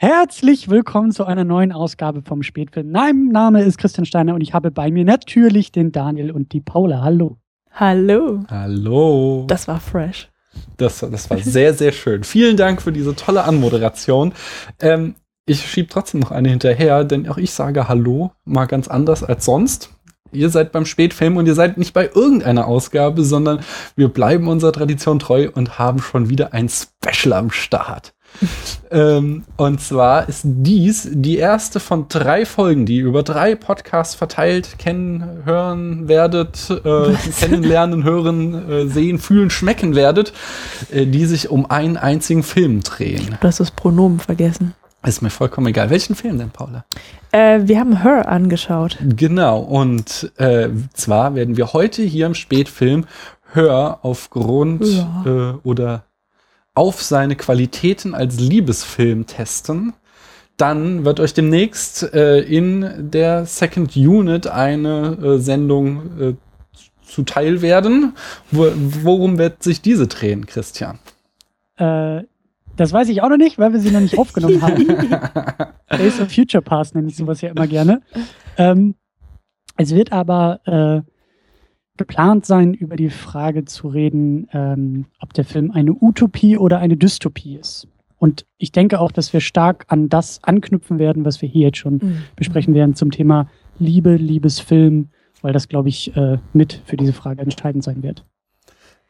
Herzlich willkommen zu einer neuen Ausgabe vom Spätfilm. Mein Name ist Christian Steiner und ich habe bei mir natürlich den Daniel und die Paula. Hallo. Hallo. Hallo. Das war fresh. Das, das war sehr, sehr schön. Vielen Dank für diese tolle Anmoderation. Ähm, ich schiebe trotzdem noch eine hinterher, denn auch ich sage Hallo, mal ganz anders als sonst. Ihr seid beim Spätfilm und ihr seid nicht bei irgendeiner Ausgabe, sondern wir bleiben unserer Tradition treu und haben schon wieder ein Special am Start ähm, und zwar ist dies die erste von drei Folgen, die ihr über drei Podcasts verteilt kennen, hören werdet, äh, kennenlernen, hören, äh, sehen, fühlen, schmecken werdet, äh, die sich um einen einzigen Film drehen. Du hast das Pronomen vergessen. Ist mir vollkommen egal. Welchen Film denn, Paula? Äh, wir haben Her angeschaut. Genau, und äh, zwar werden wir heute hier im Spätfilm Her aufgrund ja. äh, oder auf seine Qualitäten als Liebesfilm testen. Dann wird euch demnächst äh, in der Second Unit eine äh, Sendung äh, zuteil werden. Wo, worum wird sich diese drehen, Christian? Äh, das weiß ich auch noch nicht, weil wir sie noch nicht aufgenommen haben. Days of Future Past nenne ich sowas ja immer gerne. Ähm, es wird aber äh, geplant sein, über die Frage zu reden, ähm, ob der Film eine Utopie oder eine Dystopie ist. Und ich denke auch, dass wir stark an das anknüpfen werden, was wir hier jetzt schon mhm. besprechen werden zum Thema Liebe, Liebesfilm, weil das, glaube ich, äh, mit für diese Frage entscheidend sein wird.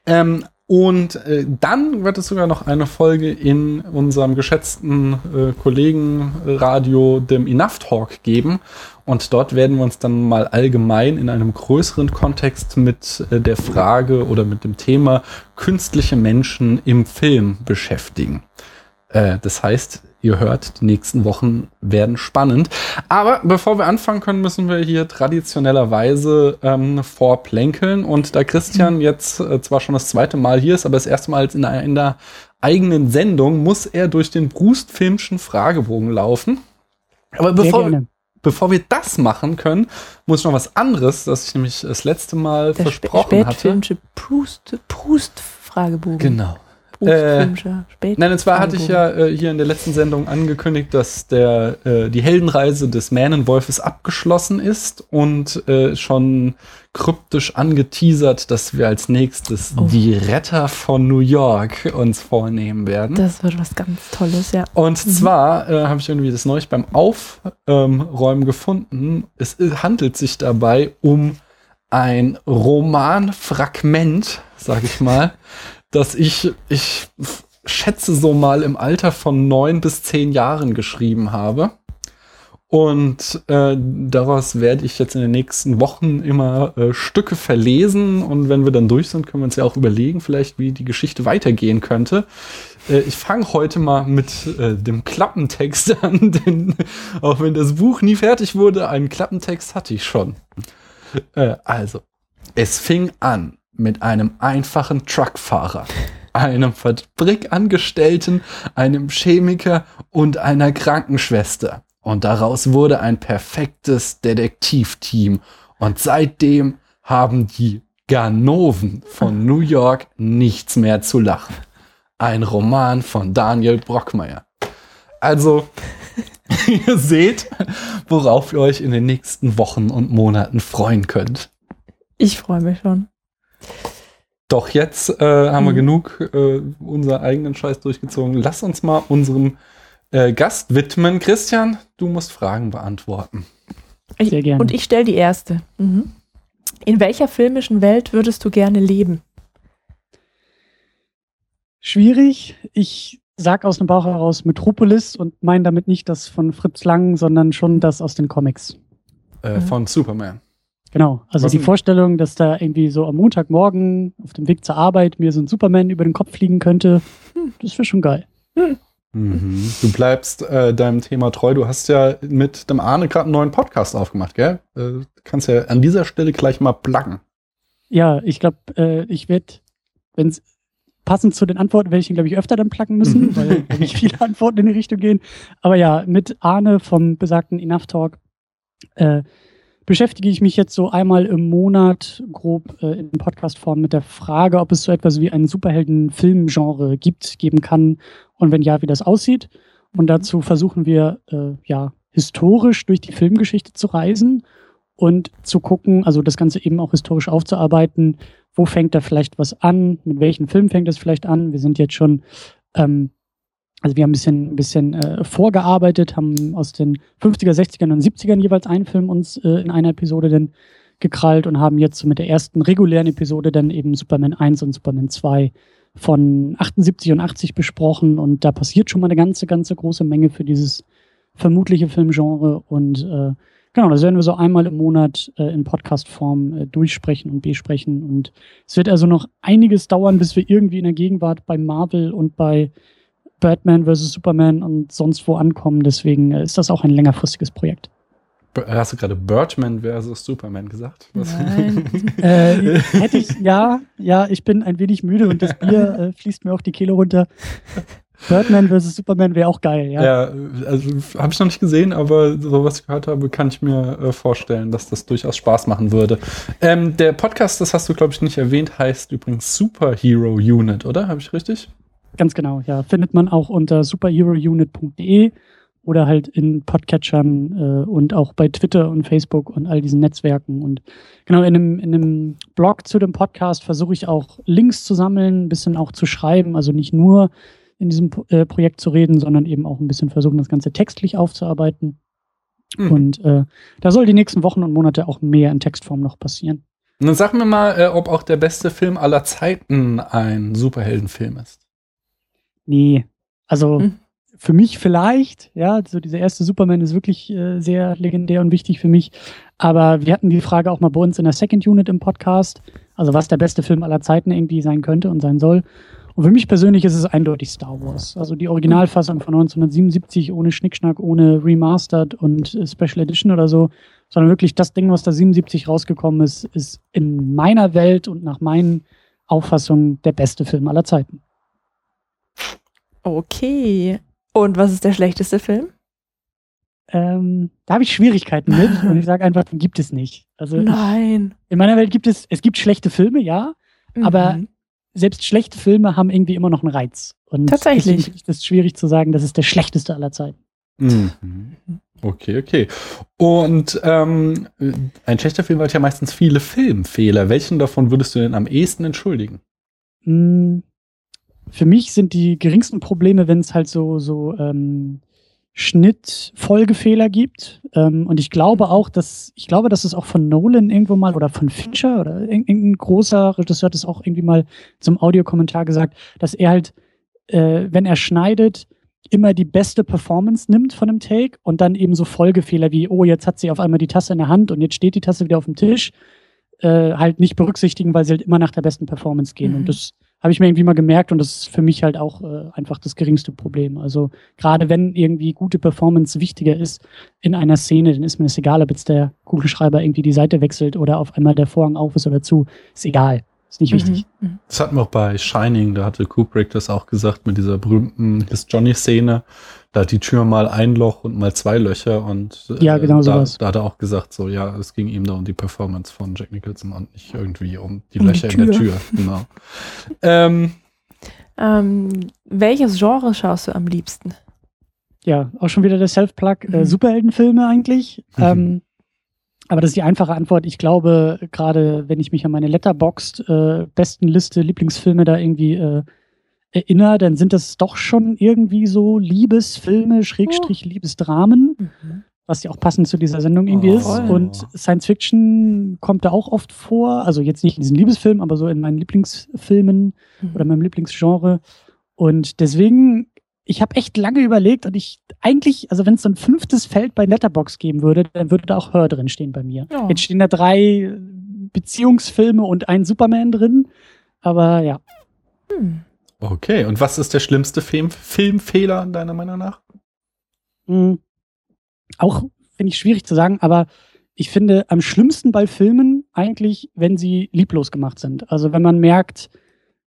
Ähm, und äh, dann wird es sogar noch eine Folge in unserem geschätzten äh, Kollegenradio, dem Enough Talk, geben. Und dort werden wir uns dann mal allgemein in einem größeren Kontext mit äh, der Frage oder mit dem Thema künstliche Menschen im Film beschäftigen. Äh, das heißt, ihr hört, die nächsten Wochen werden spannend. Aber bevor wir anfangen können, müssen wir hier traditionellerweise ähm, vorplänkeln. Und da Christian jetzt äh, zwar schon das zweite Mal hier ist, aber das erste Mal in einer, in einer eigenen Sendung, muss er durch den Brustfilmschen Fragebogen laufen. Aber bevor, bevor wir das machen können, muss ich noch was anderes, das ich nämlich das letzte Mal Der versprochen hatte. Proust, Proust Fragebogen. Genau. Äh, nein, und zwar hatte ich ja äh, hier in der letzten Sendung angekündigt, dass der, äh, die Heldenreise des Mähnenwolfes abgeschlossen ist und äh, schon kryptisch angeteasert, dass wir als nächstes oh. die Retter von New York uns vornehmen werden. Das wird was ganz Tolles, ja. Und mhm. zwar äh, habe ich irgendwie das neulich beim Aufräumen gefunden. Es handelt sich dabei um ein Romanfragment, sag ich mal dass ich, ich schätze so mal im Alter von neun bis zehn Jahren geschrieben habe. Und äh, daraus werde ich jetzt in den nächsten Wochen immer äh, Stücke verlesen. Und wenn wir dann durch sind, können wir uns ja auch überlegen, vielleicht wie die Geschichte weitergehen könnte. Äh, ich fange heute mal mit äh, dem Klappentext an, denn auch wenn das Buch nie fertig wurde, einen Klappentext hatte ich schon. Äh, also, es fing an mit einem einfachen Truckfahrer, einem Fabrikangestellten, einem Chemiker und einer Krankenschwester. Und daraus wurde ein perfektes Detektivteam. Und seitdem haben die Ganoven von New York nichts mehr zu lachen. Ein Roman von Daniel Brockmeier. Also, ihr seht, worauf ihr euch in den nächsten Wochen und Monaten freuen könnt. Ich freue mich schon. Doch jetzt äh, haben mhm. wir genug äh, unser eigenen Scheiß durchgezogen. Lass uns mal unserem äh, Gast widmen. Christian, du musst Fragen beantworten. Ich, Sehr gerne. Und ich stelle die erste. Mhm. In welcher filmischen Welt würdest du gerne leben? Schwierig. Ich sag aus dem Bauch heraus Metropolis und meine damit nicht das von Fritz Lang, sondern schon das aus den Comics. Äh, mhm. Von Superman. Genau, also Was die Vorstellung, dass da irgendwie so am Montagmorgen auf dem Weg zur Arbeit mir so ein Superman über den Kopf fliegen könnte, das wäre schon geil. Hm. Mhm. Du bleibst äh, deinem Thema treu. Du hast ja mit dem Arne gerade einen neuen Podcast aufgemacht, gell? Äh, kannst ja an dieser Stelle gleich mal pluggen. Ja, ich glaube, äh, ich werde wenn es passend zu den Antworten werde ich ihn, glaube ich, öfter dann placken müssen, weil nicht viele Antworten in die Richtung gehen. Aber ja, mit Arne vom besagten Enough Talk äh, beschäftige ich mich jetzt so einmal im Monat grob äh, in Podcastform mit der Frage, ob es so etwas wie ein Superhelden-Filmgenre gibt, geben kann und wenn ja, wie das aussieht. Und mhm. dazu versuchen wir äh, ja historisch durch die Filmgeschichte zu reisen und zu gucken, also das Ganze eben auch historisch aufzuarbeiten, wo fängt da vielleicht was an, mit welchen Film fängt das vielleicht an. Wir sind jetzt schon, ähm, also wir haben ein bisschen, ein bisschen äh, vorgearbeitet, haben aus den 50er, 60ern und 70ern jeweils einen Film uns äh, in einer Episode dann gekrallt und haben jetzt mit der ersten regulären Episode dann eben Superman 1 und Superman 2 von 78 und 80 besprochen und da passiert schon mal eine ganze, ganze große Menge für dieses vermutliche Filmgenre und äh, Genau, das werden wir so einmal im Monat äh, in Podcast-Form äh, durchsprechen und besprechen. Und es wird also noch einiges dauern, bis wir irgendwie in der Gegenwart bei Marvel und bei Batman vs. Superman und sonst wo ankommen. Deswegen äh, ist das auch ein längerfristiges Projekt. Hast du gerade Birdman versus Superman gesagt? Nein. äh, hätte ich, ja, ja, ich bin ein wenig müde und das Bier äh, fließt mir auch die Kehle runter. Birdman vs. Superman wäre auch geil, ja. Ja, also habe ich noch nicht gesehen, aber so was ich gehört habe, kann ich mir äh, vorstellen, dass das durchaus Spaß machen würde. Ähm, der Podcast, das hast du, glaube ich, nicht erwähnt, heißt übrigens Superhero Unit, oder? Habe ich richtig? Ganz genau, ja. Findet man auch unter superherounit.de oder halt in Podcatchern äh, und auch bei Twitter und Facebook und all diesen Netzwerken. Und genau in einem, in einem Blog zu dem Podcast versuche ich auch Links zu sammeln, ein bisschen auch zu schreiben, also nicht nur in diesem äh, Projekt zu reden, sondern eben auch ein bisschen versuchen, das Ganze textlich aufzuarbeiten. Mhm. Und äh, da soll die nächsten Wochen und Monate auch mehr in Textform noch passieren. Dann sag mir mal, äh, ob auch der beste Film aller Zeiten ein Superheldenfilm ist. Nee, also mhm. für mich vielleicht, ja, so dieser erste Superman ist wirklich äh, sehr legendär und wichtig für mich. Aber wir hatten die Frage auch mal bei uns in der Second Unit im Podcast, also was der beste Film aller Zeiten irgendwie sein könnte und sein soll. Und für mich persönlich ist es eindeutig Star Wars. Also die Originalfassung von 1977 ohne Schnickschnack, ohne Remastered und äh, Special Edition oder so, sondern wirklich das Ding, was da 77 rausgekommen ist, ist in meiner Welt und nach meinen Auffassungen der beste Film aller Zeiten. Okay. Und was ist der schlechteste Film? Ähm, da habe ich Schwierigkeiten mit und ich sage einfach, den gibt es nicht. Also Nein. In meiner Welt gibt es, es gibt schlechte Filme, ja, mhm. aber selbst schlechte Filme haben irgendwie immer noch einen Reiz. Und Tatsächlich. ist es schwierig zu sagen, das ist der schlechteste aller Zeiten. Mhm. Okay, okay. Und ähm, ein schlechter Film hat ja meistens viele Filmfehler. Welchen davon würdest du denn am ehesten entschuldigen? Mm, für mich sind die geringsten Probleme, wenn es halt so, so ähm, Schnittfolgefehler gibt. Ähm, und ich glaube auch, dass, ich glaube, dass es auch von Nolan irgendwo mal oder von Fincher oder irgendein großer Regisseur hat es auch irgendwie mal zum Audiokommentar gesagt, dass er halt, äh, wenn er schneidet, immer die beste Performance nimmt von einem Take und dann eben so Folgefehler wie, oh, jetzt hat sie auf einmal die Tasse in der Hand und jetzt steht die Tasse wieder auf dem Tisch, äh, halt nicht berücksichtigen, weil sie halt immer nach der besten Performance gehen. Mhm. Und das habe ich mir irgendwie mal gemerkt und das ist für mich halt auch äh, einfach das geringste Problem. Also gerade wenn irgendwie gute Performance wichtiger ist in einer Szene, dann ist mir das egal, ob jetzt der Kugelschreiber irgendwie die Seite wechselt oder auf einmal der Vorhang auf ist oder zu. Ist egal. Ist nicht wichtig. Mhm. mhm. Das hatten wir auch bei Shining, da hatte Kubrick das auch gesagt mit dieser berühmten His Johnny-Szene. Da hat die Tür mal ein Loch und mal zwei Löcher und äh, ja, genau da, sowas. da hat er auch gesagt, so ja, es ging ihm da um die Performance von Jack Nicholson und nicht irgendwie um die um Löcher die in der Tür. Genau. ähm, ähm, welches Genre schaust du am liebsten? Ja, auch schon wieder der Self-Plug. Äh, mhm. Superheldenfilme eigentlich. Mhm. Ähm, aber das ist die einfache Antwort. Ich glaube, gerade wenn ich mich an meine Letterboxd äh, besten Liste Lieblingsfilme da irgendwie äh, erinnere, dann sind das doch schon irgendwie so Liebesfilme, Schrägstrich oh. Liebesdramen, mhm. was ja auch passend zu dieser Sendung irgendwie oh. ist. Und Science Fiction kommt da auch oft vor. Also jetzt nicht in diesen Liebesfilmen, aber so in meinen Lieblingsfilmen mhm. oder meinem Lieblingsgenre. Und deswegen ich habe echt lange überlegt und ich eigentlich, also wenn es so ein fünftes Feld bei Letterbox geben würde, dann würde da auch Hör drin stehen bei mir. Oh. Jetzt stehen da drei Beziehungsfilme und ein Superman drin, aber ja. Hm. Okay, und was ist der schlimmste Film Filmfehler deiner Meinung nach? Hm. Auch finde ich schwierig zu sagen, aber ich finde am schlimmsten bei Filmen eigentlich, wenn sie lieblos gemacht sind. Also wenn man merkt,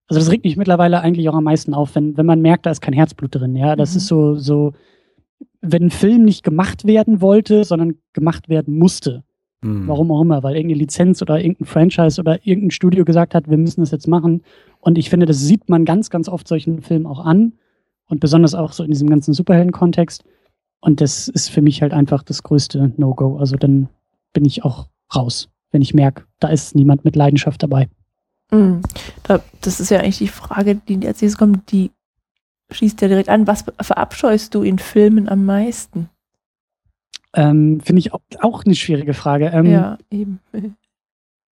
also das regt mich mittlerweile eigentlich auch am meisten auf, wenn, wenn man merkt, da ist kein Herzblut drin. Ja, das mhm. ist so, so, wenn ein Film nicht gemacht werden wollte, sondern gemacht werden musste. Mhm. Warum auch immer, weil irgendeine Lizenz oder irgendein Franchise oder irgendein Studio gesagt hat, wir müssen das jetzt machen. Und ich finde, das sieht man ganz, ganz oft solchen Filmen auch an. Und besonders auch so in diesem ganzen Superhelden-Kontext. Und das ist für mich halt einfach das größte No-Go. Also dann bin ich auch raus, wenn ich merke, da ist niemand mit Leidenschaft dabei. Mhm. Da, das ist ja eigentlich die Frage, die als nächstes kommt, die schließt ja direkt an. Was verabscheust du in Filmen am meisten? Ähm, Finde ich auch, eine schwierige Frage. Ähm, ja, eben.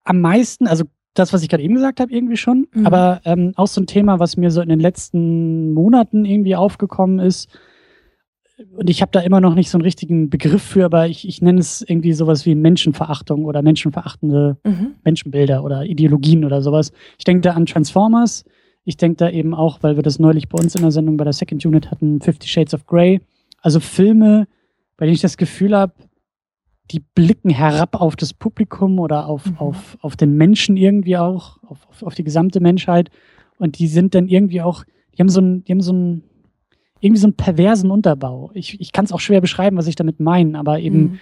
Am meisten, also das, was ich gerade eben gesagt habe, irgendwie schon, mhm. aber ähm, auch so ein Thema, was mir so in den letzten Monaten irgendwie aufgekommen ist, und ich habe da immer noch nicht so einen richtigen Begriff für, aber ich, ich nenne es irgendwie sowas wie Menschenverachtung oder menschenverachtende mhm. Menschenbilder oder Ideologien oder sowas. Ich denke da an Transformers. Ich denke da eben auch, weil wir das neulich bei uns in der Sendung bei der Second Unit hatten, Fifty Shades of Grey. Also Filme, bei denen ich das Gefühl habe, die blicken herab auf das Publikum oder auf, mhm. auf, auf den Menschen irgendwie auch, auf, auf, auf die gesamte Menschheit. Und die sind dann irgendwie auch, die haben so ein, die haben so ein, irgendwie so einen perversen Unterbau. Ich, ich kann es auch schwer beschreiben, was ich damit meine, aber eben mhm.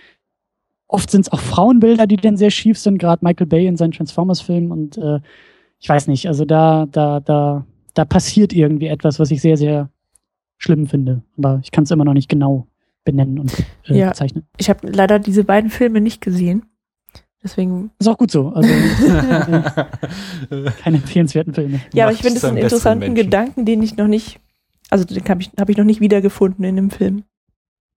oft sind es auch Frauenbilder, die dann sehr schief sind, gerade Michael Bay in seinen Transformers-Filmen und äh, ich weiß nicht, also da, da, da, da passiert irgendwie etwas, was ich sehr, sehr schlimm finde. Aber ich kann es immer noch nicht genau benennen und äh, ja, bezeichnen. Ich habe leider diese beiden Filme nicht gesehen. Deswegen. Ist auch gut so. Also äh, keine empfehlenswerten Filme. Ja, aber ich finde es einen interessanten Gedanken, den ich noch nicht also den habe ich, hab ich noch nicht wiedergefunden in dem Film.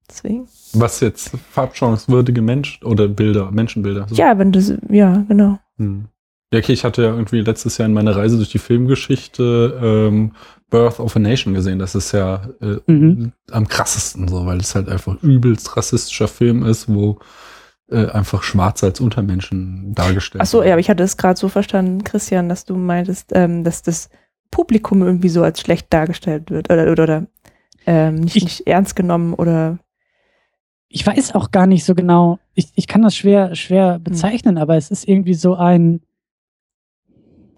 Deswegen. Was jetzt? Farbchancewürdige Mensch oder Bilder, Menschenbilder? So. Ja, wenn das, ja, genau. Hm. Ja, okay, ich hatte ja irgendwie letztes Jahr in meiner Reise durch die Filmgeschichte ähm, Birth of a Nation gesehen. Das ist ja äh, mhm. am krassesten so, weil es halt einfach übelst rassistischer Film ist, wo äh, einfach Schwarze als Untermenschen dargestellt Ach so, ja, aber ich hatte es gerade so verstanden, Christian, dass du meintest, ähm, dass das Publikum irgendwie so als schlecht dargestellt wird oder, oder, oder ähm, nicht, ich, nicht ernst genommen oder ich weiß auch gar nicht so genau, ich, ich kann das schwer, schwer hm. bezeichnen, hm. aber es ist irgendwie so ein,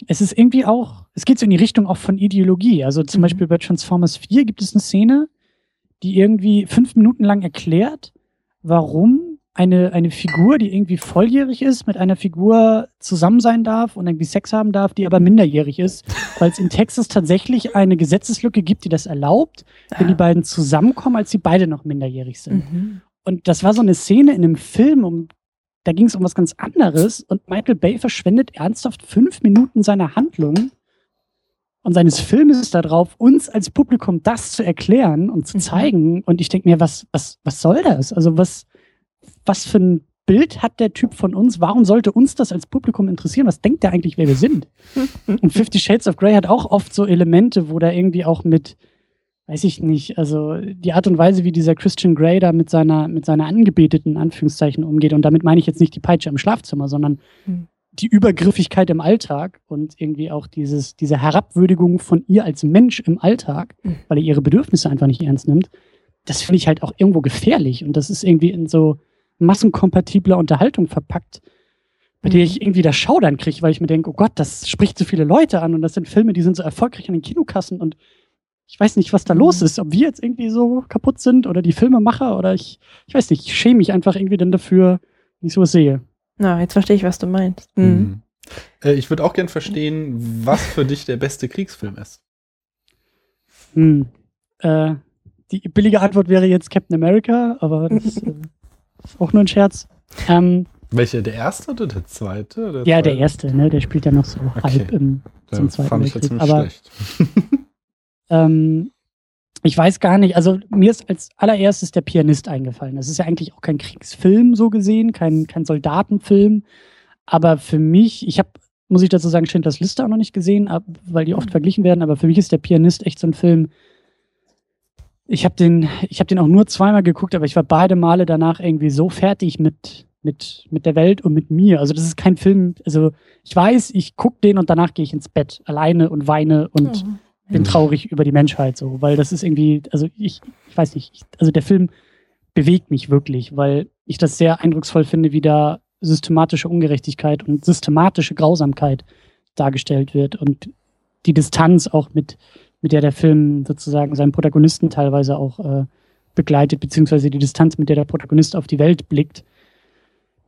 es ist irgendwie auch, es geht so in die Richtung auch von Ideologie. Also zum mhm. Beispiel bei Transformers 4 gibt es eine Szene, die irgendwie fünf Minuten lang erklärt, warum eine, eine Figur, die irgendwie volljährig ist, mit einer Figur zusammen sein darf und irgendwie Sex haben darf, die aber minderjährig ist, weil es in Texas tatsächlich eine Gesetzeslücke gibt, die das erlaubt, wenn die beiden zusammenkommen, als sie beide noch minderjährig sind. Mhm. Und das war so eine Szene in einem Film, um, da ging es um was ganz anderes und Michael Bay verschwendet ernsthaft fünf Minuten seiner Handlung und seines Filmes darauf, uns als Publikum das zu erklären und zu mhm. zeigen. Und ich denke mir, was, was, was soll das? Also was, was für ein Bild hat der Typ von uns? Warum sollte uns das als Publikum interessieren? Was denkt der eigentlich, wer wir sind? Und Fifty Shades of Grey hat auch oft so Elemente, wo da irgendwie auch mit, weiß ich nicht, also die Art und Weise, wie dieser Christian Grey da mit seiner, mit seiner Angebeteten Anführungszeichen umgeht. Und damit meine ich jetzt nicht die Peitsche im Schlafzimmer, sondern mhm. die Übergriffigkeit im Alltag und irgendwie auch dieses, diese Herabwürdigung von ihr als Mensch im Alltag, mhm. weil er ihre Bedürfnisse einfach nicht ernst nimmt. Das finde ich halt auch irgendwo gefährlich. Und das ist irgendwie in so, massenkompatibler Unterhaltung verpackt, bei mhm. der ich irgendwie das Schaudern kriege, weil ich mir denke, oh Gott, das spricht so viele Leute an und das sind Filme, die sind so erfolgreich an den Kinokassen und ich weiß nicht, was da mhm. los ist, ob wir jetzt irgendwie so kaputt sind oder die Filmemacher oder ich, ich weiß nicht, ich schäme mich einfach irgendwie dann dafür, wie ich sowas sehe. Na, jetzt verstehe ich, was du meinst. Mhm. mhm. Äh, ich würde auch gern verstehen, was für dich der beste Kriegsfilm ist. Hm. Äh, die billige Antwort wäre jetzt Captain America, aber das äh, auch nur ein Scherz. Ähm, Welcher, der erste oder der zweite? Der ja, zweite? der erste, ne? Der spielt ja noch so okay. halb im, zum zweiten fand Weltkrieg. Ich Aber ähm, ich weiß gar nicht, also mir ist als allererstes der Pianist eingefallen. Das ist ja eigentlich auch kein Kriegsfilm so gesehen, kein, kein Soldatenfilm. Aber für mich, ich habe, muss ich dazu sagen, Schindlers Liste auch noch nicht gesehen, weil die oft verglichen werden, aber für mich ist der Pianist echt so ein Film, ich habe den, ich habe den auch nur zweimal geguckt, aber ich war beide Male danach irgendwie so fertig mit mit mit der Welt und mit mir. Also das ist kein Film. Also ich weiß, ich gucke den und danach gehe ich ins Bett alleine und weine und mhm. Bin traurig über die Menschheit so, weil das ist irgendwie, also ich, ich weiß nicht, ich, also der Film bewegt mich wirklich, weil ich das sehr eindrucksvoll finde, wie da systematische Ungerechtigkeit und systematische Grausamkeit dargestellt wird und die Distanz auch mit, mit der der Film sozusagen seinen Protagonisten teilweise auch äh, begleitet, beziehungsweise die Distanz, mit der der Protagonist auf die Welt blickt,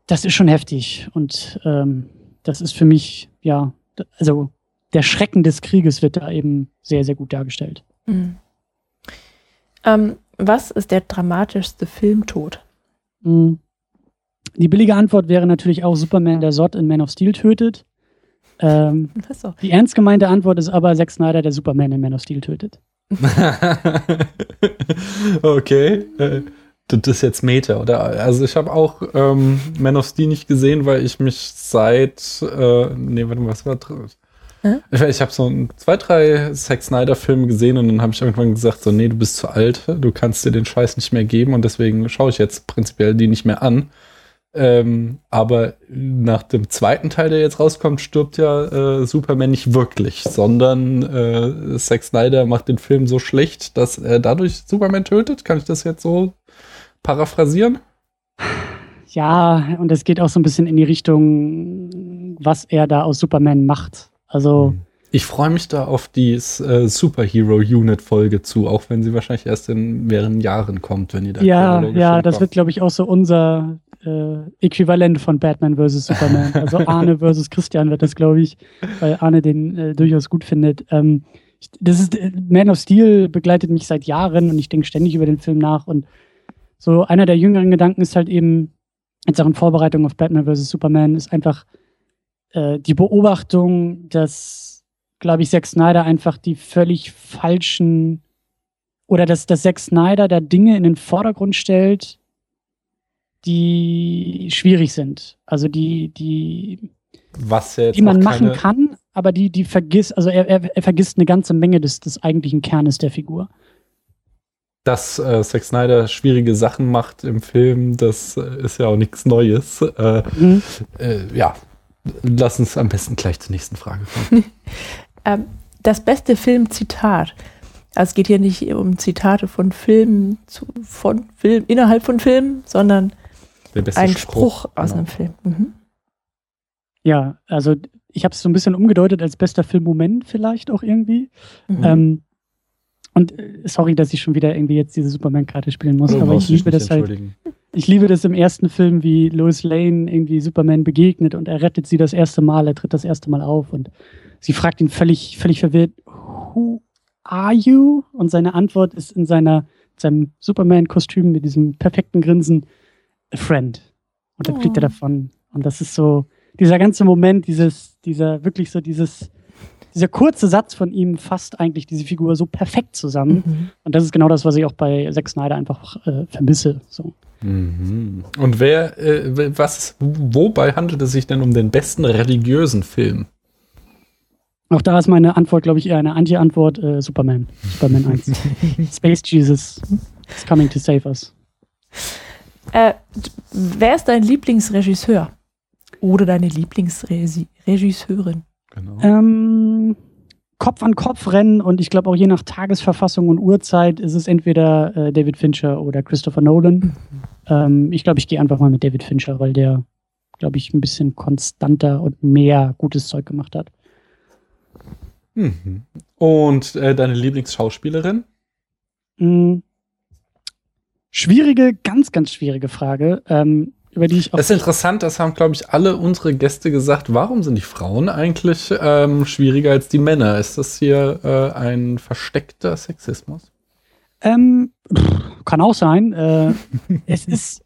das ist schon heftig. Und ähm, das ist für mich, ja, also der Schrecken des Krieges wird da eben sehr, sehr gut dargestellt. Mhm. Ähm, was ist der dramatischste Filmtod? Mhm. Die billige Antwort wäre natürlich auch Superman, der Sod in Man of Steel tötet. Ähm, die ernst gemeinte Antwort ist aber Zack Snyder, der Superman in Man of Steel tötet. okay. Äh, das ist jetzt Meta, oder? Also ich habe auch ähm, Man of Steel nicht gesehen, weil ich mich seit äh, nee, warte mal, was war das? Hm? Ich, ich habe so ein, zwei, drei Zack Snyder-Filme gesehen und dann habe ich irgendwann gesagt, so, nee, du bist zu alt, du kannst dir den Scheiß nicht mehr geben und deswegen schaue ich jetzt prinzipiell die nicht mehr an. Ähm, aber nach dem zweiten Teil, der jetzt rauskommt, stirbt ja äh, Superman nicht wirklich, sondern äh, Zack Snyder macht den Film so schlecht, dass er dadurch Superman tötet. Kann ich das jetzt so paraphrasieren? Ja, und es geht auch so ein bisschen in die Richtung, was er da aus Superman macht. Also. Hm. Ich freue mich da auf die äh, Superhero Unit Folge zu, auch wenn sie wahrscheinlich erst in mehreren Jahren kommt, wenn ihr da Ja, ja, das wird, glaube ich, auch so unser äh, Äquivalent von Batman vs. Superman. Also Arne vs. Christian wird das, glaube ich, weil Arne den äh, durchaus gut findet. Ähm, das ist äh, Man of Steel begleitet mich seit Jahren und ich denke ständig über den Film nach und so einer der jüngeren Gedanken ist halt eben, jetzt auch in Vorbereitung auf Batman vs. Superman, ist einfach äh, die Beobachtung, dass, glaube ich, Zack Snyder einfach die völlig falschen oder dass, dass Zack Snyder da Dinge in den Vordergrund stellt, die schwierig sind. Also die, die, Was jetzt die man machen kann, aber die, die vergisst, also er, er, er vergisst eine ganze Menge des, des eigentlichen Kernes der Figur dass äh, Zack Snyder schwierige Sachen macht im Film, das äh, ist ja auch nichts Neues. Äh, mhm. äh, ja, lass uns am besten gleich zur nächsten Frage kommen. ähm, das beste Filmzitat. Also es geht hier nicht um Zitate von Filmen, zu, von Film, innerhalb von Filmen, sondern ein Spruch, Spruch aus genau. einem Film. Mhm. Ja, also ich habe es so ein bisschen umgedeutet als bester Filmmoment vielleicht auch irgendwie. Mhm. Ähm, und äh, sorry, dass ich schon wieder irgendwie jetzt diese Superman-Karte spielen muss, oh, aber ich liebe das halt. Ich liebe das im ersten Film, wie Lois Lane irgendwie Superman begegnet und er rettet sie das erste Mal, er tritt das erste Mal auf und sie fragt ihn völlig, völlig verwirrt, Who are you? Und seine Antwort ist in seiner, seinem Superman-Kostüm mit diesem perfekten Grinsen, a friend. Und dann oh. fliegt er davon. Und das ist so, dieser ganze Moment, dieses, dieser, wirklich so dieses, dieser kurze Satz von ihm fasst eigentlich diese Figur so perfekt zusammen. Mhm. Und das ist genau das, was ich auch bei Zack Snyder einfach äh, vermisse. So. Mhm. Und wer, äh, was, wobei handelt es sich denn um den besten religiösen Film? Auch da ist meine Antwort, glaube ich, eher eine Anti-Antwort: äh, Superman. Superman 1. Space Jesus is coming to save us. Äh, wer ist dein Lieblingsregisseur? Oder deine Lieblingsregisseurin? Genau. Ähm, Kopf an Kopf rennen und ich glaube auch je nach Tagesverfassung und Uhrzeit ist es entweder äh, David Fincher oder Christopher Nolan. Mhm. Ähm, ich glaube, ich gehe einfach mal mit David Fincher, weil der, glaube ich, ein bisschen konstanter und mehr gutes Zeug gemacht hat. Mhm. Und äh, deine Lieblingsschauspielerin? Mhm. Schwierige, ganz, ganz schwierige Frage. Ähm, über die ich auch. Das ist interessant, das haben, glaube ich, alle unsere Gäste gesagt. Warum sind die Frauen eigentlich ähm, schwieriger als die Männer? Ist das hier äh, ein versteckter Sexismus? Ähm, kann auch sein. Äh, es ist,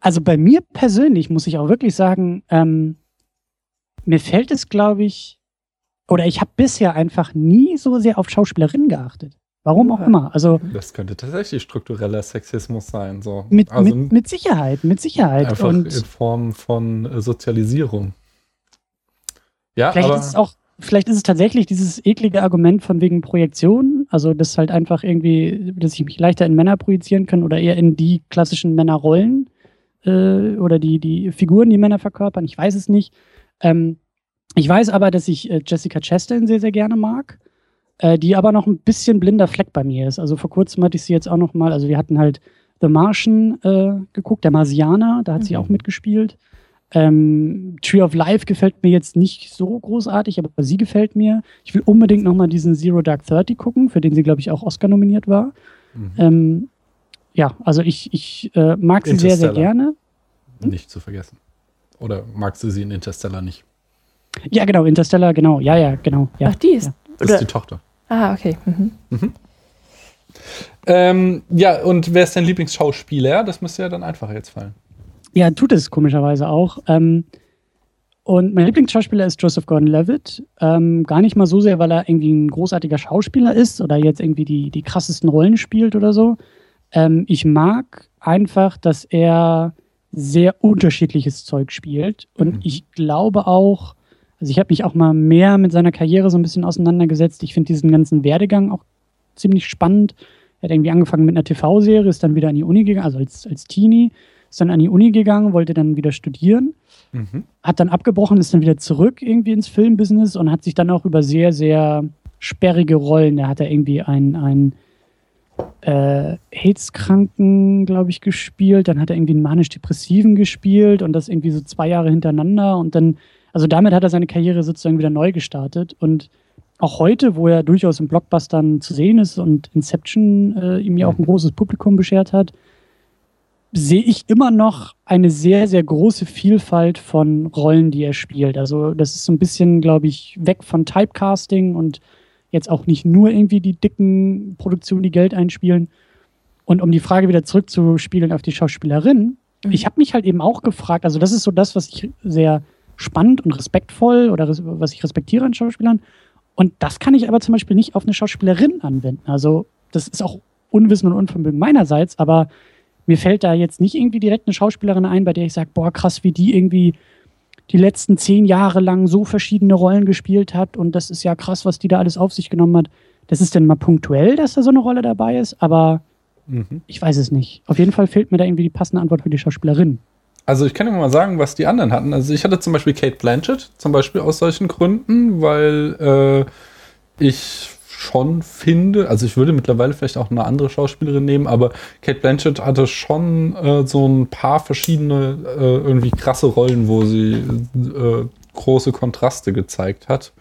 also bei mir persönlich muss ich auch wirklich sagen, ähm, mir fällt es, glaube ich, oder ich habe bisher einfach nie so sehr auf Schauspielerinnen geachtet. Warum auch immer. Also, das könnte tatsächlich struktureller Sexismus sein. So. Mit, also mit, mit Sicherheit, mit Sicherheit. Einfach Und in Form von äh, Sozialisierung. Ja, vielleicht aber ist es auch, vielleicht ist es tatsächlich dieses eklige Argument von wegen Projektion. Also, das halt einfach irgendwie, dass ich mich leichter in Männer projizieren kann oder eher in die klassischen Männerrollen äh, oder die, die Figuren, die Männer verkörpern. Ich weiß es nicht. Ähm, ich weiß aber, dass ich äh, Jessica Chastain sehr, sehr gerne mag äh, die aber noch ein bisschen blinder Fleck bei mir ist. Also vor kurzem hatte ich sie jetzt auch noch mal, also wir hatten halt The Martian äh, geguckt, der Marsianer, da hat mhm. sie auch mitgespielt. Ähm, Tree of Life gefällt mir jetzt nicht so großartig, aber sie gefällt mir. Ich will unbedingt nochmal diesen Zero Dark Thirty gucken, für den sie, glaube ich, auch Oscar nominiert war. Mhm. Ähm, ja, also ich, ich äh, mag sie sehr, sehr gerne. Hm? Nicht zu vergessen. Oder magst du sie in Interstellar nicht? Ja, genau, Interstellar, genau. Ja, ja, genau. Ja. Ach, die ist. Ja. Das ist die Tochter. Ah, okay. Mhm. Mhm. Ähm, ja, und wer ist dein Lieblingsschauspieler? Das müsste ja dann einfacher jetzt fallen. Ja, tut es komischerweise auch. Ähm, und mein Lieblingsschauspieler ist Joseph Gordon-Levitt. Ähm, gar nicht mal so sehr, weil er irgendwie ein großartiger Schauspieler ist oder jetzt irgendwie die, die krassesten Rollen spielt oder so. Ähm, ich mag einfach, dass er sehr unterschiedliches Zeug spielt. Und mhm. ich glaube auch, also ich habe mich auch mal mehr mit seiner Karriere so ein bisschen auseinandergesetzt. Ich finde diesen ganzen Werdegang auch ziemlich spannend. Er hat irgendwie angefangen mit einer TV-Serie, ist dann wieder an die Uni gegangen, also als, als Teenie, ist dann an die Uni gegangen, wollte dann wieder studieren, mhm. hat dann abgebrochen, ist dann wieder zurück irgendwie ins Filmbusiness und hat sich dann auch über sehr, sehr sperrige Rollen, da hat er irgendwie ein, ein äh, AIDS-Kranken, glaube ich, gespielt, dann hat er irgendwie einen manisch-depressiven gespielt und das irgendwie so zwei Jahre hintereinander und dann, also damit hat er seine Karriere sozusagen wieder neu gestartet und auch heute, wo er durchaus in Blockbustern zu sehen ist und Inception äh, ihm ja auch ein großes Publikum beschert hat, sehe ich immer noch eine sehr, sehr große Vielfalt von Rollen, die er spielt. Also das ist so ein bisschen, glaube ich, weg von Typecasting und jetzt auch nicht nur irgendwie die dicken Produktionen, die Geld einspielen. Und um die Frage wieder zurückzuspielen auf die Schauspielerin, mhm. ich habe mich halt eben auch gefragt, also das ist so das, was ich sehr spannend und respektvoll oder was ich respektiere an Schauspielern. Und das kann ich aber zum Beispiel nicht auf eine Schauspielerin anwenden. Also das ist auch Unwissen und Unvermögen meinerseits, aber mir fällt da jetzt nicht irgendwie direkt eine Schauspielerin ein, bei der ich sage, boah, krass, wie die irgendwie die letzten zehn Jahre lang so verschiedene Rollen gespielt hat und das ist ja krass, was die da alles auf sich genommen hat. Das ist denn mal punktuell, dass da so eine Rolle dabei ist, aber mhm. ich weiß es nicht. Auf jeden Fall fehlt mir da irgendwie die passende Antwort für die Schauspielerin. Also ich kann dir mal sagen, was die anderen hatten. Also ich hatte zum Beispiel Kate Blanchett, zum Beispiel aus solchen Gründen, weil äh, ich schon finde, also ich würde mittlerweile vielleicht auch eine andere Schauspielerin nehmen, aber Kate Blanchett hatte schon äh, so ein paar verschiedene äh, irgendwie krasse Rollen, wo sie äh, große Kontraste gezeigt hat.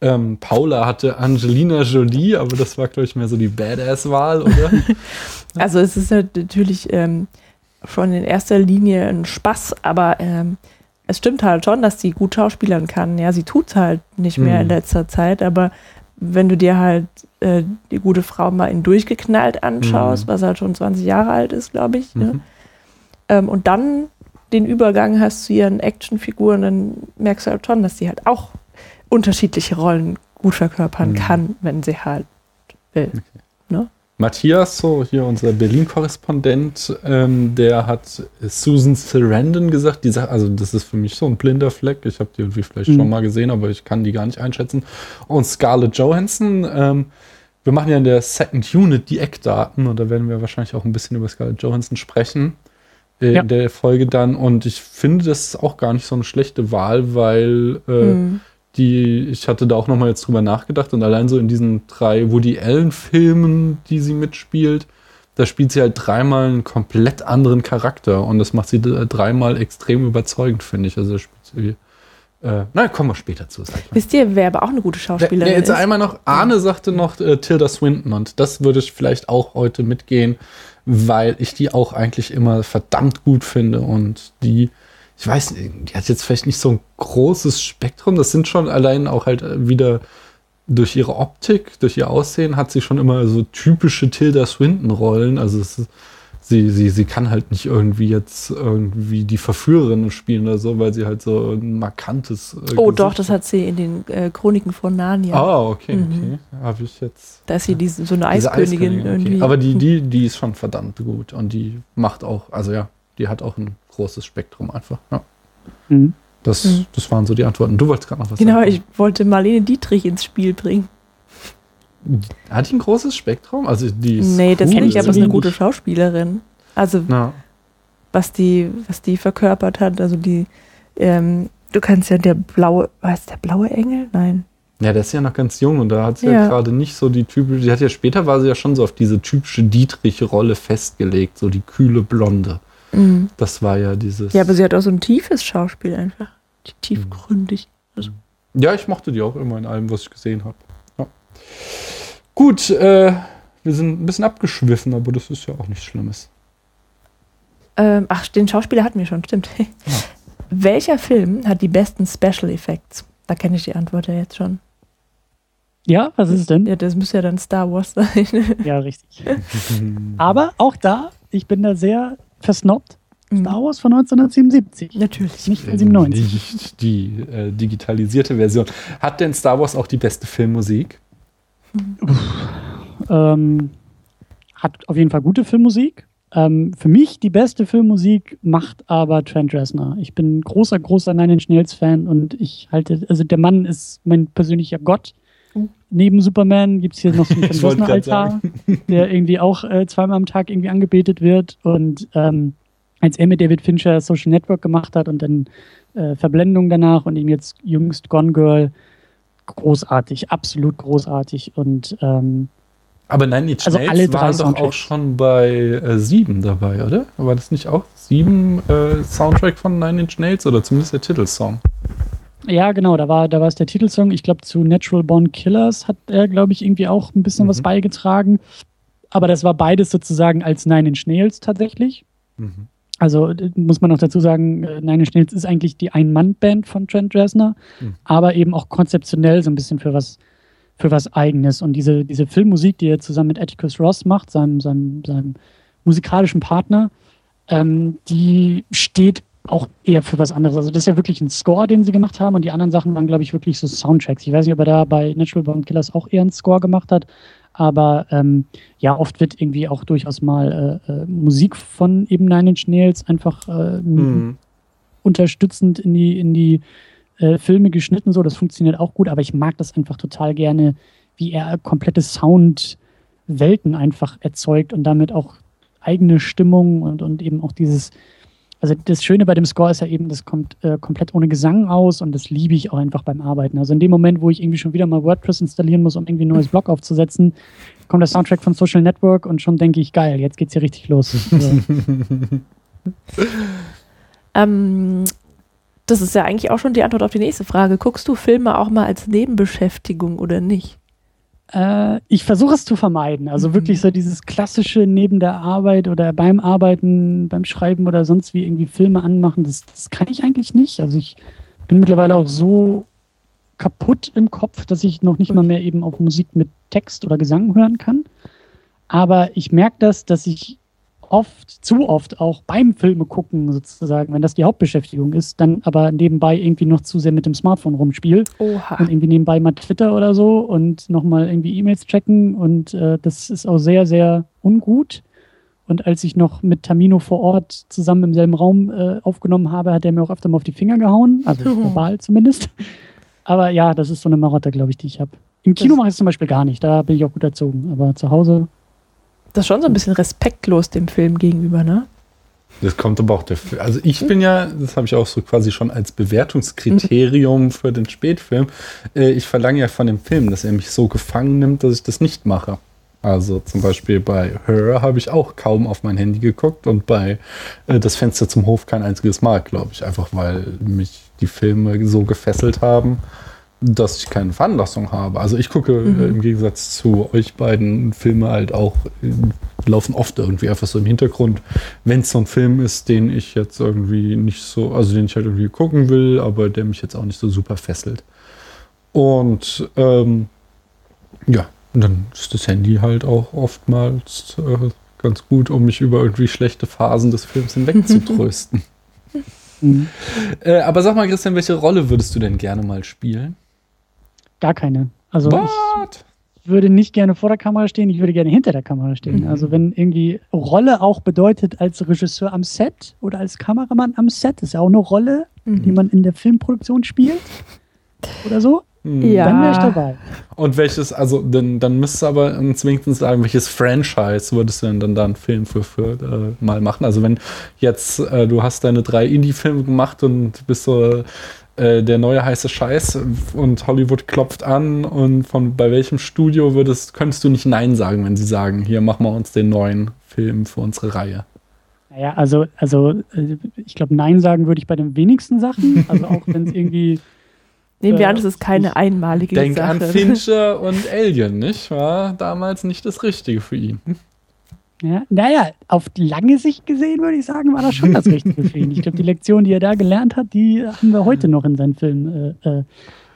Ähm, Paula hatte Angelina Jolie, aber das war, glaube ich, mehr so die Badass-Wahl, oder? also es ist natürlich ähm, schon in erster Linie ein Spaß, aber ähm, es stimmt halt schon, dass sie gut schauspielern kann. Ja, sie tut es halt nicht mehr mhm. in letzter Zeit, aber wenn du dir halt äh, die gute Frau mal in durchgeknallt anschaust, mhm. was halt schon 20 Jahre alt ist, glaube ich, ne? mhm. ne? ähm, und dann den Übergang hast zu ihren Actionfiguren, dann merkst du halt schon, dass sie halt auch unterschiedliche Rollen gut verkörpern mhm. kann, wenn sie halt will. Okay. Ne? Matthias, so hier unser Berlin-Korrespondent, ähm, der hat Susan Sarandon gesagt, die sagt, also das ist für mich so ein blinder Fleck. Ich habe die irgendwie vielleicht mhm. schon mal gesehen, aber ich kann die gar nicht einschätzen. Und Scarlett Johansson, ähm, wir machen ja in der Second Unit die Eckdaten und da werden wir wahrscheinlich auch ein bisschen über Scarlett Johansson sprechen äh, ja. in der Folge dann. Und ich finde, das ist auch gar nicht so eine schlechte Wahl, weil äh, mhm die, ich hatte da auch nochmal jetzt drüber nachgedacht und allein so in diesen drei Woody Allen-Filmen, die sie mitspielt, da spielt sie halt dreimal einen komplett anderen Charakter und das macht sie dreimal extrem überzeugend, finde ich. Also spielt sie. Äh, na, kommen wir später zu. Wisst ihr, wer aber auch eine gute Schauspielerin ja, jetzt ist? einmal noch, Arne sagte noch äh, Tilda Swinton und das würde ich vielleicht auch heute mitgehen, weil ich die auch eigentlich immer verdammt gut finde und die ich weiß nicht, die hat jetzt vielleicht nicht so ein großes Spektrum. Das sind schon allein auch halt wieder durch ihre Optik, durch ihr Aussehen hat sie schon immer so typische Tilda Swinton-Rollen. Also ist, sie, sie, sie kann halt nicht irgendwie jetzt irgendwie die Verführerin spielen oder so, weil sie halt so ein markantes. Äh, oh, doch, das hat sie in den äh, Chroniken von Narnia. Ah, oh, okay, mhm. okay. Habe ich jetzt. Da ist sie diese, so eine Eiskönigin, Eiskönigin irgendwie. Aber die, die, die ist schon verdammt gut und die macht auch, also ja, die hat auch ein großes Spektrum einfach. Ja. Mhm. Das, mhm. das waren so die Antworten. Du wolltest gerade noch was genau, sagen. Genau, ich wollte Marlene Dietrich ins Spiel bringen. Hat die ein großes Spektrum? Also die ist nee, das kenne ich, aber ist eine gute Schauspielerin. Also ja. was die, was die verkörpert hat, also die, ähm, du kannst ja der blaue, was der blaue Engel? Nein. Ja, der ist ja noch ganz jung und da hat sie ja, ja gerade nicht so die typische, sie hat ja später war sie ja schon so auf diese typische Dietrich-Rolle festgelegt, so die kühle Blonde. Mhm. Das war ja dieses. Ja, aber sie hat auch so ein tiefes Schauspiel einfach. Tiefgründig. Also. Ja, ich mochte die auch immer in allem, was ich gesehen habe. Ja. Gut, äh, wir sind ein bisschen abgeschwiffen, aber das ist ja auch nichts Schlimmes. Ähm, ach, den Schauspieler hatten wir schon, stimmt. Ja. Welcher Film hat die besten Special Effects? Da kenne ich die Antwort ja jetzt schon. Ja, was ist es denn? Ja, das müsste ja dann Star Wars sein. ja, richtig. Aber auch da, ich bin da sehr versnobbt. Mhm. Star Wars von 1977. Natürlich. Nicht von 97. Nicht die äh, digitalisierte Version. Hat denn Star Wars auch die beste Filmmusik? Ähm, hat auf jeden Fall gute Filmmusik. Ähm, für mich die beste Filmmusik macht aber Trent Reznor. Ich bin großer, großer Nine Inch Nails Fan und ich halte, also der Mann ist mein persönlicher Gott. Neben Superman gibt es hier noch so einen Trent Reznor Altar, der irgendwie auch äh, zweimal am Tag irgendwie angebetet wird und ähm, als er mit David Fincher Social Network gemacht hat und dann äh, Verblendung danach und ihm jetzt jüngst Gone Girl, großartig, absolut großartig und ähm, aber nein, die also alle waren doch auch schon bei äh, sieben dabei, oder? War das nicht auch sieben äh, Soundtrack von Nine Inch Nails oder zumindest der Titelsong? Ja, genau, da war, da war es der Titelsong. Ich glaube, zu Natural Born Killers hat er, glaube ich, irgendwie auch ein bisschen mhm. was beigetragen. Aber das war beides sozusagen als Nine Inch Nails tatsächlich. Mhm. Also muss man noch dazu sagen, äh, Nine Inch Nails ist eigentlich die Ein-Mann-Band von Trent Reznor, mhm. aber eben auch konzeptionell so ein bisschen für was, für was Eigenes. Und diese, diese Filmmusik, die er zusammen mit Atticus Ross macht, seinem, seinem, seinem musikalischen Partner, ähm, die steht auch eher für was anderes. Also das ist ja wirklich ein Score, den sie gemacht haben und die anderen Sachen waren, glaube ich, wirklich so Soundtracks. Ich weiß nicht, ob er da bei Natural Born Killers auch eher einen Score gemacht hat, aber ähm, ja, oft wird irgendwie auch durchaus mal äh, äh, Musik von eben Nine Inch Nails einfach äh, mhm. unterstützend in die, in die äh, Filme geschnitten. So, das funktioniert auch gut, aber ich mag das einfach total gerne, wie er komplette Soundwelten einfach erzeugt und damit auch eigene Stimmung und, und eben auch dieses also das Schöne bei dem Score ist ja eben, das kommt äh, komplett ohne Gesang aus und das liebe ich auch einfach beim Arbeiten. Also in dem Moment, wo ich irgendwie schon wieder mal WordPress installieren muss, um irgendwie ein neues Blog aufzusetzen, kommt der Soundtrack von Social Network und schon denke ich, geil, jetzt geht's hier richtig los. ähm, das ist ja eigentlich auch schon die Antwort auf die nächste Frage. Guckst du Filme auch mal als Nebenbeschäftigung oder nicht? Äh, ich versuche es zu vermeiden. Also mhm. wirklich so dieses klassische neben der Arbeit oder beim Arbeiten, beim Schreiben oder sonst wie irgendwie Filme anmachen, das, das kann ich eigentlich nicht. Also ich bin mittlerweile auch so kaputt im Kopf, dass ich noch nicht mal mehr eben auf Musik mit Text oder Gesang hören kann. Aber ich merke das, dass ich oft, zu oft auch beim Filme gucken sozusagen, wenn das die Hauptbeschäftigung ist, dann aber nebenbei irgendwie noch zu sehr mit dem Smartphone rumspiele Oha. und irgendwie nebenbei mal Twitter oder so und nochmal irgendwie E-Mails checken und äh, das ist auch sehr, sehr ungut. Und als ich noch mit Tamino vor Ort zusammen im selben Raum äh, aufgenommen habe, hat er mir auch öfter mal auf die Finger gehauen, also oh. verbal zumindest. Aber ja, das ist so eine Marotte, glaube ich, die ich habe. Im Kino mache ich es zum Beispiel gar nicht, da bin ich auch gut erzogen. Aber zu Hause das ist schon so ein bisschen respektlos dem Film gegenüber, ne? Das kommt aber auch der Film. Also ich bin ja, das habe ich auch so quasi schon als Bewertungskriterium für den Spätfilm. Äh, ich verlange ja von dem Film, dass er mich so gefangen nimmt, dass ich das nicht mache. Also zum Beispiel bei Her habe ich auch kaum auf mein Handy geguckt und bei äh, Das Fenster zum Hof kein einziges Mal, glaube ich. Einfach weil mich die Filme so gefesselt haben dass ich keine Veranlassung habe. Also ich gucke mhm. äh, im Gegensatz zu euch beiden Filme halt auch, äh, laufen oft irgendwie einfach so im Hintergrund, wenn es so ein Film ist, den ich jetzt irgendwie nicht so, also den ich halt irgendwie gucken will, aber der mich jetzt auch nicht so super fesselt. Und ähm, ja, dann ist das Handy halt auch oftmals äh, ganz gut, um mich über irgendwie schlechte Phasen des Films hinweg zu trösten. Mhm. Äh, aber sag mal, Christian, welche Rolle würdest du denn gerne mal spielen? Gar keine. Also What? ich würde nicht gerne vor der Kamera stehen, ich würde gerne hinter der Kamera stehen. Mhm. Also wenn irgendwie Rolle auch bedeutet als Regisseur am Set oder als Kameramann am Set, ist ja auch eine Rolle, mhm. die man in der Filmproduktion spielt oder so. Mhm. Ja. Dann wäre ich dabei. Und welches, also dann, dann müsstest du aber wenigstens sagen, welches Franchise würdest du denn dann da einen Film für, für äh, mal machen? Also wenn jetzt, äh, du hast deine drei Indie-Filme gemacht und bist so äh, der neue heiße Scheiß und Hollywood klopft an und von bei welchem Studio würdest, könntest du nicht Nein sagen, wenn sie sagen, hier machen wir uns den neuen Film für unsere Reihe? Naja, also, also äh, ich glaube, Nein sagen würde ich bei den wenigsten Sachen. Also auch wenn es irgendwie. Nehmen wir an, das ist keine einmalige Denk Sache. an Fincher und Alien, nicht? War damals nicht das Richtige für ihn. Ja, naja, auf lange Sicht gesehen würde ich sagen, war das schon das Richtige für ihn. Ich glaube, die Lektion, die er da gelernt hat, die haben wir heute noch in seinen Filmen äh, äh,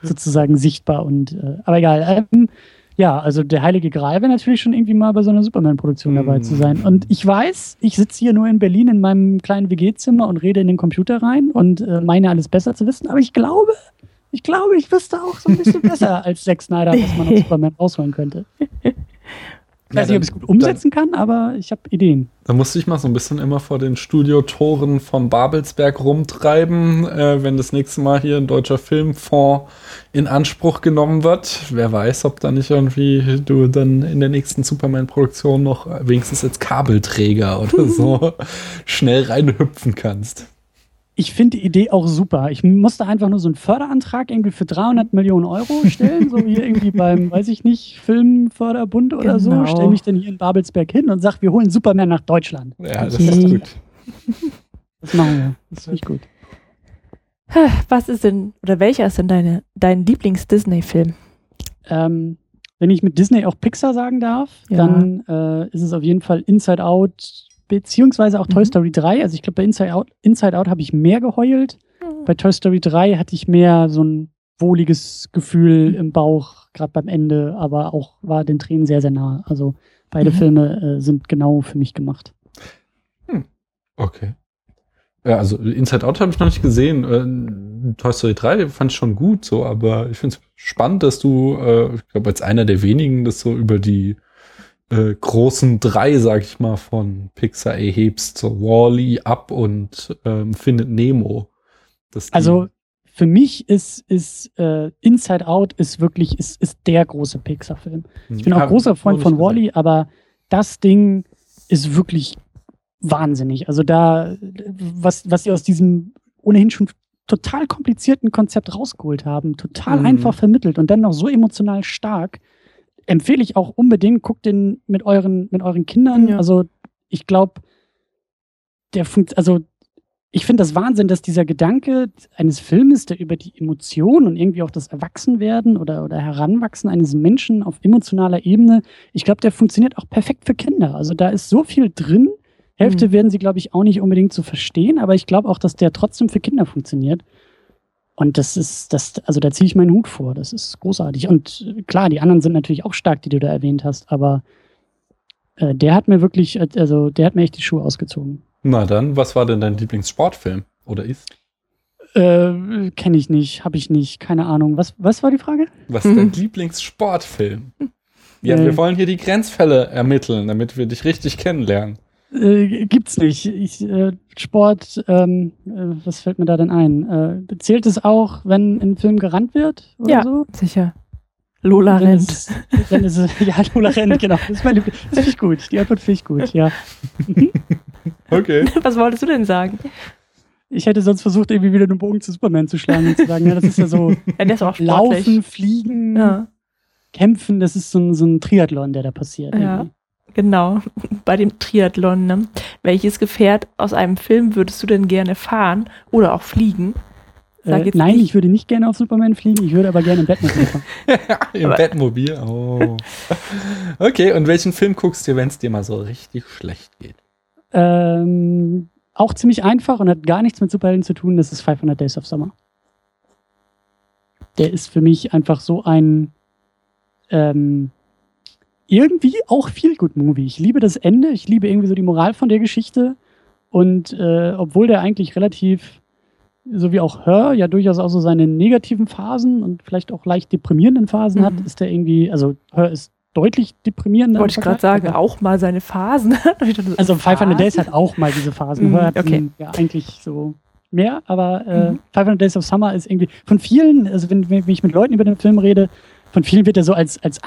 sozusagen sichtbar. Und äh, aber egal. Ähm, ja, also der Heilige Gral wäre natürlich schon irgendwie mal bei so einer Superman-Produktion dabei zu sein. Und ich weiß, ich sitze hier nur in Berlin in meinem kleinen WG-Zimmer und rede in den Computer rein und äh, meine alles besser zu wissen, aber ich glaube, ich glaube, ich wüsste auch so ein bisschen besser als Zack Snyder, was man aus Superman rausholen könnte. Ich weiß nicht, ob ich es gut umsetzen kann, aber ich habe Ideen. Da musste ich mal so ein bisschen immer vor den Studiotoren von Babelsberg rumtreiben, äh, wenn das nächste Mal hier ein deutscher Filmfonds in Anspruch genommen wird. Wer weiß, ob da nicht irgendwie du dann in der nächsten Superman-Produktion noch wenigstens als Kabelträger oder so schnell reinhüpfen kannst. Ich finde die Idee auch super. Ich musste einfach nur so einen Förderantrag irgendwie für 300 Millionen Euro stellen, so wie irgendwie beim, weiß ich nicht, Filmförderbund oder Genau. so. Stell mich dann hier in Babelsberg hin und sag, wir holen Superman nach Deutschland. Ja, das Okay. ist gut. Das machen wir. Das finde ich gut. Was ist denn, oder welcher ist denn deine, dein Lieblings-Disney-Film? Ähm, wenn ich mit Disney auch Pixar sagen darf, Ja. dann äh, ist es auf jeden Fall Inside Out, beziehungsweise auch Toy Mhm. Story 3. Also ich glaube, bei Inside Out, Inside Out habe ich mehr geheult. Bei Toy Story 3 hatte ich mehr so ein wohliges Gefühl im Bauch, gerade beim Ende, aber auch war den Tränen sehr, sehr nah. Also beide Mhm. Filme äh, sind genau für mich gemacht. Okay. Ja, also Inside Out habe ich noch nicht gesehen. Äh, Toy Story 3 den fand ich schon gut, so, aber ich finde es spannend, dass du, äh, ich glaube, als einer der wenigen das so über die äh, großen drei, sag ich mal, von Pixar erhebst, so Wally, Up und ähm, Findet Nemo. Also für mich ist, ist äh, Inside Out ist wirklich ist, ist der große Pixar-Film. Ich bin auch großer Freund von. Wally, aber das Ding ist wirklich wahnsinnig. Also da, was, was sie aus diesem ohnehin schon total komplizierten Konzept rausgeholt haben, total Mhm. einfach vermittelt und dann noch so emotional stark, empfehle ich auch unbedingt, guckt den mit euren, mit euren Kindern. Ja. Also ich glaube, der funkt, also ich finde das Wahnsinn, dass dieser Gedanke eines Filmes, der über die Emotionen und irgendwie auch das Erwachsenwerden oder, oder Heranwachsen eines Menschen auf emotionaler Ebene, ich glaube, der funktioniert auch perfekt für Kinder. Also da ist so viel drin. Hälfte Mhm. werden sie, glaube ich, auch nicht unbedingt zu verstehen, aber ich glaube auch, dass der trotzdem für Kinder funktioniert. Und das ist, das, also da ziehe ich meinen Hut vor. Das ist großartig. Und klar, die anderen sind natürlich auch stark, die du da erwähnt hast, aber äh, der hat mir wirklich, äh, also der hat mir echt die Schuhe ausgezogen. Na dann, was war denn dein Lieblingssportfilm? Oder ist? Äh, kenne ich nicht, habe ich nicht, keine Ahnung. Was, was war die Frage? Was ist dein Lieblingssportfilm? Ja, Äh. wir wollen hier die Grenzfälle ermitteln, damit wir dich richtig kennenlernen. Äh, gibt's nicht. Ich, äh, Sport, ähm, äh, was fällt mir da denn ein? Äh, zählt es auch, wenn in Film gerannt wird oder Ja. so? Sicher. Lola Wenn rennt. es, wenn es, ja, Lola rennt, genau. Das ist mein Liebling- Das finde ich gut. Die Antwort finde ich gut, ja. Okay. Was wolltest du denn sagen? Ich hätte sonst versucht, irgendwie wieder den Bogen zu Superman zu schlagen und zu sagen, ja, das ist ja so Ja, der ist. Laufen, Fliegen, Ja, Kämpfen, das ist so ein, so ein Triathlon, der da passiert. Ja. irgendwie. Genau. Bei dem Triathlon. Ne? Welches Gefährt aus einem Film würdest du denn gerne fahren oder auch fliegen? Sag Äh, nein, nicht- ich würde nicht gerne auf Superman fliegen, ich würde aber gerne im Batman fahren. Im Bettmobil. Oh. Okay, und welchen Film guckst du, wenn es dir mal so richtig schlecht geht? Ähm, auch ziemlich einfach und hat gar nichts mit Superhelden zu tun. Das ist 500 Days of Summer. Der ist für mich einfach so ein ähm, irgendwie auch viel gut Movie. Ich liebe das Ende. Ich liebe irgendwie so die Moral von der Geschichte. Und äh, obwohl der eigentlich relativ, so wie auch Her, ja durchaus auch so seine negativen Phasen und vielleicht auch leicht deprimierenden Phasen hat, Mhm. ist der irgendwie, also Her ist deutlich deprimierender. im Wollte ich gerade sagen, auch mal seine Phasen. Also 500 Phasen? Days hat auch mal diese Phasen. Mhm, Her hat okay. ja eigentlich so mehr, aber äh, Mhm. 500 Days of Summer ist irgendwie von vielen, also wenn, wenn ich mit Leuten über den Film rede, von vielen wird er so als, als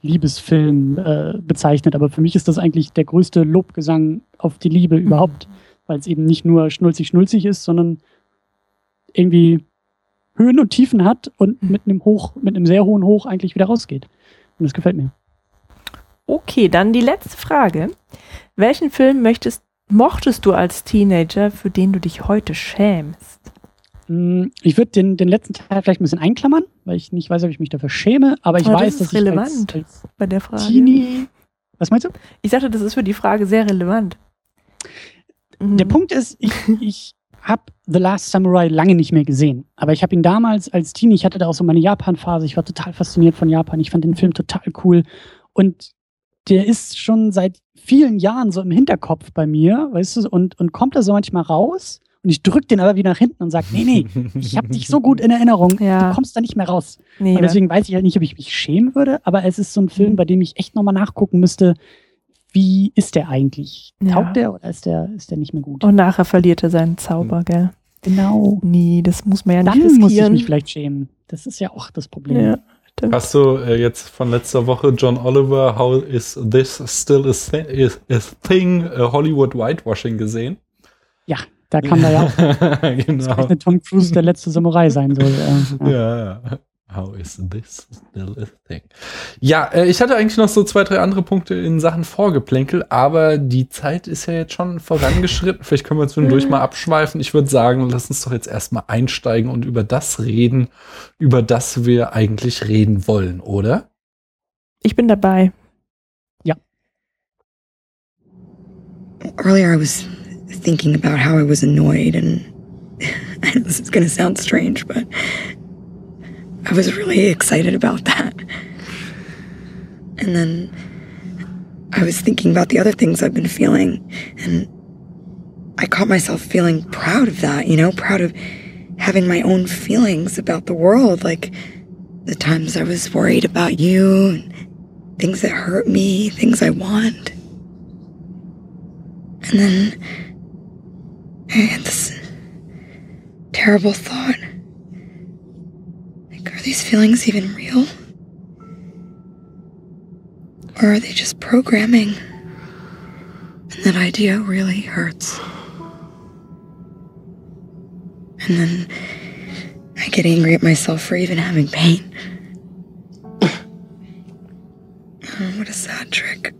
Anti-Liebesfilm äh, bezeichnet, aber für mich ist das eigentlich der größte Lobgesang auf die Liebe Mhm. überhaupt, weil es eben nicht nur schnulzig-schnulzig ist, sondern irgendwie Höhen und Tiefen hat und Mhm. mit einem Hoch, mit einem sehr hohen Hoch eigentlich wieder rausgeht. Und das gefällt mir. Okay, dann die letzte Frage. Welchen Film möchtest, mochtest du als Teenager, für den du dich heute schämst? Mm, ich würde den, den letzten Teil vielleicht ein bisschen einklammern, weil ich nicht weiß, ob ich mich dafür schäme, aber ich Aber weiß, das ist dass relevant ich als, bei der als Frage. Teenie. Was meinst du? Ich sagte, das ist für die Frage sehr relevant. Mhm. Der Punkt ist, ich, ich habe The Last Samurai lange nicht mehr gesehen. Aber ich habe ihn damals als Teenie, ich hatte da auch so meine Japan-Phase, ich war total fasziniert von Japan. Ich fand den Film total cool. Und der ist schon seit vielen Jahren so im Hinterkopf bei mir, weißt du, und, und kommt da so manchmal raus. Und ich drück den aber wieder nach hinten und sage, nee, nee, ich habe dich so gut in Erinnerung, Ja. du kommst da nicht mehr raus. Nee, Und deswegen weiß ich halt nicht, ob ich mich schämen würde, aber es ist so ein Film, bei dem ich echt nochmal nachgucken müsste, wie ist der eigentlich? Ja. Taugt der oder ist der, ist der nicht mehr gut? und nachher verliert er seinen Zauber, gell? Genau. Nee, das muss man ja nicht Dann muss ich riskieren. mich vielleicht schämen. Das ist ja auch das Problem. ja. Hast du äh, jetzt von letzter Woche John Oliver, How is this still a, thi is a thing, äh, Hollywood Whitewashing gesehen? Da kam da ja auch genau. eine Tom Cruise der letzte Samurai sein soll. Äh, ja. Ja, ja. How is this still a thing? Ja, äh, ich hatte eigentlich noch so zwei, drei andere Punkte in Sachen Vorgeplänkel, aber die Zeit ist ja jetzt schon vorangeschritten. Vielleicht können wir zwischendurch mal abschweifen. Ich würde sagen, lass uns doch jetzt erstmal einsteigen und über das reden, über das wir eigentlich reden wollen, oder? Ich bin dabei. Earlier, I was thinking about how I was annoyed, and this is going to sound strange, but I was really excited about that. And then I was thinking about the other things I've been feeling, and I caught myself feeling proud of that, you know, proud of having my own feelings about the world, like the times I was worried about you, and things that hurt me, things I want. And then I had this terrible thought. Like, are these feelings even real? Or are they just programming? And that idea really hurts. And then I get angry at myself for even having pain. Oh, what a sad trick.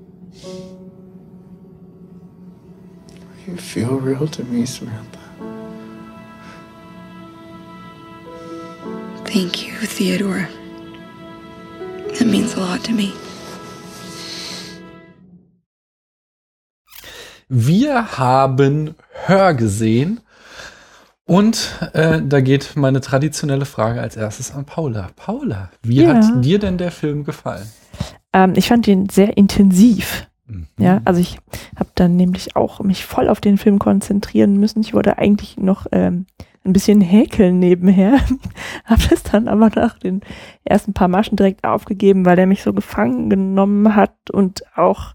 You feel real to me, Samantha. Thank you, Theodore. That means a lot to me. Wir haben Hör gesehen. Und äh, da geht meine traditionelle Frage als erstes an Paula. Paula, wie Ja. hat dir denn der Film gefallen? Ähm, ich fand ihn sehr intensiv. Mhm. Ja, also ich habe dann nämlich auch mich voll auf den Film konzentrieren müssen. Ich wollte eigentlich noch ähm, ein bisschen häkeln nebenher, habe das dann aber nach den ersten paar Maschen direkt aufgegeben, weil er mich so gefangen genommen hat und auch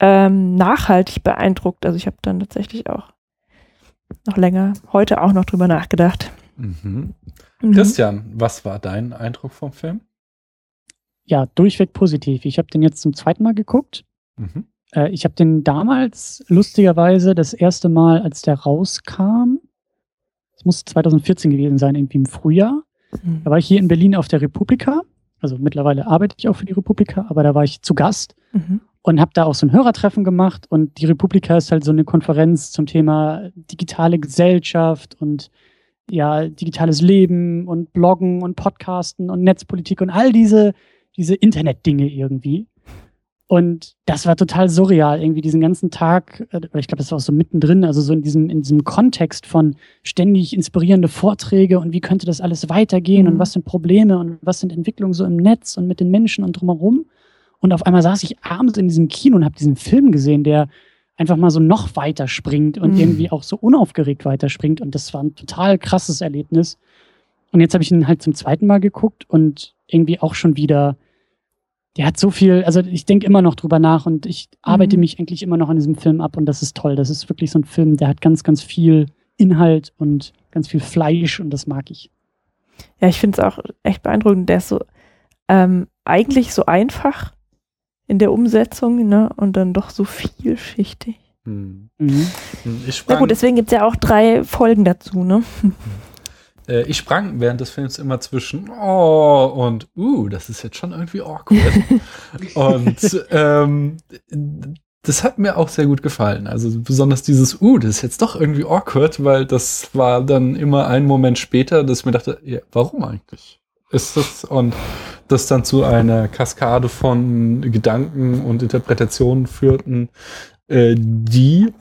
ähm, nachhaltig beeindruckt. Also ich habe dann tatsächlich auch noch länger heute auch noch drüber nachgedacht. Mhm. Mhm. Christian, was war dein Eindruck vom Film? ja, durchweg positiv. Ich habe den jetzt zum zweiten Mal geguckt. Mhm. Äh, ich habe den damals lustigerweise das erste Mal, als der rauskam, es muss 2014 gewesen sein, irgendwie im Frühjahr. Mhm. Da war ich hier in Berlin auf der Republika. Also mittlerweile arbeite ich auch für die Republika, aber da war ich zu Gast Mhm. und habe da auch so ein Hörertreffen gemacht. Und die Republika ist halt so eine Konferenz zum Thema digitale Gesellschaft und ja, digitales Leben und Bloggen und Podcasten und Netzpolitik und all diese, diese Internetdinge irgendwie. Und das war total surreal, irgendwie diesen ganzen Tag, äh, ich glaube, das war auch so mittendrin, also so in diesem, in diesem Kontext von ständig inspirierende Vorträge und wie könnte das alles weitergehen Mhm. und was sind Probleme und was sind Entwicklungen so im Netz und mit den Menschen und drumherum. Und auf einmal saß ich abends in diesem Kino und habe diesen Film gesehen, der einfach mal so noch weiter springt und Mhm. irgendwie auch so unaufgeregt weiterspringt. Und das war ein total krasses Erlebnis. Und jetzt habe ich ihn halt zum zweiten Mal geguckt und irgendwie auch schon wieder, der hat so viel, also ich denke immer noch drüber nach und ich arbeite Mhm. mich eigentlich immer noch an diesem Film ab und das ist toll. Das ist wirklich so ein Film, der hat ganz, ganz viel Inhalt und ganz viel Fleisch und das mag ich. Ja, ich finde es auch echt beeindruckend. Der ist so ähm, eigentlich so einfach in der Umsetzung, ne? Und dann doch so vielschichtig. Hm. Mhm. Ich Na gut, deswegen gibt es ja auch drei Folgen dazu, ne? Äh, ich sprang während des Films immer zwischen oh und uh, das ist jetzt schon irgendwie awkward. und ähm, das hat mir auch sehr gut gefallen. Also besonders dieses, uh, das ist jetzt doch irgendwie awkward, weil das war dann immer ein Moment später, dass ich mir dachte, ja, warum eigentlich? Ist das und das dann zu einer Kaskade von Gedanken und Interpretationen führten, äh, die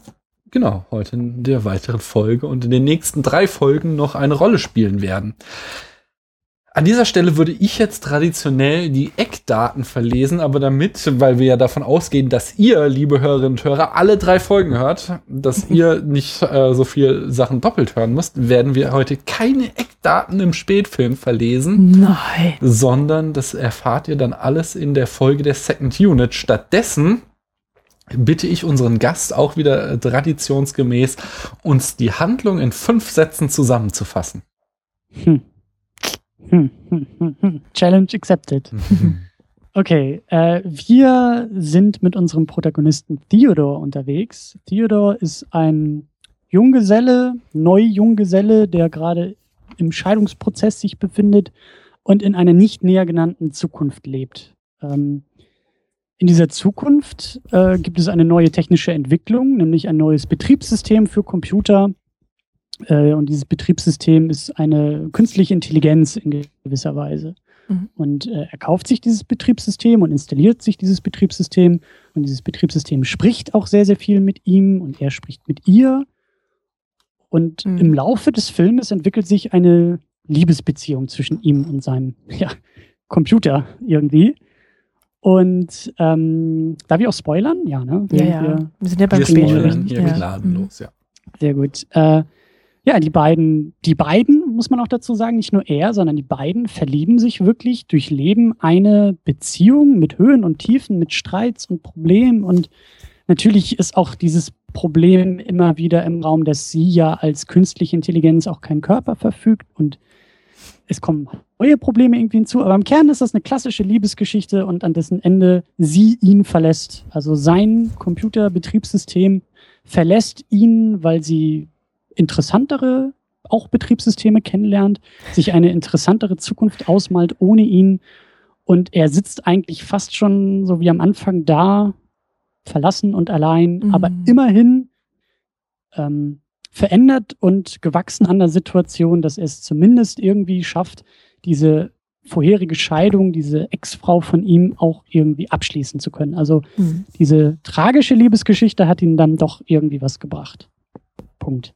genau heute in der weiteren Folge und in den nächsten drei Folgen noch eine Rolle spielen werden. An dieser Stelle würde ich jetzt traditionell die Eckdaten verlesen, aber damit, weil wir ja davon ausgehen, dass ihr, liebe Hörerinnen und Hörer, alle drei Folgen hört, dass ihr nicht äh, so viel Sachen doppelt hören müsst, werden wir heute keine Eckdaten im Spätfilm verlesen. Nein. Sondern das erfahrt ihr dann alles in der Folge der Second Unit. Stattdessen bitte ich unseren Gast auch wieder traditionsgemäß, uns die Handlung in fünf Sätzen zusammenzufassen. Hm. Hm, hm. Challenge accepted. Okay, äh, wir sind mit unserem Protagonisten Theodore unterwegs. Theodore ist ein Junggeselle, Neu-Junggeselle, der gerade im Scheidungsprozess sich befindet und in einer nicht näher genannten Zukunft lebt. Ähm, in dieser Zukunft äh, gibt es eine neue technische Entwicklung, nämlich ein neues Betriebssystem für Computer, äh, und dieses Betriebssystem ist eine künstliche Intelligenz in gewisser Weise. Mhm. Und äh, er kauft sich dieses Betriebssystem und installiert sich dieses Betriebssystem. Und dieses Betriebssystem spricht auch sehr, sehr viel mit ihm und er spricht mit ihr. Und mhm. im Laufe des Filmes entwickelt sich eine Liebesbeziehung zwischen ihm und seinem ja, Computer irgendwie. Und ähm, darf ich auch spoilern? Ja, ne? Ja, ja. Wir, wir sind ja beim Spoilern hier ja. gnadenlos, ja. Sehr gut. Äh, ja, die beiden, die beiden, muss man auch dazu sagen, nicht nur er, sondern die beiden verlieben sich wirklich, durchleben eine Beziehung mit Höhen und Tiefen, mit Streits und Problemen. Und natürlich ist auch dieses Problem immer wieder im Raum, dass sie ja als künstliche Intelligenz auch keinen Körper verfügt und es kommen neue Probleme irgendwie hinzu. Aber im Kern ist das eine klassische Liebesgeschichte und an dessen Ende sie ihn verlässt. Also sein Computerbetriebssystem verlässt ihn, weil sie interessantere auch Betriebssysteme kennenlernt, sich eine interessantere Zukunft ausmalt ohne ihn. Und er sitzt eigentlich fast schon so wie am Anfang da, verlassen und allein, mhm. aber immerhin ähm, verändert und gewachsen an der Situation, dass er es zumindest irgendwie schafft, diese vorherige Scheidung, diese Ex-Frau von ihm auch irgendwie abschließen zu können. Also mhm. diese tragische Liebesgeschichte hat ihn dann doch irgendwie was gebracht. Punkt.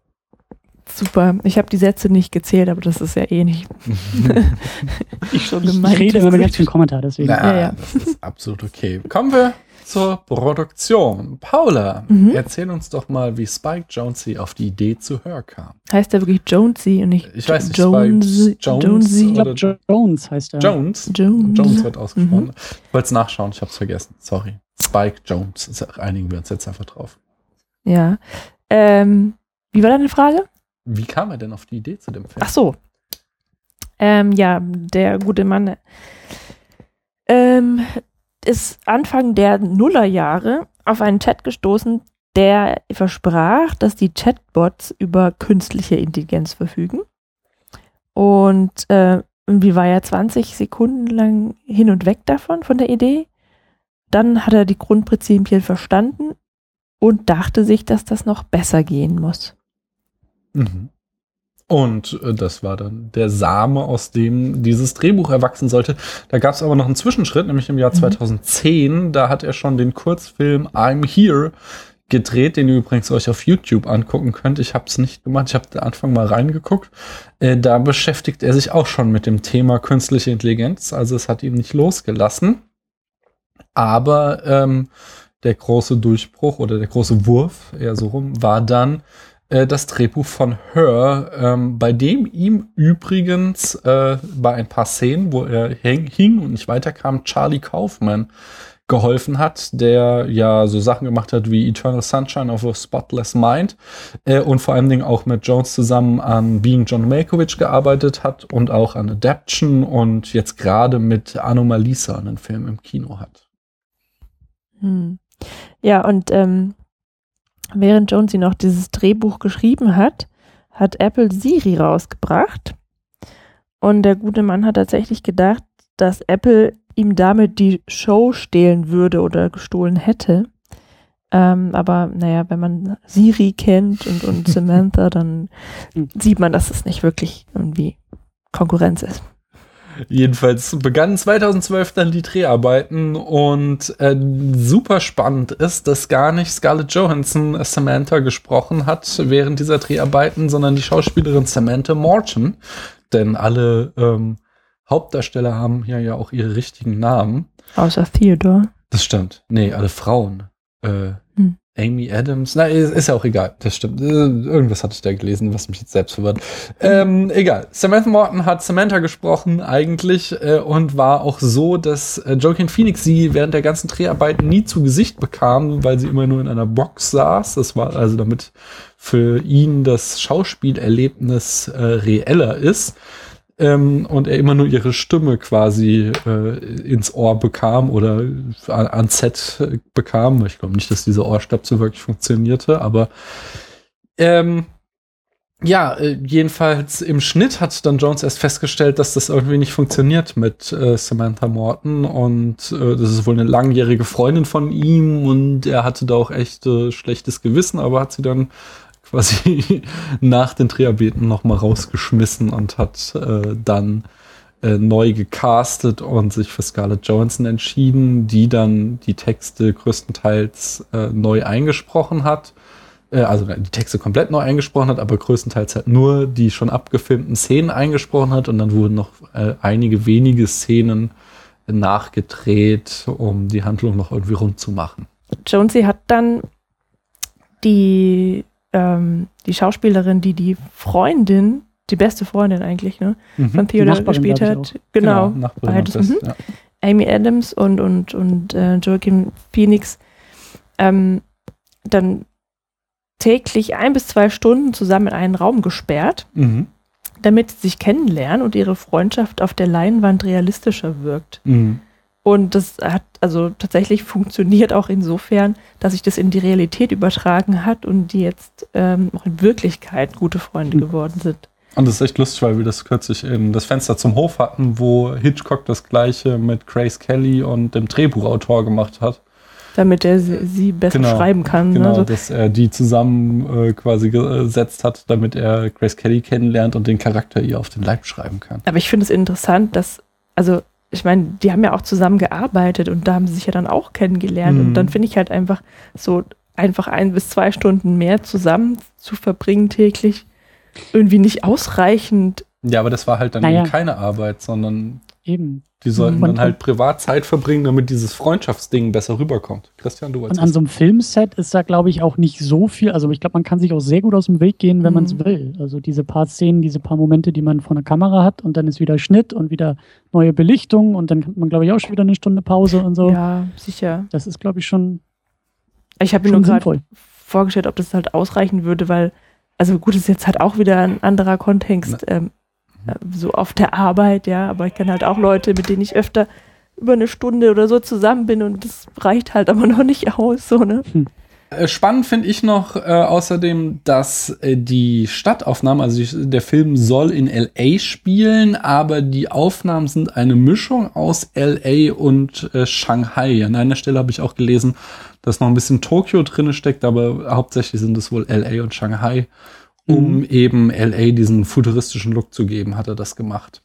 Super. Ich habe die Sätze nicht gezählt, aber das ist ja eh nicht. ich schon gemeint. Ich rede immer ganz viel Kommentar, deswegen. Na, ja, ja. Das ist absolut okay. Kommen wir zur Produktion. Paula, mhm. erzähl uns doch mal, wie Spike Jonesy auf die Idee zu Her kam. Heißt er wirklich Jonesy und nicht Ich weiß nicht, Jones, Spike Jones Jonesy. Ich glaube, Jones heißt er. Jones? Jones. Jones wird ausgesprochen. Mhm. Ich wollte es nachschauen, ich habe es vergessen. Sorry. Spike Jones. Einigen wir uns jetzt einfach drauf. Ja. Ähm, wie war deine Frage? Wie kam er denn auf die Idee zu dem Film? Ach so. Ähm, ja, der gute Mann ähm, ist Anfang der Nullerjahre auf einen Chat gestoßen, der versprach, dass die Chatbots über künstliche Intelligenz verfügen. Und äh, irgendwie war er 20 Sekunden lang hin und weg davon, von der Idee. Dann hat er die Grundprinzipien verstanden und dachte sich, dass das noch besser gehen muss. Mhm. Und äh, das war dann der Same, aus dem dieses Drehbuch erwachsen sollte. Da gab es aber noch einen Zwischenschritt, nämlich im Jahr mhm. 2010. Da hat er schon den Kurzfilm I'm Here gedreht, den ihr übrigens euch auf YouTube angucken könnt. Ich habe es nicht gemacht, ich habe den Anfang mal reingeguckt. Äh, da beschäftigt er sich auch schon mit dem Thema künstliche Intelligenz. Also es hat ihn nicht losgelassen. Aber ähm, der große Durchbruch oder der große Wurf, eher so rum, war dann äh, das Drehbuch von Her, ähm, bei dem ihm übrigens äh, bei ein paar Szenen, wo er hing und nicht weiterkam, Charlie Kaufman geholfen hat, der ja so Sachen gemacht hat wie Eternal Sunshine of a Spotless Mind äh, und vor allen Dingen auch mit Jones zusammen an Being John Malkovich gearbeitet hat und auch an Adaption und jetzt gerade mit Anomalisa einen Film im Kino hat. Hm. Ja, und ähm, während Jonesy noch dieses Drehbuch geschrieben hat, hat Apple Siri rausgebracht. Und der gute Mann hat tatsächlich gedacht, dass Apple ihm damit die Show stehlen würde oder gestohlen hätte. Ähm, aber naja, wenn man Siri kennt und, und Samantha, dann sieht man, dass es nicht wirklich irgendwie Konkurrenz ist. Jedenfalls begannen 2012 dann die Dreharbeiten und äh, super spannend ist, dass gar nicht Scarlett Johansson Samantha gesprochen hat während dieser Dreharbeiten, sondern die Schauspielerin Samantha Morton. Denn alle ähm, Hauptdarsteller haben hier ja auch ihre richtigen Namen. Außer Theodore. Das stimmt. Nee, alle Frauen. Äh. Amy Adams. Na, ist, ist ja auch egal. Das stimmt. Äh, Irgendwas hatte ich da gelesen, was mich jetzt selbst verwirrt. Ähm, egal. Samantha Morton hat Samantha gesprochen eigentlich äh, und war auch so, dass äh, Joaquin Phoenix sie während der ganzen Dreharbeiten nie zu Gesicht bekam, weil sie immer nur in einer Box saß. Das war also damit für ihn das Schauspielerlebnis äh, reeller ist ähm, und er immer nur ihre Stimme quasi äh, ins Ohr bekam oder an, Set äh, bekam. Ich glaube nicht, dass diese Ohrstöpsel wirklich funktionierte, aber ähm, ja, äh, jedenfalls im Schnitt hat dann Jones erst festgestellt, dass das irgendwie nicht funktioniert mit äh, Samantha Morton und äh, das ist wohl eine langjährige Freundin von ihm und er hatte da auch echt äh, schlechtes Gewissen, aber hat sie dann quasi nach den Dreharbeiten noch mal rausgeschmissen und hat äh, dann äh, neu gecastet und sich für Scarlett Johansson entschieden, die dann die Texte größtenteils äh, neu eingesprochen hat. Äh, also die Texte komplett neu eingesprochen hat, aber größtenteils halt nur die schon abgefilmten Szenen eingesprochen hat und dann wurden noch äh, einige wenige Szenen nachgedreht, um die Handlung noch irgendwie rund zu machen. Jonesy hat dann die, ähm, die Schauspielerin, die die Freundin, die beste Freundin eigentlich, ne, von Theodore gespielt hat. Genau. Beides, und das, mhm. ja. Amy Adams und, und, und äh, Joaquin Phoenix ähm, dann täglich ein bis zwei Stunden zusammen in einen Raum gesperrt, Mhm. damit sie sich kennenlernen und ihre Freundschaft auf der Leinwand realistischer wirkt. Mhm. Und das hat also tatsächlich funktioniert auch insofern, dass sich das in die Realität übertragen hat und die jetzt ähm, auch in Wirklichkeit gute Freunde Hm. geworden sind. Und das ist echt lustig, weil wir das kürzlich in das Fenster zum Hof hatten, wo Hitchcock das gleiche mit Grace Kelly und dem Drehbuchautor gemacht hat. Damit er sie, besser Genau, schreiben kann. Genau, Ne? So, dass er die zusammen äh, quasi gesetzt hat, damit er Grace Kelly kennenlernt und den Charakter ihr auf den Leib schreiben kann. Aber ich finde es interessant, dass, also ich meine, die haben ja auch zusammen gearbeitet und da haben sie sich ja dann auch kennengelernt. Mhm. Und dann finde ich halt einfach so, einfach ein bis zwei Stunden mehr zusammen zu verbringen täglich, irgendwie nicht ausreichend. Ja, aber das war halt dann Naja. eben keine Arbeit, sondern Eben. die sollten Und- dann halt privat Zeit verbringen, damit dieses Freundschaftsding besser rüberkommt. Christian, du Und wolltest an so einem Filmset ist da, glaube ich, auch nicht so viel. Also ich glaube, man kann sich auch sehr gut aus dem Weg gehen, wenn man es Mhm. will. Also diese paar Szenen, diese paar Momente, die man vor der Kamera hat und dann ist wieder Schnitt und wieder neue Belichtung und dann hat man, glaube ich, auch schon wieder eine Stunde Pause und so. Ja, sicher. Das ist, glaube ich, schon, Ich habe mir nur schon gerade sinnvoll. vorgestellt, ob das halt ausreichen würde, weil, also gut, ist jetzt halt auch wieder ein anderer Kontext, ähm, äh, so auf der Arbeit, ja, aber ich kenne halt auch Leute, mit denen ich öfter über eine Stunde oder so zusammen bin und das reicht halt aber noch nicht aus, so, ne? Äh, Spannend finde ich noch äh, außerdem, dass äh, die Stadtaufnahmen, also die, der Film soll in LA spielen, aber die Aufnahmen sind eine Mischung aus LA und äh, Shanghai. An einer Stelle habe ich auch gelesen, dass noch ein bisschen Tokio drinne steckt, aber hauptsächlich sind es wohl LA und Shanghai. Um eben LA diesen futuristischen Look zu geben, hat er das gemacht.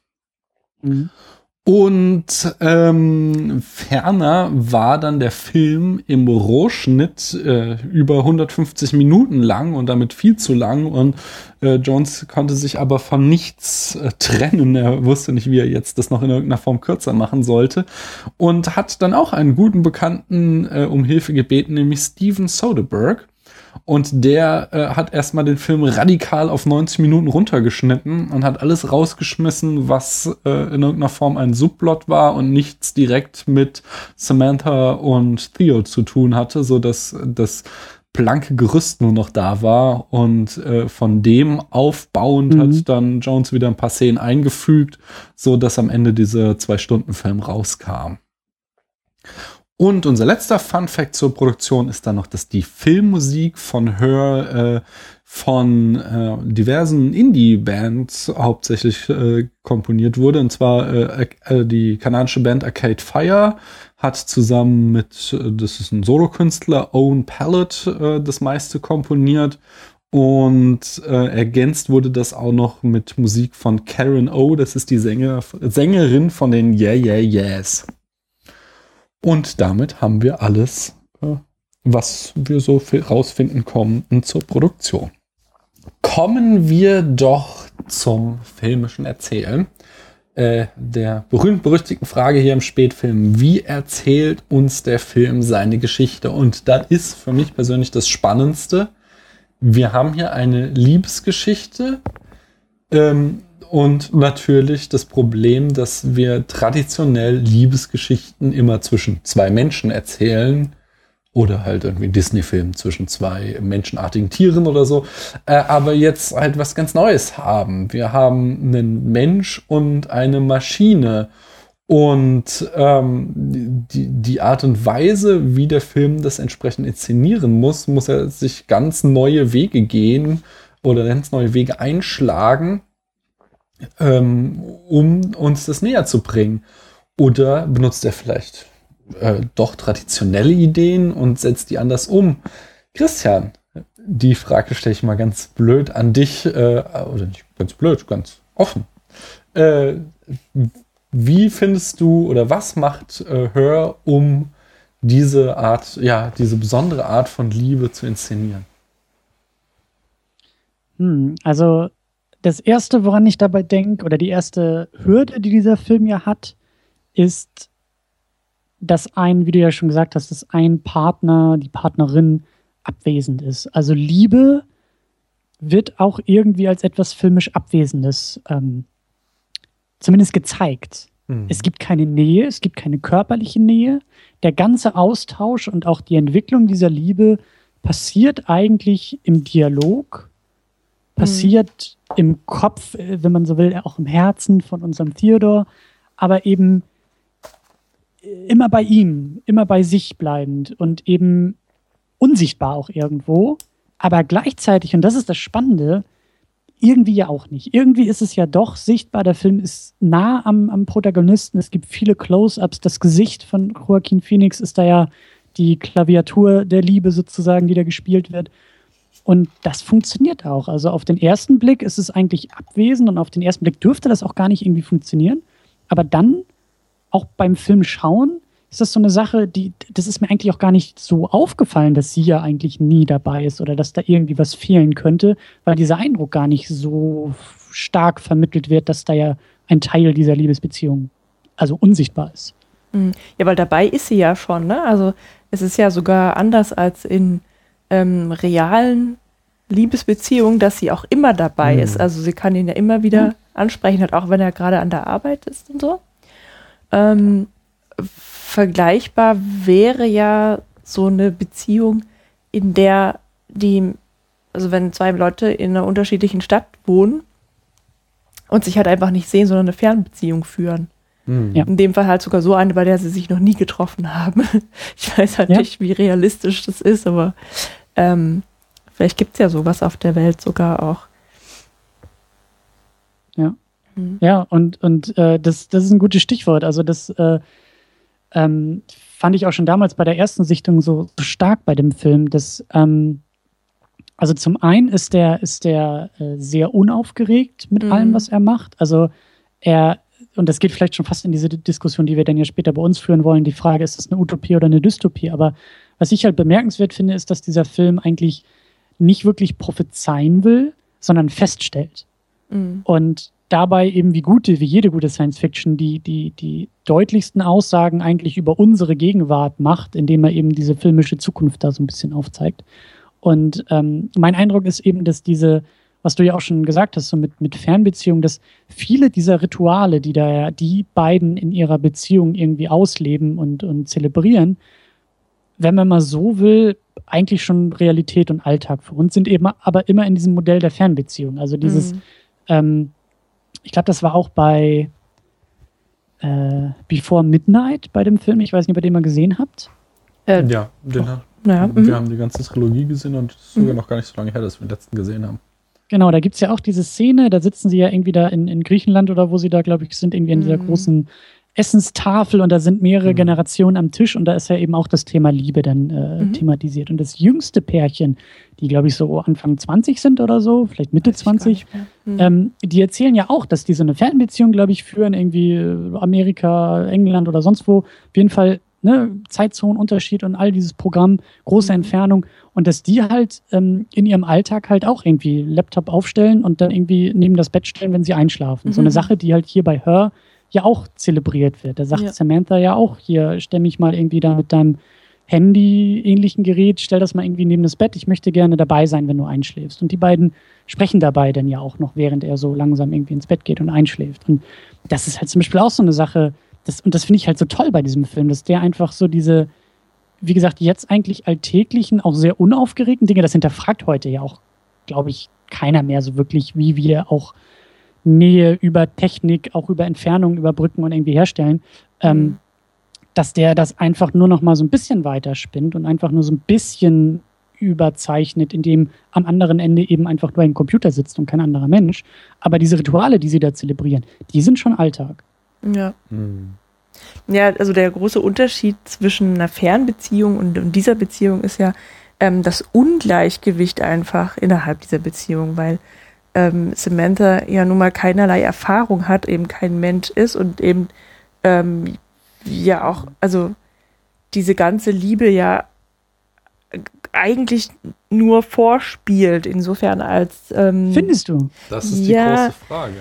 Mhm. Und ähm, ferner war dann der Film im Rohschnitt äh, über 150 Minuten lang und damit viel zu lang. Und äh, Jones konnte sich aber von nichts äh, trennen. Er wusste nicht, wie er jetzt das noch in irgendeiner Form kürzer machen sollte. Und hat dann auch einen guten Bekannten äh, um Hilfe gebeten, nämlich Steven Soderbergh. Und der äh, hat erstmal den Film radikal auf 90 Minuten runtergeschnitten und hat alles rausgeschmissen, was äh, in irgendeiner Form ein Subplot war und nichts direkt mit Samantha und Theo zu tun hatte, so dass das blanke Gerüst nur noch da war und äh, von dem aufbauend Mhm. hat dann Jones wieder ein paar Szenen eingefügt, so dass am Ende dieser zwei Stunden Film rauskam. Und unser letzter Fun Fact zur Produktion ist dann noch, dass die Filmmusik von Her äh, von äh, diversen Indie-Bands hauptsächlich äh, komponiert wurde. Und zwar äh, äh, die kanadische Band Arcade Fire hat zusammen mit, äh, das ist ein Solokünstler, Owen Pallet, das meiste komponiert. Und äh, ergänzt wurde das auch noch mit Musik von Karen O, das ist die Sänger, Sängerin von den Yeah Yeah Yeahs. Und damit haben wir alles, äh, was wir so rausfinden konnten zur Produktion. Kommen wir doch zum filmischen Erzählen. Äh, der berühmt-berüchtigten Frage hier im Spätfilm. Wie erzählt uns der Film seine Geschichte? Und das ist für mich persönlich das Spannendste. Wir haben hier eine Liebesgeschichte ähm, und natürlich das Problem, dass wir traditionell Liebesgeschichten immer zwischen zwei Menschen erzählen oder halt irgendwie Disney-Film zwischen zwei menschenartigen Tieren oder so. Äh, aber jetzt halt was ganz Neues haben. Wir haben einen Mensch und eine Maschine. Und ähm, die, die Art und Weise, wie der Film das entsprechend inszenieren muss, muss er sich ganz neue Wege gehen oder ganz neue Wege einschlagen, ähm, um uns das näher zu bringen. Oder benutzt er vielleicht äh, doch traditionelle Ideen und setzt die anders um. Christian, die Frage stelle ich mal ganz blöd an dich, äh, oder nicht ganz blöd, ganz offen. Äh, wie findest du oder was macht äh, Hör, um diese Art, ja, diese besondere Art von Liebe zu inszenieren? Hm, also das erste, woran ich dabei denke, oder die erste Hürde, die dieser Film ja hat, ist, dass ein, wie du ja schon gesagt hast, dass ein Partner, die Partnerin abwesend ist. Also Liebe wird auch irgendwie als etwas filmisch Abwesendes ähm, zumindest gezeigt. Mhm. Es gibt keine Nähe, es gibt keine körperliche Nähe. Der ganze Austausch und auch die Entwicklung dieser Liebe passiert eigentlich im Dialog, passiert mhm. Im Kopf, äh, wenn man so will, auch im Herzen von unserem Theodor, aber eben immer bei ihm, immer bei sich bleibend und eben unsichtbar auch irgendwo, aber gleichzeitig, und das ist das Spannende, irgendwie ja auch nicht. Irgendwie ist es ja doch sichtbar, der Film ist nah am, am Protagonisten, es gibt viele Close-ups, das Gesicht von Joaquin Phoenix ist da ja die Klaviatur der Liebe sozusagen, die da gespielt wird. Und das funktioniert auch. Also auf den ersten Blick ist es eigentlich abwesend und auf den ersten Blick dürfte das auch gar nicht irgendwie funktionieren. Aber dann auch beim Film schauen, ist das so eine Sache, die, das ist mir eigentlich auch gar nicht so aufgefallen, dass sie ja eigentlich nie dabei ist oder dass da irgendwie was fehlen könnte, weil dieser Eindruck gar nicht so stark vermittelt wird, dass da ja ein Teil dieser Liebesbeziehung also unsichtbar ist. Mhm. Ja, weil dabei ist sie ja schon, ne? Also es ist ja sogar anders als in ähm, realen Liebesbeziehungen, dass sie auch immer dabei mhm. ist. Also sie kann ihn ja immer wieder mhm. ansprechen, halt auch wenn er gerade an der Arbeit ist und so. Ähm, vergleichbar wäre ja so eine Beziehung, in der die, also wenn zwei Leute in einer unterschiedlichen Stadt wohnen und sich halt einfach nicht sehen, sondern eine Fernbeziehung führen. Mhm. In dem Fall halt sogar so eine, bei der sie sich noch nie getroffen haben. Ich weiß halt ja. nicht, wie realistisch das ist, aber ähm, vielleicht gibt es ja sowas auf der Welt sogar auch. Ja. Mhm. Ja, und, und äh, das, das ist ein gutes Stichwort. Also das äh, ähm, fand ich auch schon damals bei der ersten Sichtung so, so stark bei dem Film. Dass, ähm, also zum einen ist der, ist der äh, sehr unaufgeregt mit mhm. allem, was er macht. Also er, und das geht vielleicht schon fast in diese Diskussion, die wir dann ja später bei uns führen wollen. Die Frage, ist das eine Utopie oder eine Dystopie? Aber was ich halt bemerkenswert finde, ist, dass dieser Film eigentlich nicht wirklich prophezeien will, sondern feststellt. Mhm. Und dabei eben wie gute, wie jede gute Science Fiction, die, die, die deutlichsten Aussagen eigentlich über unsere Gegenwart macht, indem er eben diese filmische Zukunft da so ein bisschen aufzeigt. Und ähm, mein Eindruck ist eben, dass diese, was du ja auch schon gesagt hast, so mit, mit Fernbeziehungen, dass viele dieser Rituale, die da die beiden in ihrer Beziehung irgendwie ausleben und, und zelebrieren, wenn man mal so will, eigentlich schon Realität und Alltag für uns sind eben aber immer in diesem Modell der Fernbeziehung. Also dieses, mhm. ähm, ich glaube, das war auch bei äh, Before Midnight bei dem Film. Ich weiß nicht, ob ihr den mal gesehen habt. Äh, ja, den hat, naja, wir mhm. haben die ganze Trilogie gesehen und es ist sogar noch gar nicht so lange her, dass wir den letzten gesehen haben. Genau, da gibt es ja auch diese Szene, da sitzen sie ja irgendwie da in, in Griechenland oder wo sie da, glaube ich, sind, irgendwie in dieser Mhm. großen Essenstafel und da sind mehrere Mhm. Generationen am Tisch und da ist ja eben auch das Thema Liebe dann äh, Mhm. thematisiert. Und das jüngste Pärchen, die, glaube ich, so Anfang 20 sind oder so, vielleicht Mitte Weiß ich gar 20, nicht mehr. Mhm. ähm, die erzählen ja auch, dass die so eine Fernbeziehung, glaube ich, führen, irgendwie äh, Amerika, England oder sonst wo. Auf jeden Fall ne, Zeitzonenunterschied und all dieses Programm, große Mhm. Entfernung. Und dass die halt ähm, in ihrem Alltag halt auch irgendwie Laptop aufstellen und dann irgendwie neben das Bett stellen, wenn sie einschlafen. So eine Mhm. Sache, die halt hier bei Her ja auch zelebriert wird. Da sagt Ja. Samantha ja auch hier, stell mich mal irgendwie da mit deinem Handy-ähnlichen Gerät, stell das mal irgendwie neben das Bett. Ich möchte gerne dabei sein, wenn du einschläfst. Und die beiden sprechen dabei dann ja auch noch, während er so langsam irgendwie ins Bett geht und einschläft. Und das ist halt zum Beispiel auch so eine Sache, das, und das finde ich halt so toll bei diesem Film, dass der einfach so diese, wie gesagt, jetzt eigentlich alltäglichen, auch sehr unaufgeregten Dinge, das hinterfragt heute ja auch, glaube ich, keiner mehr so wirklich, wie wir auch Nähe über Technik, auch über Entfernung überbrücken und irgendwie herstellen. Ähm, Mhm. dass der das einfach nur noch mal so ein bisschen weiterspinnt und einfach nur so ein bisschen überzeichnet, indem am anderen Ende eben einfach nur ein Computer sitzt und kein anderer Mensch. Aber diese Rituale, die sie da zelebrieren, die sind schon Alltag. Ja. Hm. Ja, also der große Unterschied zwischen einer Fernbeziehung und, und dieser Beziehung ist ja ähm, das Ungleichgewicht einfach innerhalb dieser Beziehung, weil ähm, Samantha ja nun mal keinerlei Erfahrung hat, eben kein Mensch ist und eben ähm, ja auch, also diese ganze Liebe ja eigentlich nur vorspielt, insofern als ähm, Findest du? Das ist die Ja. große Frage.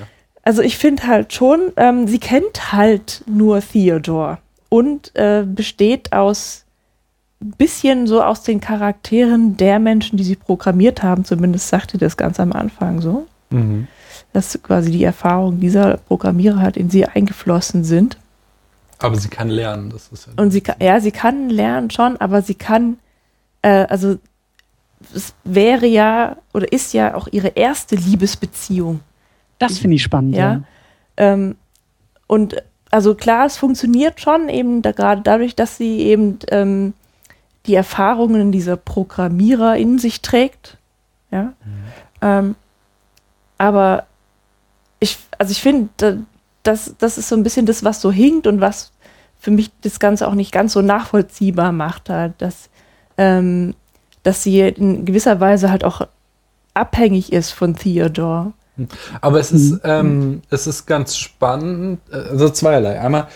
also ich finde halt schon, ähm, sie kennt halt nur Theodore und äh, besteht aus bisschen so aus den Charakteren der Menschen, die sie programmiert haben. Zumindest sagte das ganz am Anfang so, Mhm. dass quasi die Erfahrungen dieser Programmierer halt in sie eingeflossen sind. Aber sie kann lernen, das ist ja. Und sie kann, ja, sie kann lernen schon, aber sie kann, äh, also es wäre ja oder ist ja auch ihre erste Liebesbeziehung. Das finde ich spannend. Ja. Ja. Ähm, und also klar, es funktioniert schon eben da, gerade dadurch, dass sie eben ähm, die Erfahrungen dieser Programmierer in sich trägt. Ja. Ähm, aber ich, also ich finde, da- das, das ist so ein bisschen das, was so hinkt und was für mich das Ganze auch nicht ganz so nachvollziehbar macht, halt, dass, ähm, dass sie in gewisser Weise halt auch abhängig ist von Theodore. Aber es ist, Mhm. ähm, es ist ganz spannend, äh, also zweierlei. Einmal,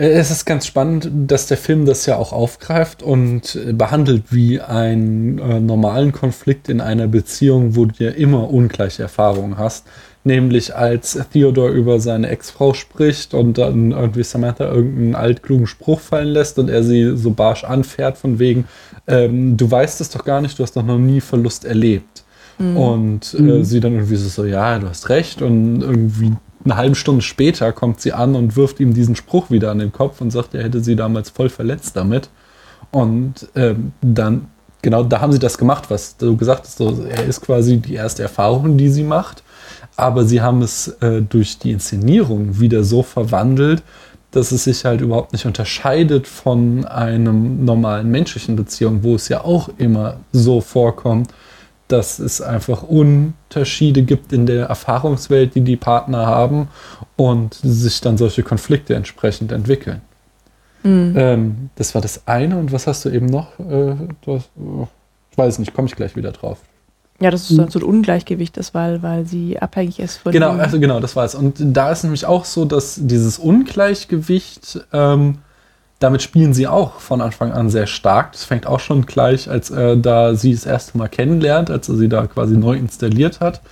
es ist ganz spannend, dass der Film das ja auch aufgreift und äh, behandelt wie einen äh, normalen Konflikt in einer Beziehung, wo du ja immer ungleiche Erfahrungen hast. Nämlich als Theodore über seine Ex-Frau spricht und dann irgendwie Samantha irgendeinen altklugen Spruch fallen lässt und er sie so barsch anfährt von wegen, ähm, du weißt es doch gar nicht, du hast doch noch nie Verlust erlebt. Und äh, Mhm. sie dann irgendwie so, so, ja, du hast recht. Und irgendwie eine halbe Stunde später kommt sie an und wirft ihm diesen Spruch wieder an den Kopf und sagt, er hätte sie damals voll verletzt damit. Und ähm, dann, genau da haben sie das gemacht, was du gesagt hast. So, er ist quasi die erste Erfahrung, die sie macht. Aber sie haben es äh, durch die Inszenierung wieder so verwandelt, dass es sich halt überhaupt nicht unterscheidet von einem normalen menschlichen Beziehung, wo es ja auch immer so vorkommt, dass es einfach Unterschiede gibt in der Erfahrungswelt, die die Partner haben und sich dann solche Konflikte entsprechend entwickeln. Ähm, das war das eine. Und was hast du eben noch? Äh, du hast, äh, ich weiß nicht, komme ich gleich wieder drauf. Ja, das ist so, so ein Ungleichgewicht ist, weil, weil sie abhängig ist von Genau, also genau, das war es. Und da ist nämlich auch so, dass dieses Ungleichgewicht, ähm, damit spielen sie auch von Anfang an sehr stark. Das fängt auch schon gleich, als er da sie das erste Mal kennenlernt, als er sie da quasi neu installiert hat.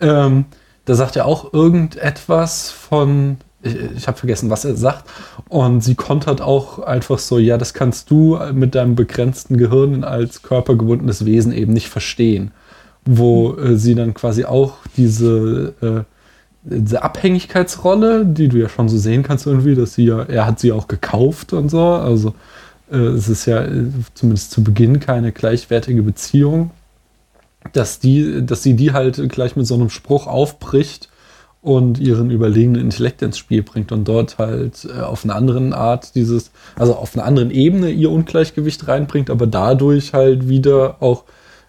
Ähm, da sagt er auch irgendetwas von, ich, ich habe vergessen, was er sagt. Und sie kontert auch einfach so, ja, das kannst du mit deinem begrenzten Gehirn als körpergebundenes Wesen eben nicht verstehen. Wo äh, sie dann quasi auch diese, äh, diese Abhängigkeitsrolle, die du ja schon so sehen kannst irgendwie, dass sie ja, er hat sie auch gekauft und so. Also äh, es ist ja äh, zumindest zu Beginn keine gleichwertige Beziehung, dass die, dass sie die halt gleich mit so einem Spruch aufbricht und ihren überlegenen Intellekt ins Spiel bringt und dort halt äh, auf eine andere Art dieses, also auf einer anderen Ebene ihr Ungleichgewicht reinbringt, aber dadurch halt wieder auch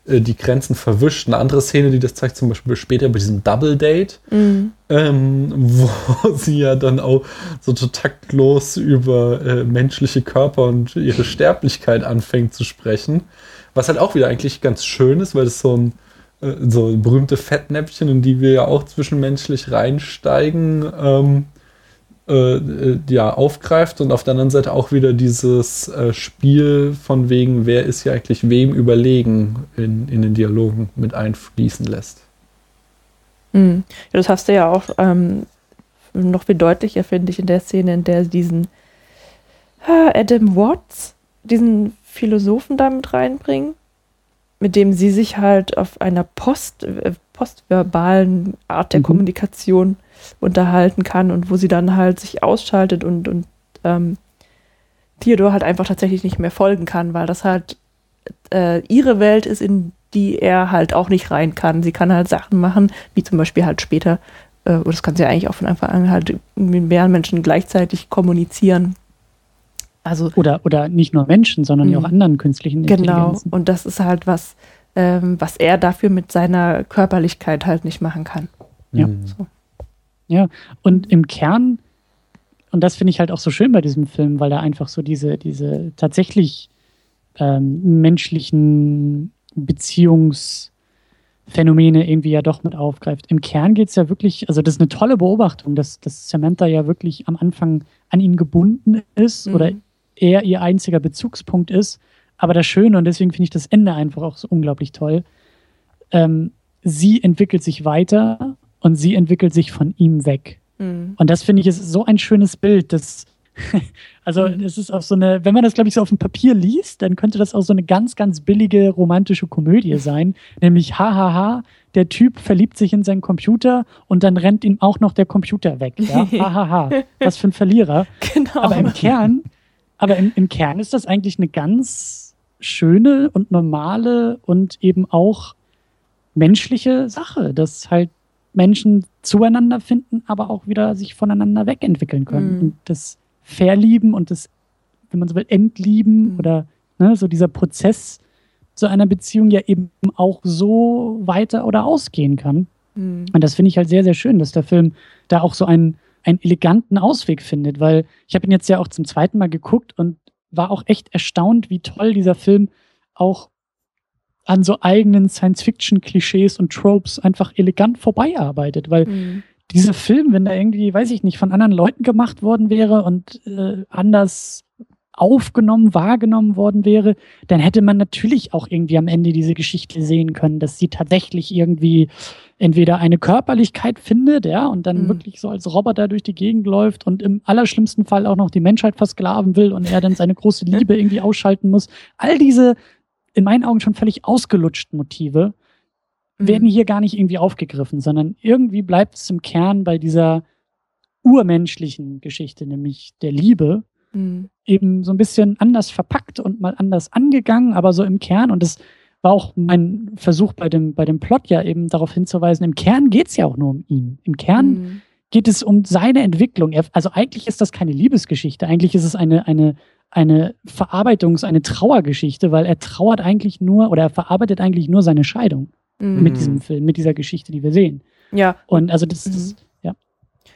äh, die Grenzen verwischt. Eine andere Szene, die das zeigt, zum Beispiel später bei diesem Double Date, mhm. ähm, wo sie ja dann auch so taktlos über äh, menschliche Körper und ihre Sterblichkeit anfängt zu sprechen. Was halt auch wieder eigentlich ganz schön ist, weil es so ein äh, so berühmte Fettnäpfchen, in die wir ja auch zwischenmenschlich reinsteigen, ähm, äh, äh, ja, aufgreift und auf der anderen Seite auch wieder dieses äh, Spiel von wegen, wer ist ja eigentlich wem überlegen in, in den Dialogen mit einfließen lässt. Mhm. Ja, das hast du ja auch ähm, noch viel deutlicher, finde ich, in der Szene, in der diesen äh, Adam Watts, diesen Philosophen da mit reinbringen mit dem sie sich halt auf einer Post, äh, postverbalen Art der mhm. Kommunikation unterhalten kann und wo sie dann halt sich ausschaltet und, und ähm, Theodor halt einfach tatsächlich nicht mehr folgen kann, weil das halt äh, ihre Welt ist, in die er halt auch nicht rein kann. Sie kann halt Sachen machen, wie zum Beispiel halt später, äh, oder das kann sie eigentlich auch von Anfang an halt mit mehreren Menschen gleichzeitig kommunizieren. Also, oder, oder nicht nur Menschen, sondern ja auch mhm. anderen künstlichen Genau, und das ist halt was, ähm, was er dafür mit seiner Körperlichkeit halt nicht machen kann. Ja. So. Ja, und im Kern, und das finde ich halt auch so schön bei diesem Film, weil er einfach so diese, diese tatsächlich ähm, menschlichen Beziehungsphänomene irgendwie ja doch mit aufgreift. Im Kern geht es ja wirklich, also das ist eine tolle Beobachtung, dass, dass Samantha ja wirklich am Anfang an ihn gebunden ist mhm. oder er ihr einziger Bezugspunkt ist. Aber das Schöne, und deswegen finde ich das Ende einfach auch so unglaublich toll, ähm, sie entwickelt sich weiter und sie entwickelt sich von ihm weg. Mhm. Und das finde ich ist so ein schönes Bild, dass also mhm. es ist auch so eine, wenn man das, glaube ich, so auf dem Papier liest, dann könnte das auch so eine ganz, ganz billige romantische Komödie sein. Nämlich, hahaha, der Typ verliebt sich in seinen Computer und dann rennt ihm auch noch der Computer weg. Ja? Hahaha, was für ein Verlierer. Genau. Aber im Kern aber im, im Kern ist das eigentlich eine ganz schöne und normale und eben auch menschliche Sache, dass halt Menschen zueinander finden, aber auch wieder sich voneinander wegentwickeln können. Mhm. Und das Verlieben und das, wenn man so will, Entlieben mhm. oder ne, so dieser Prozess zu einer Beziehung ja eben auch so weiter oder ausgehen kann. Mhm. Und das finde ich halt sehr, sehr schön, dass der Film da auch so einen einen eleganten Ausweg findet, weil ich habe ihn jetzt ja auch zum zweiten Mal geguckt und war auch echt erstaunt, wie toll dieser Film auch an so eigenen Science-Fiction-Klischees und Tropes einfach elegant vorbeiarbeitet, weil mhm. dieser Film, wenn da irgendwie, weiß ich nicht, von anderen Leuten gemacht worden wäre und äh, anders aufgenommen, wahrgenommen worden wäre, dann hätte man natürlich auch irgendwie am Ende diese Geschichte sehen können, dass sie tatsächlich irgendwie entweder eine Körperlichkeit findet, ja, und dann mhm. wirklich so als Roboter durch die Gegend läuft und im allerschlimmsten Fall auch noch die Menschheit versklaven will und er dann seine große Liebe irgendwie ausschalten muss. All diese in meinen Augen schon völlig ausgelutschten Motive mhm. werden hier gar nicht irgendwie aufgegriffen, sondern irgendwie bleibt es im Kern bei dieser urmenschlichen Geschichte, nämlich der Liebe, mhm. eben so ein bisschen anders verpackt und mal anders angegangen, aber so im Kern. Und das war auch mein Versuch bei dem, bei dem Plot ja eben darauf hinzuweisen, im Kern geht es ja auch nur um ihn. Im Kern mhm. geht es um seine Entwicklung. Er, also eigentlich ist das keine Liebesgeschichte, eigentlich ist es eine, eine, eine Verarbeitungs-, eine Trauergeschichte, weil er trauert eigentlich nur oder er verarbeitet eigentlich nur seine Scheidung mhm. mit diesem Film, mit dieser Geschichte, die wir sehen. Ja. Und also das, das mhm.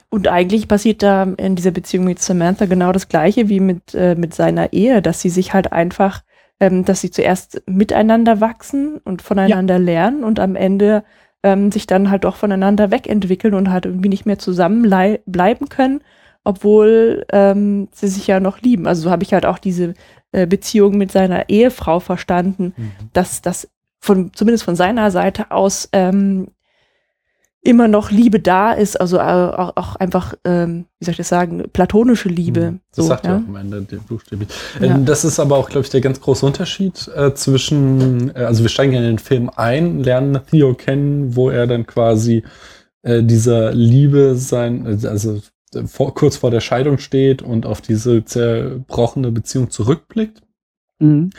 Und eigentlich passiert da in dieser Beziehung mit Samantha genau das Gleiche wie mit, äh, mit seiner Ehe, dass sie sich halt einfach, ähm, dass sie zuerst miteinander wachsen und voneinander ja. lernen und am Ende ähm, sich dann halt doch voneinander wegentwickeln und halt irgendwie nicht mehr zusammen bleiben können, obwohl ähm, sie sich ja noch lieben. Also so habe ich halt auch diese äh, Beziehung mit seiner Ehefrau verstanden, mhm. dass das von, zumindest von seiner Seite aus ähm, immer noch Liebe da ist, also äh, auch, auch einfach, ähm, wie soll ich das sagen, platonische Liebe. Mhm. Das so, sagt ja auch am Ende der buchstäblich. Ja. Ähm, das ist aber auch, glaube ich, der ganz große Unterschied äh, zwischen, äh, also wir steigen in den Film ein, lernen Theo kennen, wo er dann quasi äh, dieser Liebe sein, also vor, kurz vor der Scheidung steht und auf diese zerbrochene Beziehung zurückblickt. Mhm.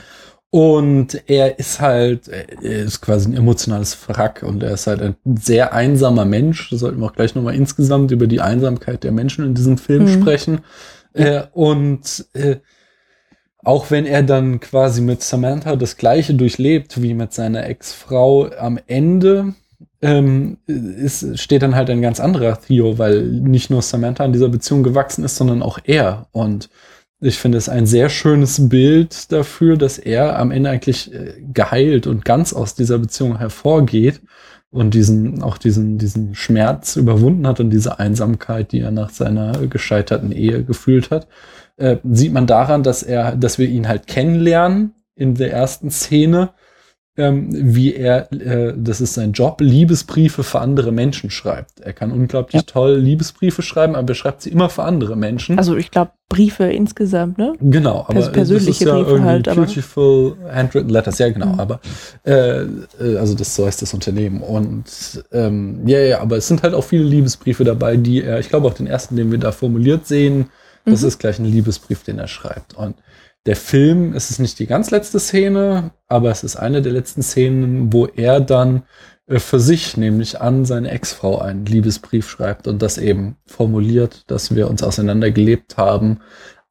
Und er ist halt, er ist quasi ein emotionales Wrack und er ist halt ein sehr einsamer Mensch. Da sollten wir auch gleich nochmal insgesamt über die Einsamkeit der Menschen in diesem Film mhm. sprechen. Äh, und äh, auch wenn er dann quasi mit Samantha das gleiche durchlebt wie mit seiner Ex-Frau am Ende, ähm, ist, steht dann halt ein ganz anderer Theo, weil nicht nur Samantha in dieser Beziehung gewachsen ist, sondern auch er. Und ich finde es ein sehr schönes Bild dafür, dass er am Ende eigentlich äh, geheilt und ganz aus dieser Beziehung hervorgeht und diesen, auch diesen, diesen Schmerz überwunden hat und diese Einsamkeit, die er nach seiner gescheiterten Ehe gefühlt hat, äh, sieht man daran, dass er, dass wir ihn halt kennenlernen in der ersten Szene ähm, wie er, äh, das ist sein Job, Liebesbriefe für andere Menschen schreibt. Er kann unglaublich ja. toll Liebesbriefe schreiben, aber er schreibt sie immer für andere Menschen. Also ich glaube Briefe insgesamt, ne? Genau, aber Pers persönliche das ist ja Briefe irgendwie halt, beautiful handwritten letters, ja genau, mhm. aber äh, äh, also das so heißt das Unternehmen und ähm, ja ja, aber es sind halt auch viele Liebesbriefe dabei, die er, ich glaube auch den ersten, den wir da formuliert sehen, das mhm. ist gleich ein Liebesbrief, den er schreibt und der Film, es ist nicht die ganz letzte Szene, aber es ist eine der letzten Szenen, wo er dann äh, für sich, nämlich an seine Ex-Frau, einen Liebesbrief schreibt und das eben formuliert, dass wir uns auseinandergelebt haben,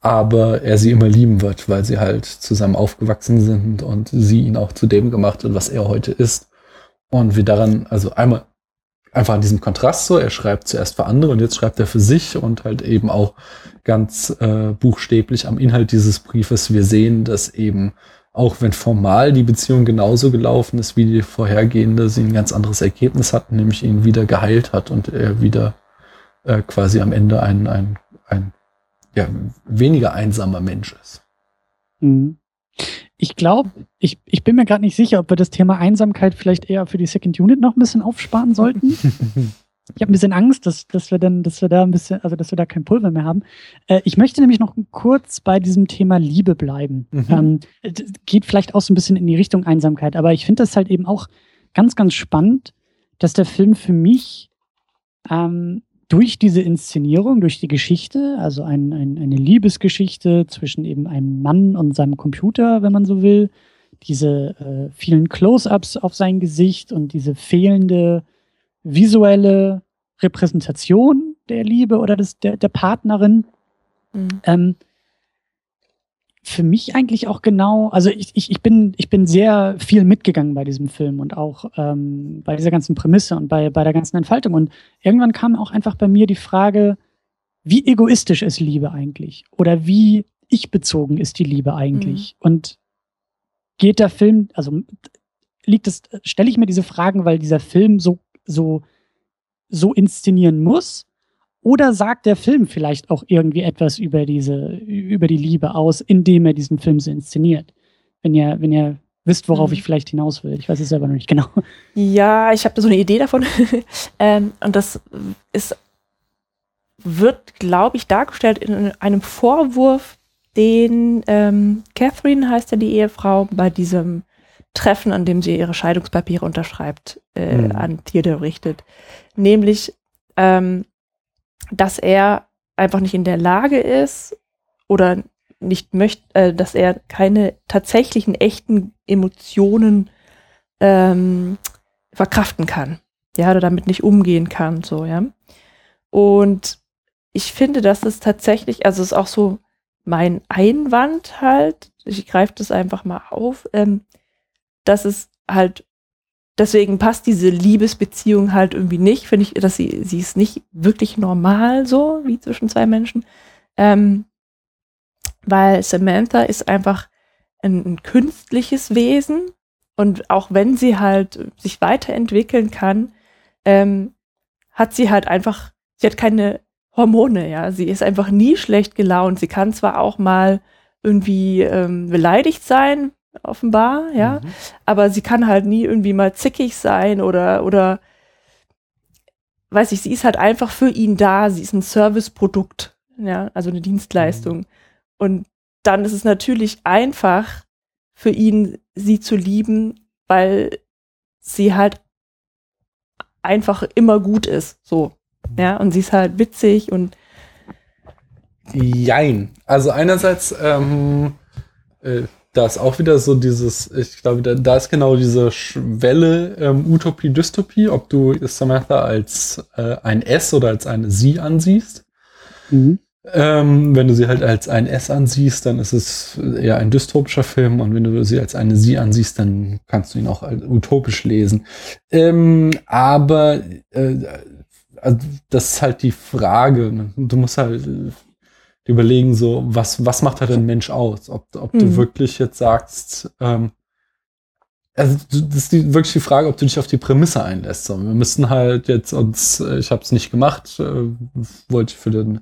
aber er sie immer lieben wird, weil sie halt zusammen aufgewachsen sind und sie ihn auch zu dem gemacht hat, was er heute ist. Und wir daran, also einmal einfach an diesem Kontrast so, er schreibt zuerst für andere und jetzt schreibt er für sich und halt eben auch ganz äh, buchstäblich am Inhalt dieses Briefes. Wir sehen, dass eben auch wenn formal die Beziehung genauso gelaufen ist wie die vorhergehende, sie ein ganz anderes Ergebnis hat, nämlich ihn wieder geheilt hat und er wieder äh, quasi am Ende ein, ein, ein ja, weniger einsamer Mensch ist. Mhm. Ich glaube, ich, ich bin mir gerade nicht sicher, ob wir das Thema Einsamkeit vielleicht eher für die Second Unit noch ein bisschen aufsparen sollten. ich habe ein bisschen Angst, dass, dass wir dann, dass wir da ein bisschen, also dass wir da kein Pulver mehr haben. Äh, ich möchte nämlich noch kurz bei diesem Thema Liebe bleiben. Mhm. Ähm, geht vielleicht auch so ein bisschen in die Richtung Einsamkeit, aber ich finde das halt eben auch ganz, ganz spannend, dass der Film für mich ähm, durch diese Inszenierung, durch die Geschichte, also ein, ein, eine Liebesgeschichte zwischen eben einem Mann und seinem Computer, wenn man so will, diese äh, vielen Close-ups auf sein Gesicht und diese fehlende visuelle Repräsentation der Liebe oder des, der, der Partnerin, mhm. ähm, für mich eigentlich auch genau, also ich, ich, ich, bin, ich bin sehr viel mitgegangen bei diesem Film und auch ähm, bei dieser ganzen Prämisse und bei, bei der ganzen Entfaltung. Und irgendwann kam auch einfach bei mir die Frage, wie egoistisch ist Liebe eigentlich? Oder wie ich-bezogen ist die Liebe eigentlich? Mhm. Und geht der Film, also liegt es, stelle ich mir diese Fragen, weil dieser Film so, so, so inszenieren muss? Oder sagt der Film vielleicht auch irgendwie etwas über diese, über die Liebe aus, indem er diesen Film so inszeniert? Wenn ihr, wenn ihr wisst, worauf mhm. ich vielleicht hinaus will. Ich weiß es selber noch nicht genau. Ja, ich habe da so eine Idee davon. ähm, und das ist, wird, glaube ich, dargestellt in einem Vorwurf, den ähm, Catherine heißt ja die Ehefrau bei diesem Treffen, an dem sie ihre Scheidungspapiere unterschreibt, äh, mhm. an Theodor richtet. Nämlich, ähm, dass er einfach nicht in der Lage ist oder nicht möchte, äh, dass er keine tatsächlichen echten Emotionen ähm, verkraften kann. Ja, oder damit nicht umgehen kann, so, ja. Und ich finde, dass es tatsächlich, also es ist auch so mein Einwand halt, ich greife das einfach mal auf, ähm, dass es halt deswegen passt diese Liebesbeziehung halt irgendwie nicht. Finde ich, dass sie, sie ist nicht wirklich normal so, wie zwischen zwei Menschen. Ähm, weil Samantha ist einfach ein, ein, künstliches Wesen und auch wenn sie halt sich weiterentwickeln kann, ähm, hat sie halt einfach, sie hat keine Hormone, ja. Sie ist einfach nie schlecht gelaunt. Sie kann zwar auch mal irgendwie ähm, beleidigt sein, offenbar, ja. Mhm. Aber sie kann halt nie irgendwie mal zickig sein oder, oder, weiß ich, sie ist halt einfach für ihn da. Sie ist ein Serviceprodukt, ja, also eine Dienstleistung. Mhm. Und dann ist es natürlich einfach für ihn, sie zu lieben, weil sie halt einfach immer gut ist, so. Ja, und sie ist halt witzig und Jein. Also einerseits ähm, äh, da ist auch wieder so dieses, ich glaube, da, da ist genau diese Schwelle ähm, Utopie, Dystopie, ob du Samantha als äh, ein S oder als eine Sie ansiehst. Mhm. Ähm, wenn du sie halt als ein S ansiehst, dann ist es eher ein dystopischer Film und wenn du sie als eine Sie ansiehst, dann kannst du ihn auch utopisch lesen. Ähm, aber äh, also das ist halt die Frage. Ne? Du musst halt äh, überlegen, so, was, was macht halt ein Mensch aus? Ob, ob mhm. du wirklich jetzt sagst, ähm, also das ist die, wirklich die Frage, ob du dich auf die Prämisse einlässt. So, wir müssten halt jetzt uns, äh, ich habe es nicht gemacht, äh, wollte für den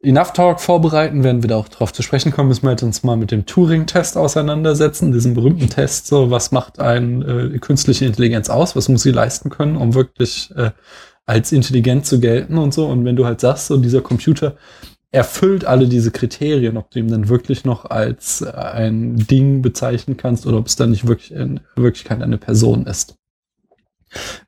Enough Talk vorbereiten, werden wir da auch drauf zu sprechen kommen, müssen wir halt uns mal mit dem Turing-Test auseinandersetzen, diesem berühmten Test, so was macht eine äh, künstliche Intelligenz aus, was muss sie leisten können, um wirklich äh, als intelligent zu gelten und so. Und wenn du halt sagst, so dieser Computer erfüllt alle diese Kriterien, ob du ihn dann wirklich noch als äh, ein Ding bezeichnen kannst oder ob es dann nicht wirklich in Wirklichkeit eine Person ist.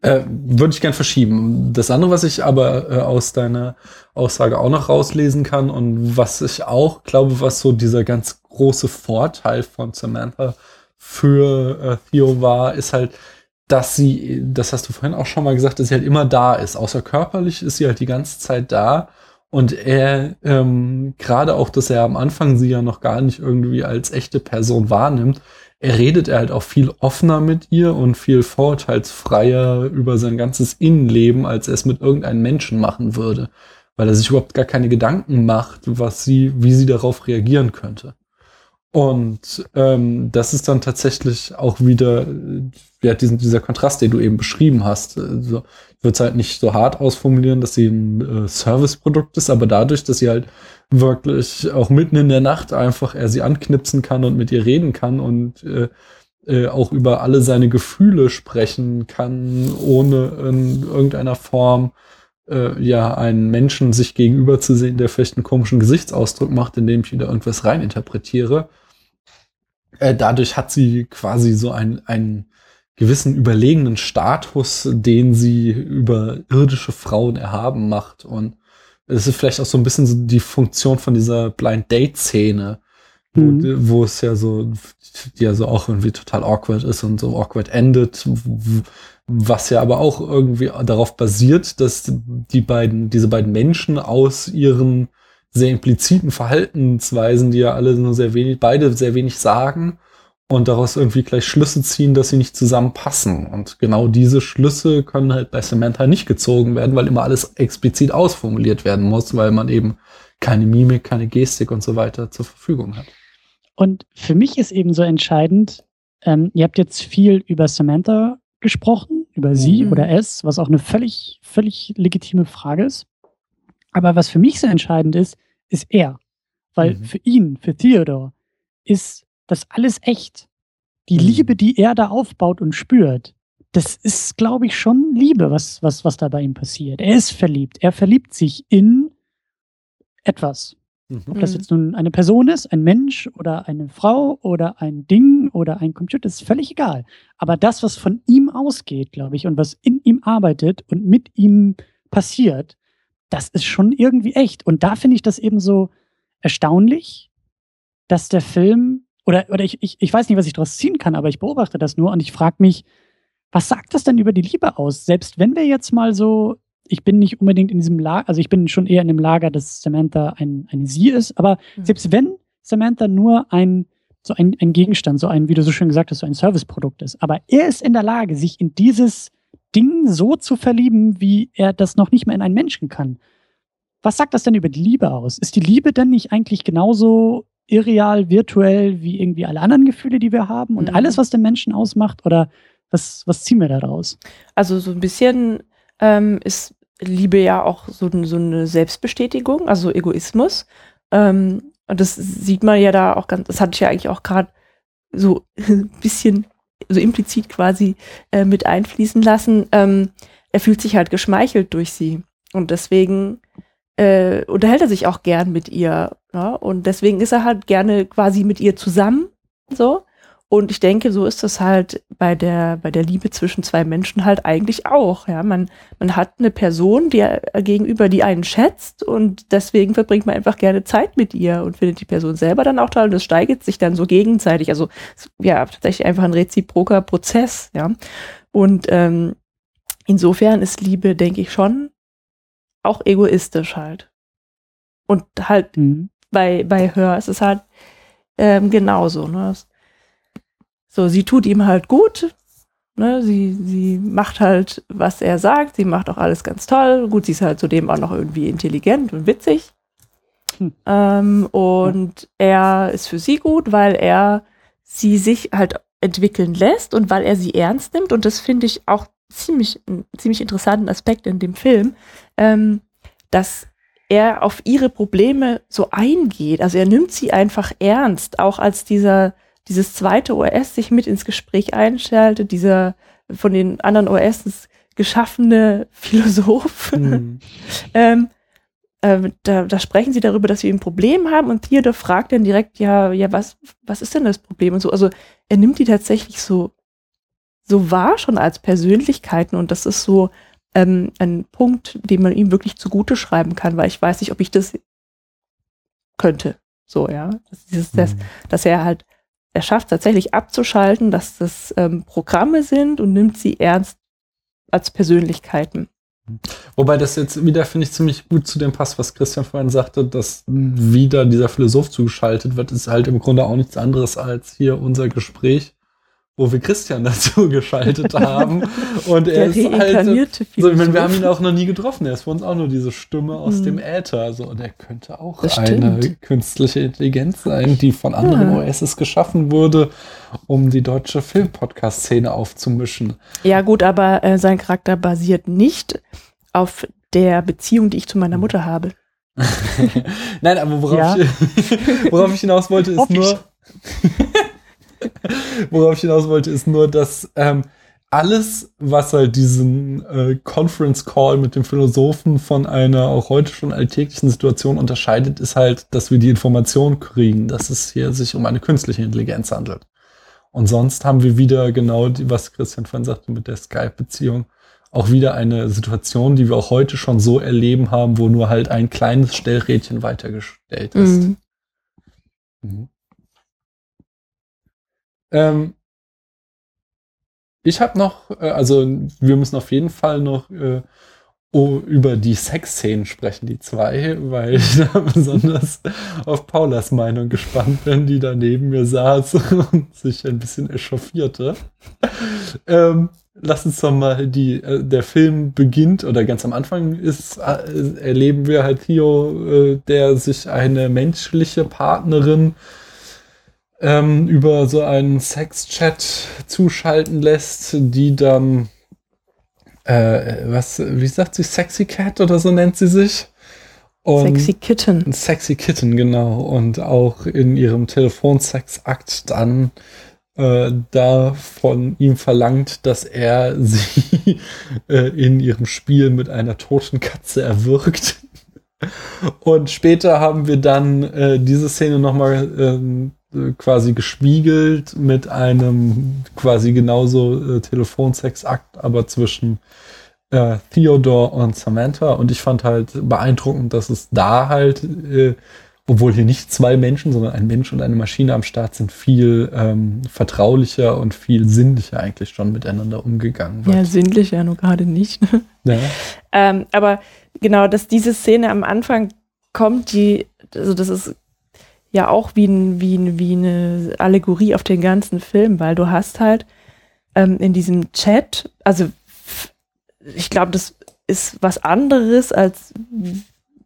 Äh, Würde ich gern verschieben. Das andere, was ich aber äh, aus deiner Aussage auch noch rauslesen kann und was ich auch glaube, was so dieser ganz große Vorteil von Samantha für äh, Theo war, ist halt, dass sie, das hast du vorhin auch schon mal gesagt, dass sie halt immer da ist. Außer körperlich ist sie halt die ganze Zeit da und er, ähm, gerade auch, dass er am Anfang sie ja noch gar nicht irgendwie als echte Person wahrnimmt, er redet er halt auch viel offener mit ihr und viel vorurteilsfreier über sein ganzes Innenleben, als er es mit irgendeinem Menschen machen würde. Weil er sich überhaupt gar keine Gedanken macht, was sie, wie sie darauf reagieren könnte. Und ähm, das ist dann tatsächlich auch wieder ja, diesen, dieser Kontrast, den du eben beschrieben hast. Also, würde es halt nicht so hart ausformulieren, dass sie ein äh, Serviceprodukt ist, aber dadurch, dass sie halt wirklich auch mitten in der Nacht einfach er sie anknipsen kann und mit ihr reden kann und äh, äh, auch über alle seine Gefühle sprechen kann, ohne in irgendeiner Form äh, ja einen Menschen sich gegenüber zu sehen, der vielleicht einen komischen Gesichtsausdruck macht, indem ich wieder irgendwas reininterpretiere. Äh, dadurch hat sie quasi so ein, ein gewissen überlegenen Status, den sie über irdische Frauen erhaben macht. Und es ist vielleicht auch so ein bisschen so die Funktion von dieser Blind Date Szene, mhm. wo, wo, es ja so, die ja so auch irgendwie total awkward ist und so awkward endet, was ja aber auch irgendwie darauf basiert, dass die beiden, diese beiden Menschen aus ihren sehr impliziten Verhaltensweisen, die ja alle nur sehr wenig, beide sehr wenig sagen, und daraus irgendwie gleich Schlüsse ziehen, dass sie nicht zusammenpassen. Und genau diese Schlüsse können halt bei Samantha nicht gezogen werden, weil immer alles explizit ausformuliert werden muss, weil man eben keine Mimik, keine Gestik und so weiter zur Verfügung hat. Und für mich ist eben so entscheidend, ähm, ihr habt jetzt viel über Samantha gesprochen, über sie mhm. oder es, was auch eine völlig, völlig legitime Frage ist. Aber was für mich so entscheidend ist, ist er. Weil mhm. für ihn, für Theodore, ist das alles echt. Die mhm. Liebe, die er da aufbaut und spürt, das ist, glaube ich, schon Liebe, was, was, was da bei ihm passiert. Er ist verliebt. Er verliebt sich in etwas. Mhm. Ob das jetzt nun eine Person ist, ein Mensch oder eine Frau oder ein Ding oder ein Computer, ist völlig egal. Aber das, was von ihm ausgeht, glaube ich, und was in ihm arbeitet und mit ihm passiert, das ist schon irgendwie echt. Und da finde ich das eben so erstaunlich, dass der Film oder, oder ich, ich, ich weiß nicht, was ich daraus ziehen kann, aber ich beobachte das nur und ich frage mich, was sagt das denn über die Liebe aus? Selbst wenn wir jetzt mal so, ich bin nicht unbedingt in diesem Lager, also ich bin schon eher in dem Lager, dass Samantha ein, eine Sie ist, aber mhm. selbst wenn Samantha nur ein, so ein, ein Gegenstand, so ein, wie du so schön gesagt hast, so ein Serviceprodukt ist, aber er ist in der Lage, sich in dieses Ding so zu verlieben, wie er das noch nicht mehr in einen Menschen kann. Was sagt das denn über die Liebe aus? Ist die Liebe denn nicht eigentlich genauso irreal, virtuell wie irgendwie alle anderen Gefühle, die wir haben und mhm. alles, was den Menschen ausmacht? Oder was, was ziehen wir daraus? Also so ein bisschen ähm, ist Liebe ja auch so, so eine Selbstbestätigung, also Egoismus. Ähm, und das sieht man ja da auch ganz, das hatte ich ja eigentlich auch gerade so ein bisschen, so implizit quasi äh, mit einfließen lassen. Ähm, er fühlt sich halt geschmeichelt durch sie. Und deswegen äh, unterhält er sich auch gern mit ihr. Ja? Und deswegen ist er halt gerne quasi mit ihr zusammen. So. Und ich denke, so ist das halt bei der, bei der Liebe zwischen zwei Menschen halt eigentlich auch. Ja, man, man hat eine Person, die gegenüber, die einen schätzt und deswegen verbringt man einfach gerne Zeit mit ihr und findet die Person selber dann auch toll und das steigert sich dann so gegenseitig. Also, ja, tatsächlich einfach ein reziproker Prozess, ja. Und, ähm, insofern ist Liebe, denke ich, schon auch egoistisch halt. Und halt mhm. Bei, bei Hör ist es halt ähm, genauso, ne? So, sie tut ihm halt gut. Ne, sie, sie macht halt, was er sagt. Sie macht auch alles ganz toll. Gut, sie ist halt zudem auch noch irgendwie intelligent und witzig. Hm. Ähm, und ja. er ist für sie gut, weil er sie sich halt entwickeln lässt und weil er sie ernst nimmt. Und das finde ich auch ziemlich, einen ziemlich interessanten Aspekt in dem Film, ähm, dass er auf ihre Probleme so eingeht. Also er nimmt sie einfach ernst, auch als dieser dieses zweite OS sich mit ins Gespräch einschaltet, dieser von den anderen OSs geschaffene Philosoph. Mhm. ähm, äh, da, da sprechen sie darüber, dass sie ein Problem haben und Theodor fragt dann direkt, ja, ja, was, was ist denn das Problem und so. Also er nimmt die tatsächlich so, so wahr schon als Persönlichkeiten und das ist so ähm, ein Punkt, den man ihm wirklich zugute schreiben kann, weil ich weiß nicht, ob ich das könnte. So, ja. Das, dieses, das, mhm. dass er halt er schafft tatsächlich abzuschalten, dass das ähm, Programme sind und nimmt sie ernst als Persönlichkeiten. Wobei das jetzt wieder, finde ich, ziemlich gut zu dem passt, was Christian vorhin sagte, dass wieder dieser Philosoph zugeschaltet wird, ist halt im Grunde auch nichts anderes als hier unser Gespräch wo wir Christian dazu geschaltet haben. Und er ist halt. So, ich meine, wir haben ihn auch noch nie getroffen. Er ist für uns auch nur diese Stimme aus mhm. dem Äther. So, und er könnte auch eine künstliche Intelligenz sein, die von anderen ja. OSs geschaffen wurde, um die deutsche Film-Podcast-Szene aufzumischen. Ja, gut, aber äh, sein Charakter basiert nicht auf der Beziehung, die ich zu meiner Mutter habe. Nein, aber worauf, ja. ich, worauf ich hinaus wollte, ist nur. Worauf ich hinaus wollte, ist nur, dass ähm, alles, was halt diesen äh, Conference Call mit dem Philosophen von einer auch heute schon alltäglichen Situation unterscheidet, ist halt, dass wir die Information kriegen, dass es hier sich um eine künstliche Intelligenz handelt. Und sonst haben wir wieder genau, die, was Christian vorhin sagte mit der Skype-Beziehung, auch wieder eine Situation, die wir auch heute schon so erleben haben, wo nur halt ein kleines Stellrädchen weitergestellt ist. Mhm. Mhm. Ähm, ich habe noch, äh, also wir müssen auf jeden Fall noch äh, über die Sexszenen sprechen, die zwei, weil ich da besonders auf Paulas Meinung gespannt bin, die da neben mir saß und sich ein bisschen echauffierte. Ähm, lass uns doch mal die, äh, der Film beginnt oder ganz am Anfang ist, äh, erleben wir halt Theo, äh, der sich eine menschliche Partnerin ähm, über so einen Sex-Chat zuschalten lässt, die dann, äh, was, wie sagt sie, Sexy Cat oder so nennt sie sich? Und Sexy Kitten. Sexy Kitten, genau. Und auch in ihrem Telefonsex-Akt dann äh, da von ihm verlangt, dass er sie äh, in ihrem Spiel mit einer toten Katze erwürgt. Und später haben wir dann äh, diese Szene nochmal ähm, äh, quasi gespiegelt mit einem quasi genauso äh, Telefonsexakt, aber zwischen äh, Theodore und Samantha. Und ich fand halt beeindruckend, dass es da halt, äh, obwohl hier nicht zwei Menschen, sondern ein Mensch und eine Maschine am Start sind, viel ähm, vertraulicher und viel sinnlicher eigentlich schon miteinander umgegangen wird. Ja, sinnlich ja nur gerade nicht. Ja. ähm, aber genau, dass diese Szene am Anfang kommt, die, also das ist ja auch wie, ein, wie, ein, wie eine Allegorie auf den ganzen Film, weil du hast halt ähm, in diesem Chat, also ich glaube, das ist was anderes, als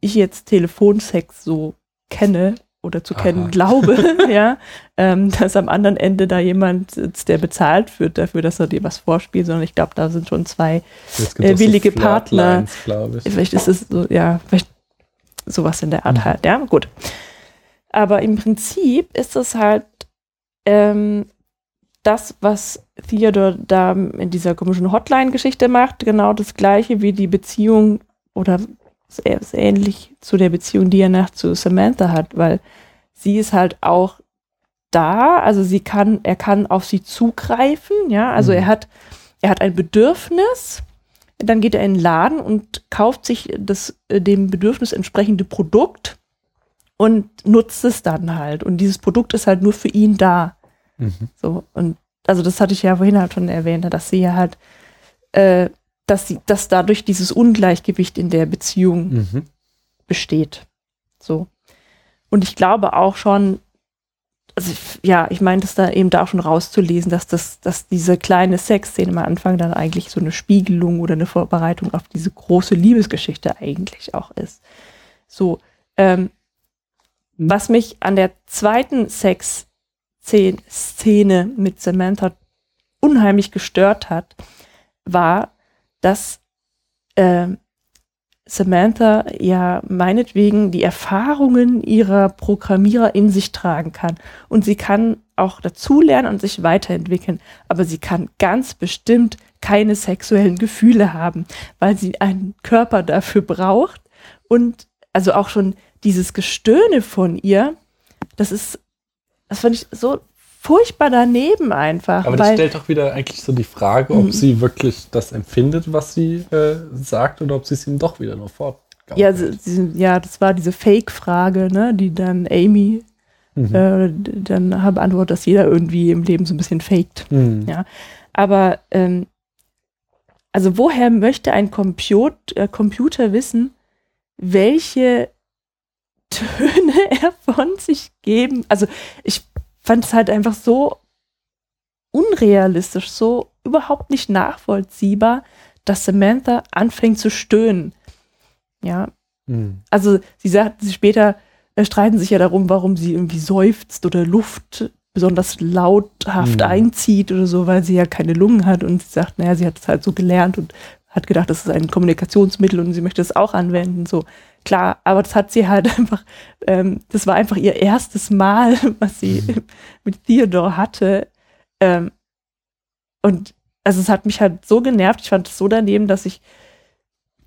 ich jetzt Telefonsex so kenne oder zu kennen Aha. glaube, ja, ähm, dass am anderen Ende da jemand sitzt, der bezahlt wird dafür, dass er dir was vorspielt, sondern ich glaube, da sind schon zwei äh, willige so Partner. Vielleicht ist es so, ja, vielleicht sowas in der Art mhm. halt, ja, gut. Aber im Prinzip ist es halt ähm, das, was Theodore da in dieser komischen Hotline-Geschichte macht, genau das gleiche wie die Beziehung oder ist ähnlich zu der Beziehung, die er nach zu Samantha hat, weil sie ist halt auch da, also sie kann, er kann auf sie zugreifen, ja, also mhm. er hat, er hat ein Bedürfnis, dann geht er in den Laden und kauft sich das äh, dem Bedürfnis entsprechende Produkt und nutzt es dann halt. Und dieses Produkt ist halt nur für ihn da. Mhm. So, und also das hatte ich ja vorhin halt schon erwähnt, dass sie ja halt, äh, dass sie, dass dadurch dieses Ungleichgewicht in der Beziehung mhm. besteht. So. Und ich glaube auch schon, also ja, ich meine, das da eben da auch schon rauszulesen, dass das, dass diese kleine Sexszene am Anfang dann eigentlich so eine Spiegelung oder eine Vorbereitung auf diese große Liebesgeschichte eigentlich auch ist. So, ähm, mhm. was mich an der zweiten Sex-Szene mit Samantha unheimlich gestört hat, war, dass ähm, Samantha ja meinetwegen die Erfahrungen ihrer Programmierer in sich tragen kann. Und sie kann auch dazulernen und sich weiterentwickeln. Aber sie kann ganz bestimmt keine sexuellen Gefühle haben, weil sie einen Körper dafür braucht. Und also auch schon dieses Gestöhne von ihr, das ist, das fand ich so furchtbar daneben einfach. Aber das stellt doch wieder eigentlich so die Frage, ob mhm. sie wirklich das empfindet, was sie äh, sagt, oder ob sie es ihm doch wieder nur fort. Ja, sie, ja, das war diese Fake-Frage, ne, die dann Amy mhm. äh, dann beantwortet, dass jeder irgendwie im Leben so ein bisschen faked. Mhm. Ja, aber ähm, also woher möchte ein Comput äh, Computer wissen, welche Töne er von sich geben? Also ich fand es halt einfach so unrealistisch, so überhaupt nicht nachvollziehbar, dass Samantha anfängt zu stöhnen. Ja. Mhm. Also sie sagt, sie später äh, streiten sich ja darum, warum sie irgendwie seufzt oder Luft besonders lauthaft mhm. einzieht oder so, weil sie ja keine Lungen hat und sie sagt, naja, sie hat es halt so gelernt und hat gedacht, das ist ein Kommunikationsmittel und sie möchte es auch anwenden. So, klar, aber das hat sie halt einfach, ähm, das war einfach ihr erstes Mal, was sie mhm. mit Theodore hatte. Ähm, und also es hat mich halt so genervt, ich fand es so daneben, dass ich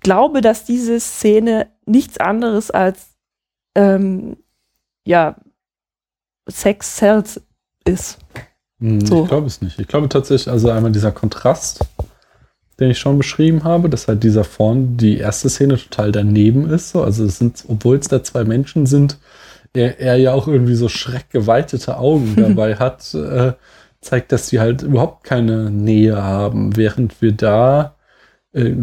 glaube, dass diese Szene nichts anderes als ähm, ja Sex Cells ist. Hm, so. Ich glaube es nicht. Ich glaube tatsächlich, also einmal dieser Kontrast den ich schon beschrieben habe, dass halt dieser vorn die erste Szene total daneben ist. So. Also es sind, obwohl es da zwei Menschen sind, er, er ja auch irgendwie so schreckgeweitete Augen dabei hat, äh, zeigt, dass sie halt überhaupt keine Nähe haben, während wir da äh,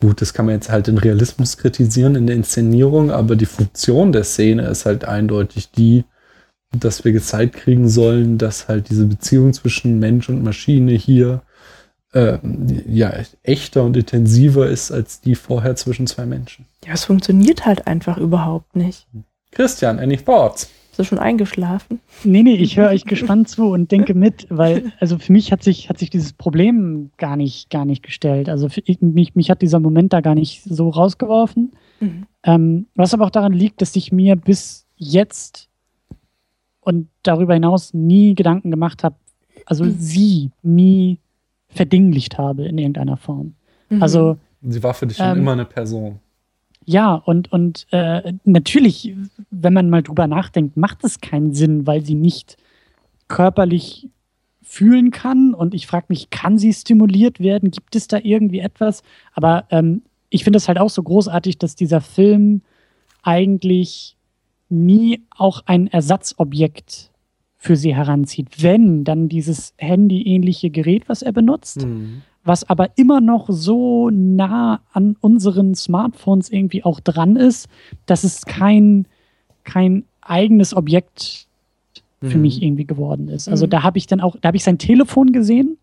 gut, das kann man jetzt halt den Realismus kritisieren in der Inszenierung, aber die Funktion der Szene ist halt eindeutig die, dass wir gezeigt kriegen sollen, dass halt diese Beziehung zwischen Mensch und Maschine hier äh, ja, echter und intensiver ist als die vorher zwischen zwei Menschen. Ja, es funktioniert halt einfach überhaupt nicht. Christian, any thoughts? Bist du schon eingeschlafen? Nee, nee, ich höre euch gespannt zu und denke mit, weil, also für mich hat sich, hat sich dieses Problem gar nicht, gar nicht gestellt. Also für, mich, mich hat dieser Moment da gar nicht so rausgeworfen. Mhm. Ähm, was aber auch daran liegt, dass ich mir bis jetzt und darüber hinaus nie Gedanken gemacht habe, also mhm. sie nie verdinglicht habe in irgendeiner Form. Mhm. Also sie war für dich schon ähm, immer eine Person. Ja, und, und äh, natürlich, wenn man mal drüber nachdenkt, macht es keinen Sinn, weil sie nicht körperlich fühlen kann. Und ich frage mich, kann sie stimuliert werden? Gibt es da irgendwie etwas? Aber ähm, ich finde es halt auch so großartig, dass dieser Film eigentlich nie auch ein Ersatzobjekt für sie heranzieht. Wenn, dann dieses Handy-ähnliche Gerät, was er benutzt, mhm. was aber immer noch so nah an unseren Smartphones irgendwie auch dran ist, dass es kein, kein eigenes Objekt für mhm. mich irgendwie geworden ist. Also mhm. da habe ich dann auch, da habe ich sein Telefon gesehen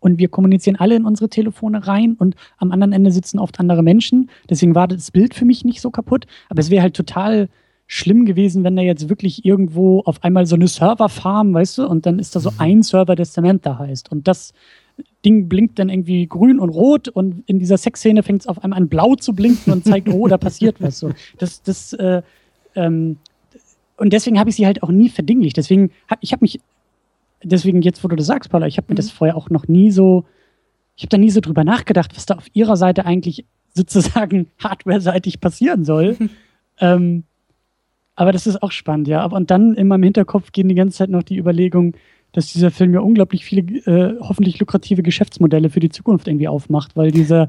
und wir kommunizieren alle in unsere Telefone rein und am anderen Ende sitzen oft andere Menschen. Deswegen war das Bild für mich nicht so kaputt. Aber es wäre halt total schlimm gewesen, wenn da jetzt wirklich irgendwo auf einmal so eine Serverfarm, weißt du, und dann ist da so mhm. ein Server, der Samantha heißt. Und das Ding blinkt dann irgendwie grün und rot und in dieser Sexszene fängt es auf einmal an blau zu blinken und zeigt, oh, da passiert was. So. Das, das, äh, ähm, und deswegen habe ich sie halt auch nie verdinglicht. Deswegen habe ich habe mich, deswegen jetzt, wo du das sagst, Paula, ich habe mir mhm. das vorher auch noch nie so, ich habe da nie so drüber nachgedacht, was da auf ihrer Seite eigentlich sozusagen hardware-seitig passieren soll. Mhm. Ähm, Aber das ist auch spannend, ja. Und dann in meinem Hinterkopf gehen die ganze Zeit noch die Überlegungen, dass dieser Film ja unglaublich viele, äh, hoffentlich lukrative Geschäftsmodelle für die Zukunft irgendwie aufmacht, weil dieser,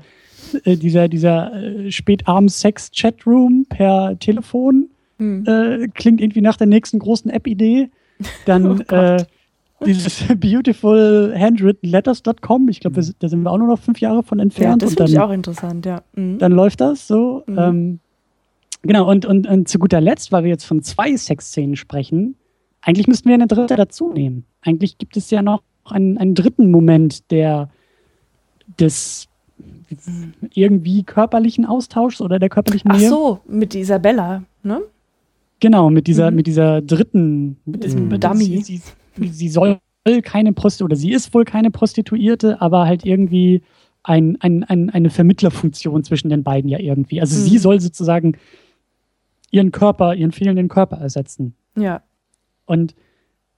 äh, dieser, dieser äh, Spätabends-Sex-Chatroom per Telefon hm. äh, klingt irgendwie nach der nächsten großen App-Idee. Dann oh äh, dieses beautiful handwritten letters.com, ich glaube, da sind wir auch nur noch fünf Jahre von entfernt. Ja, das finde ich auch interessant, ja. Mhm. Dann läuft das so. Mhm. Ähm, genau, und, und, und zu guter Letzt, weil wir jetzt von zwei Sexszenen sprechen, eigentlich müssten wir eine dritte dazu nehmen. Eigentlich gibt es ja noch einen, einen dritten Moment der des irgendwie körperlichen Austauschs oder der körperlichen Nähe. Ach so, mit Isabella, ne? Genau, mit dieser, mhm. mit dieser dritten, mit diesem mhm. Dummy. Sie, sie, sie, soll keine Prostituierte, oder sie ist wohl keine Prostituierte, aber halt irgendwie ein, ein, ein, eine Vermittlerfunktion zwischen den beiden ja irgendwie. Also mhm. sie soll sozusagen ihren Körper, ihren fehlenden Körper ersetzen. Ja. Und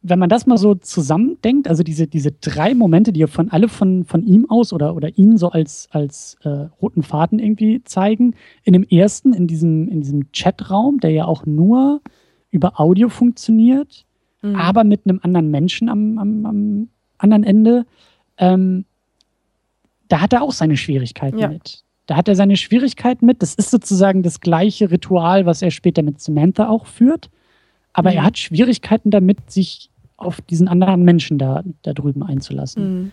wenn man das mal so zusammendenkt, also diese, diese drei Momente, die ja von alle von, von ihm aus oder, oder ihn so als, als äh, roten Faden irgendwie zeigen, in dem ersten, in diesem, in diesem Chatraum, der ja auch nur über Audio funktioniert, mhm. aber mit einem anderen Menschen am, am, am anderen Ende, ähm, da hat er auch seine Schwierigkeiten ja. mit. Da hat er seine Schwierigkeiten mit. Das ist sozusagen das gleiche Ritual, was er später mit Samantha auch führt. Aber mhm. er hat Schwierigkeiten damit, sich auf diesen anderen Menschen da, da drüben einzulassen. Mhm.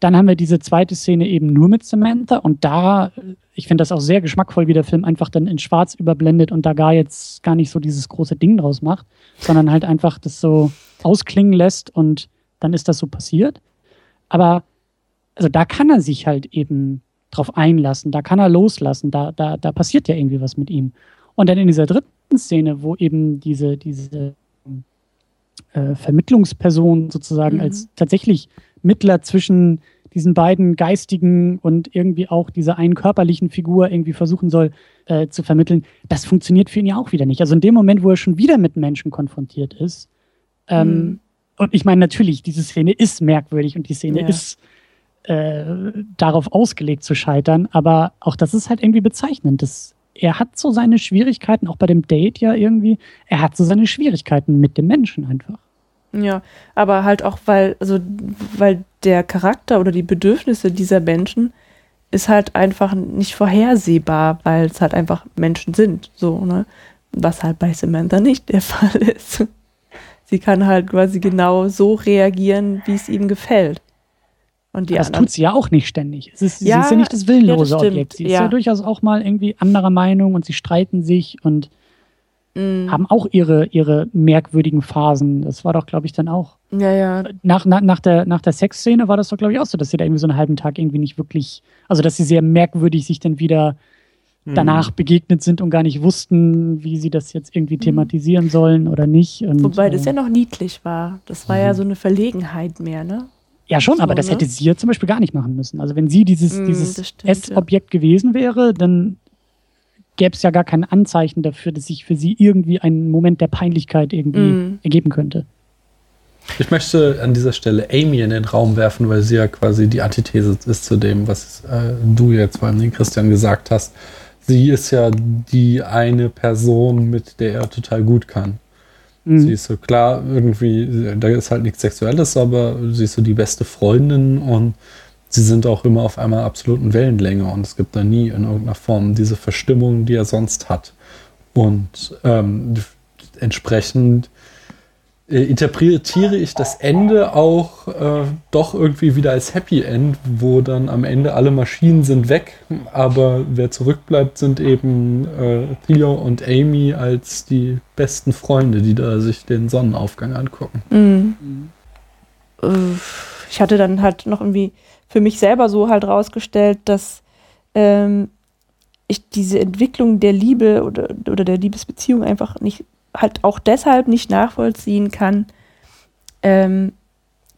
Dann haben wir diese zweite Szene eben nur mit Samantha und da, ich finde das auch sehr geschmackvoll, wie der Film einfach dann in Schwarz überblendet und da gar jetzt gar nicht so dieses große Ding draus macht, sondern halt einfach das so ausklingen lässt und dann ist das so passiert. Aber also da kann er sich halt eben drauf einlassen, da kann er loslassen, da, da, da passiert ja irgendwie was mit ihm. Und dann in dieser dritten Szene, wo eben diese, diese äh, Vermittlungsperson sozusagen mhm. als tatsächlich Mittler zwischen diesen beiden geistigen und irgendwie auch dieser einen körperlichen Figur irgendwie versuchen soll äh, zu vermitteln, das funktioniert für ihn ja auch wieder nicht. Also in dem Moment, wo er schon wieder mit Menschen konfrontiert ist, ähm, mhm. und ich meine natürlich, diese Szene ist merkwürdig und die Szene ja. ist äh, darauf ausgelegt zu scheitern, aber auch das ist halt irgendwie bezeichnend. Das, er hat so seine Schwierigkeiten, auch bei dem Date ja irgendwie, er hat so seine Schwierigkeiten mit dem Menschen einfach. Ja, aber halt auch, weil, also, weil der Charakter oder die Bedürfnisse dieser Menschen ist halt einfach nicht vorhersehbar, weil es halt einfach Menschen sind, so, ne? Was halt bei Samantha nicht der Fall ist. Sie kann halt quasi genau so reagieren, wie es ihm gefällt. Und die das anderen, tut sie ja auch nicht ständig. Es ist, ja, sie ist ja nicht das willenlose ja, das Objekt. Sie ist ja. ja durchaus auch mal irgendwie anderer Meinung und sie streiten sich und mm. haben auch ihre, ihre merkwürdigen Phasen. Das war doch, glaube ich, dann auch. Ja, ja. Nach, nach, nach der, nach der Sexszene war das doch, glaube ich, auch so, dass sie da irgendwie so einen halben Tag irgendwie nicht wirklich, also dass sie sehr merkwürdig sich dann wieder mm. danach begegnet sind und gar nicht wussten, wie sie das jetzt irgendwie mm. thematisieren sollen oder nicht. Und, Wobei das äh, ja noch niedlich war. Das war ja mhm. so eine Verlegenheit mehr, ne? Ja, schon, so, aber das ne? hätte sie ja zum Beispiel gar nicht machen müssen. Also wenn sie dieses, mm, dieses S-Objekt ja. gewesen wäre, dann gäbe es ja gar kein Anzeichen dafür, dass sich für sie irgendwie ein Moment der Peinlichkeit irgendwie mm. ergeben könnte. Ich möchte an dieser Stelle Amy in den Raum werfen, weil sie ja quasi die Antithese ist zu dem, was äh, du jetzt vor allem Christian gesagt hast. Sie ist ja die eine Person, mit der er total gut kann. Mhm. Sie ist so klar, irgendwie, da ist halt nichts Sexuelles, aber sie ist so die beste Freundin und sie sind auch immer auf einmal absoluten Wellenlänge und es gibt da nie in irgendeiner Form diese Verstimmung, die er sonst hat. Und ähm, entsprechend äh, interpretiere ich das Ende auch äh, doch irgendwie wieder als Happy End, wo dann am Ende alle Maschinen sind weg, aber wer zurückbleibt, sind eben äh, Theo und Amy als die besten Freunde, die da sich den Sonnenaufgang angucken. Mhm. Ich hatte dann halt noch irgendwie für mich selber so halt rausgestellt, dass ähm, ich diese Entwicklung der Liebe oder, oder der Liebesbeziehung einfach nicht, halt auch deshalb nicht nachvollziehen kann, ähm,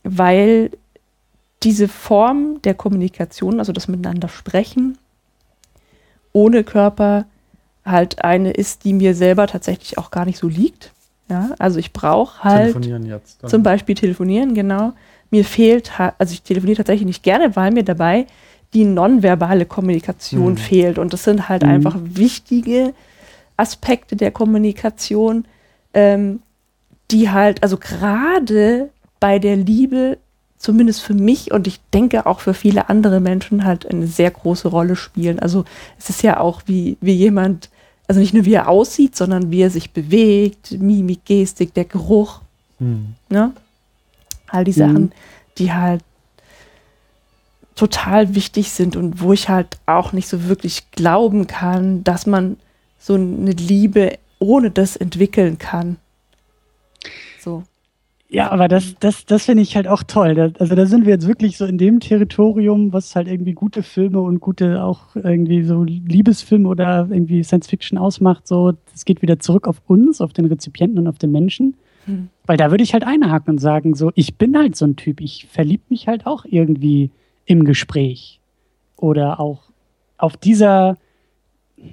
weil diese Form der Kommunikation, also das Miteinander sprechen, ohne Körper halt eine ist, die mir selber tatsächlich auch gar nicht so liegt. Ja, also ich brauche halt telefonieren jetzt, zum Beispiel telefonieren, genau mir fehlt, also ich telefoniere tatsächlich nicht gerne, weil mir dabei die nonverbale Kommunikation mhm. fehlt. Und das sind halt mhm. einfach wichtige Aspekte der Kommunikation, ähm, die halt, also gerade bei der Liebe, zumindest für mich und ich denke auch für viele andere Menschen, halt eine sehr große Rolle spielen. Also es ist ja auch wie, wie jemand, also nicht nur wie er aussieht, sondern wie er sich bewegt, Mimik, Gestik, der Geruch. Hm. Ne? All die Sachen, mhm. die halt total wichtig sind und wo ich halt auch nicht so wirklich glauben kann, dass man so eine Liebe ohne das entwickeln kann. So. Ja, aber das, das, das finde ich halt auch toll. Also da sind wir jetzt wirklich so in dem Territorium, was halt irgendwie gute Filme und gute auch irgendwie so Liebesfilme oder irgendwie Science Fiction ausmacht. So, das geht wieder zurück auf uns, auf den Rezipienten und auf den Menschen. Hm. Weil da würde ich halt einhaken und sagen, so, ich bin halt so ein Typ. Ich verliebe mich halt auch irgendwie im Gespräch. Oder auch auf dieser,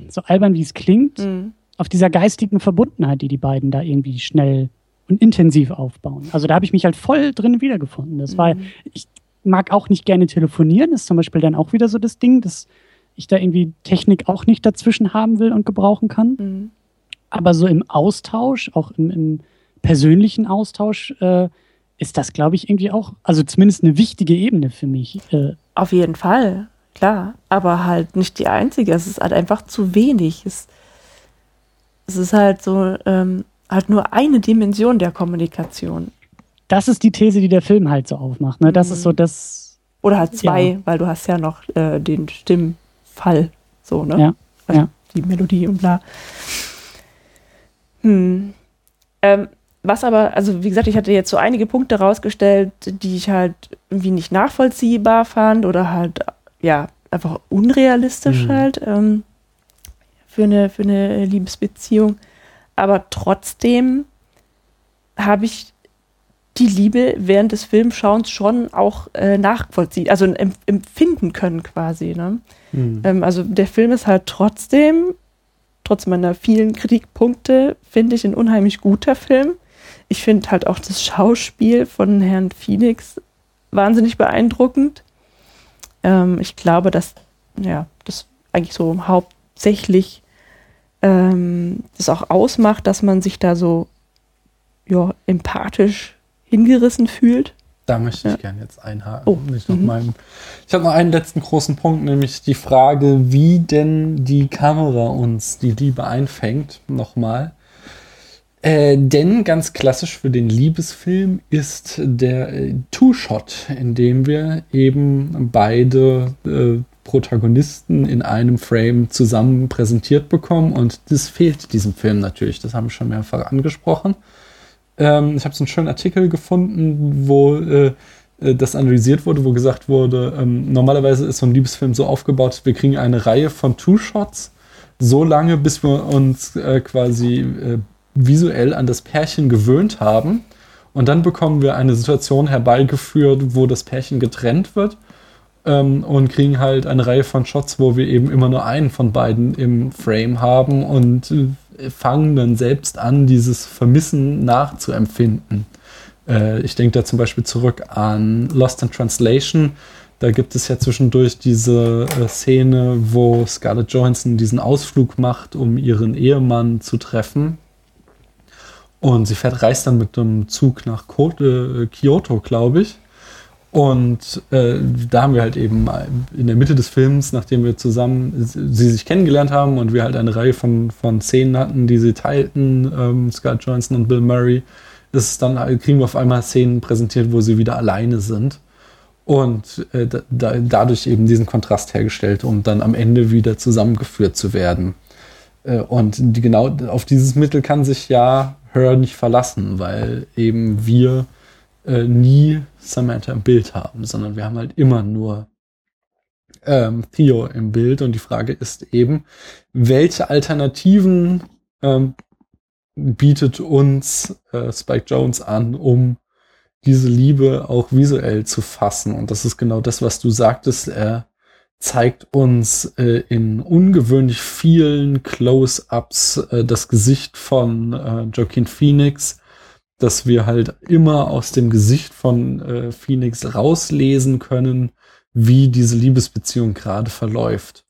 so albern wie es klingt, mhm. auf dieser geistigen Verbundenheit, die die beiden da irgendwie schnell und intensiv aufbauen. Also da habe ich mich halt voll drin wiedergefunden. Das mhm. war, ich mag auch nicht gerne telefonieren, das ist zum Beispiel dann auch wieder so das Ding, dass ich da irgendwie Technik auch nicht dazwischen haben will und gebrauchen kann. Mhm. Aber so im Austausch, auch im, im persönlichen Austausch, äh, ist das, glaube ich, irgendwie auch, also zumindest eine wichtige Ebene für mich. Äh. Auf jeden Fall, klar. Aber halt nicht die einzige. Es ist halt einfach zu wenig. Es, es ist halt so, ähm, halt nur eine Dimension der Kommunikation. Das ist die These, die der Film halt so aufmacht. Ne? Das mhm. ist so das. Oder halt zwei, ja. weil du hast ja noch äh, den Stimmfall. So, ne? Ja. Also ja. Die Melodie und bla. Hm. Ähm, was aber, also wie gesagt, ich hatte jetzt so einige Punkte rausgestellt, die ich halt irgendwie nicht nachvollziehbar fand oder halt, ja, einfach unrealistisch mhm. halt ähm, für, eine, für eine Liebesbeziehung. Aber trotzdem habe ich die Liebe während des Filmschauens schon auch äh, nachvollziehen, also empfinden können quasi. Ne? Mhm. Ähm, also der Film ist halt trotzdem, trotz meiner vielen Kritikpunkte, finde ich ein unheimlich guter Film ich finde halt auch das Schauspiel von Herrn Phoenix wahnsinnig beeindruckend. Ähm, ich glaube, dass ja, das eigentlich so hauptsächlich ähm, das auch ausmacht, dass man sich da so ja, empathisch hingerissen fühlt. Da möchte ich ja. gerne jetzt einhaken. Oh. Ich, mhm. Ich habe noch einen letzten großen Punkt, nämlich die Frage, wie denn die Kamera uns die Liebe einfängt. Nochmal. Äh, denn ganz klassisch für den Liebesfilm ist der äh, Two-Shot, in dem wir eben beide äh, Protagonisten in einem Frame zusammen präsentiert bekommen. Und das fehlt diesem Film natürlich. Das haben wir schon mehrfach angesprochen. Ähm, ich habe so einen schönen Artikel gefunden, wo äh, äh, das analysiert wurde, wo gesagt wurde, ähm, normalerweise ist so ein Liebesfilm so aufgebaut, wir kriegen eine Reihe von Two-Shots so lange, bis wir uns äh, quasi äh, visuell an das Pärchen gewöhnt haben. Und dann bekommen wir eine Situation herbeigeführt, wo das Pärchen getrennt wird ähm, und kriegen halt eine Reihe von Shots, wo wir eben immer nur einen von beiden im Frame haben und äh, fangen dann selbst an, dieses Vermissen nachzuempfinden. Äh, ich denke da zum Beispiel zurück an Lost in Translation. Da gibt es ja zwischendurch diese äh, Szene, wo Scarlett Johansson diesen Ausflug macht, um ihren Ehemann zu treffen und sie fährt, reist dann mit dem Zug nach äh, Kyoto, glaube ich. Und äh, da haben wir halt eben in der Mitte des Films, nachdem wir zusammen sie sich kennengelernt haben und wir halt eine Reihe von, von Szenen hatten, die sie teilten, ähm, Scott Johnson und Bill Murray, ist dann kriegen wir auf einmal Szenen präsentiert, wo sie wieder alleine sind. Und äh, da, dadurch eben diesen Kontrast hergestellt, um dann am Ende wieder zusammengeführt zu werden. Äh, und die, genau auf dieses Mittel kann sich ja Her nicht verlassen, weil eben wir äh, nie Samantha im Bild haben, sondern wir haben halt immer nur ähm, Theo im Bild. Und die Frage ist eben, welche Alternativen ähm, bietet uns äh, Spike Jones an, um diese Liebe auch visuell zu fassen? Und das ist genau das, was du sagtest. Er zeigt uns äh, in ungewöhnlich vielen Close-ups äh, das Gesicht von äh, Joaquin Phoenix, dass wir halt immer aus dem Gesicht von äh, Phoenix rauslesen können, wie diese Liebesbeziehung gerade verläuft.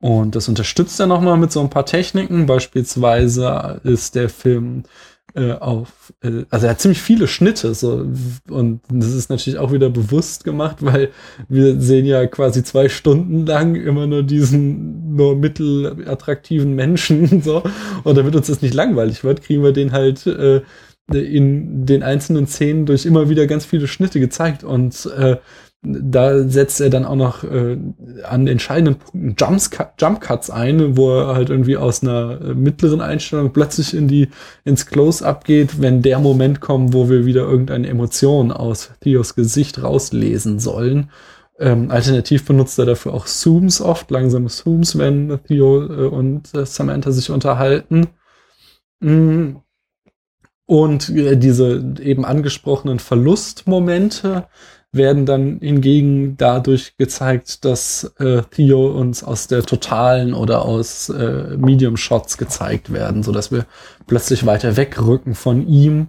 Und das unterstützt er nochmal mit so ein paar Techniken. Beispielsweise ist der Film äh, auf, äh, also er hat ziemlich viele Schnitte so und das ist natürlich auch wieder bewusst gemacht, weil wir sehen ja quasi zwei Stunden lang immer nur diesen nur mittelattraktiven Menschen so und damit uns das nicht langweilig wird, kriegen wir den halt äh, in den einzelnen Szenen durch immer wieder ganz viele Schnitte gezeigt und äh, da setzt er dann auch noch äh, an entscheidenden Punkten Jumps, Jump ein, wo er halt irgendwie aus einer äh, mittleren Einstellung plötzlich in die ins Close-up geht, wenn der Moment kommt, wo wir wieder irgendeine Emotion aus Theos Gesicht rauslesen sollen. Ähm, alternativ benutzt er dafür auch Zooms oft, langsame Zooms, wenn Theo äh, und äh, Samantha sich unterhalten. Mm. Und äh, diese eben angesprochenen Verlustmomente werden dann hingegen dadurch gezeigt, dass äh, Theo uns aus der totalen oder aus äh, Medium Shots gezeigt werden, so dass wir plötzlich weiter wegrücken von ihm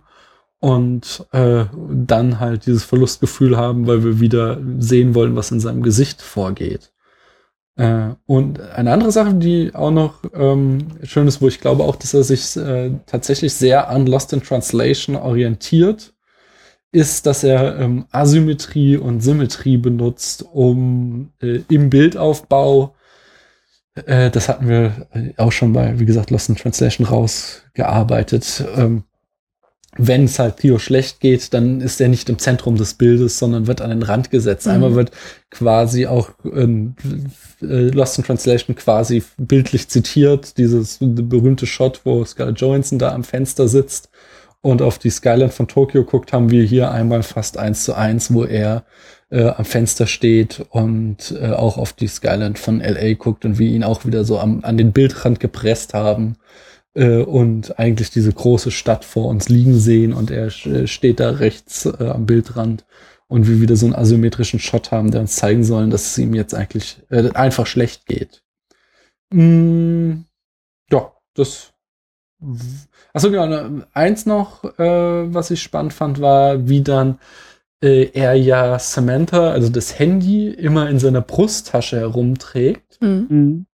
und äh, dann halt dieses Verlustgefühl haben, weil wir wieder sehen wollen, was in seinem Gesicht vorgeht. Äh, und eine andere Sache, die auch noch ähm, schön ist, wo ich glaube auch, dass er sich äh, tatsächlich sehr an Lost in Translation orientiert, ist, dass er ähm, Asymmetrie und Symmetrie benutzt, um äh, im Bildaufbau, äh, das hatten wir äh, auch schon bei, wie gesagt, Lost in Translation rausgearbeitet. Ähm, wenn es halt Theo schlecht geht, dann ist er nicht im Zentrum des Bildes, sondern wird an den Rand gesetzt. Mhm. Einmal wird quasi auch ähm, äh, Lost in Translation quasi bildlich zitiert, dieses berühmte Shot, wo Scarlett Johansson da am Fenster sitzt und auf die Skyline von Tokio guckt, haben wir hier einmal fast eins zu eins, wo er äh, am Fenster steht und äh, auch auf die Skyline von LA guckt und wir ihn auch wieder so am, an den Bildrand gepresst haben äh, und eigentlich diese große Stadt vor uns liegen sehen und er äh, steht da rechts äh, am Bildrand und wir wieder so einen asymmetrischen Shot haben, der uns zeigen sollen, dass es ihm jetzt eigentlich äh, einfach schlecht geht. Mm, ja, das Achso, genau. Ne, eins noch, äh, was ich spannend fand, war, wie dann äh, er ja Samantha, also das Handy, immer in seiner Brusttasche herumträgt. Mhm. mhm.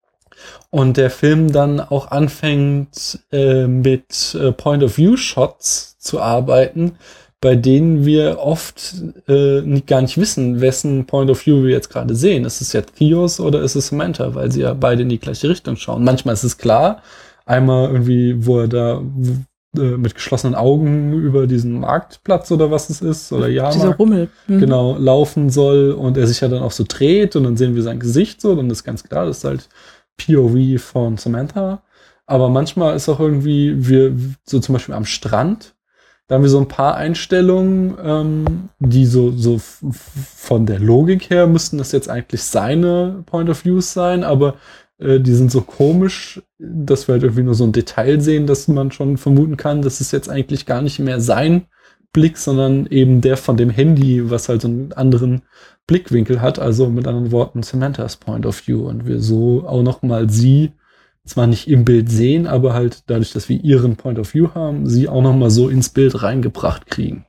Und der Film dann auch anfängt, äh, mit äh, Point-of-View-Shots zu arbeiten, bei denen wir oft äh, nicht, gar nicht wissen, wessen Point of View wir jetzt gerade sehen. Ist es jetzt Theos oder ist es Samantha, weil sie ja beide in die gleiche Richtung schauen. Manchmal ist es klar, Einmal irgendwie, wo er da äh, mit geschlossenen Augen über diesen Marktplatz oder was es ist, oder ja. Dieser Rummel. Mhm. Genau, laufen soll und er sich ja dann auch so dreht und dann sehen wir sein Gesicht so, dann ist ganz klar, das ist halt POV von Samantha. Aber manchmal ist auch irgendwie, wir, so zum Beispiel am Strand, da haben wir so ein paar Einstellungen, ähm, die so, so von der Logik her müssten das jetzt eigentlich seine Point of Views sein, aber äh, die sind so komisch, dass wir halt irgendwie nur so ein Detail sehen, dass man schon vermuten kann, dass es jetzt eigentlich gar nicht mehr sein Blick, sondern eben der von dem Handy, was halt so einen anderen Blickwinkel hat. Also mit anderen Worten Samanthas Point of View und wir so auch noch mal sie zwar nicht im Bild sehen, aber halt dadurch, dass wir ihren Point of View haben, sie auch noch mal so ins Bild reingebracht kriegen.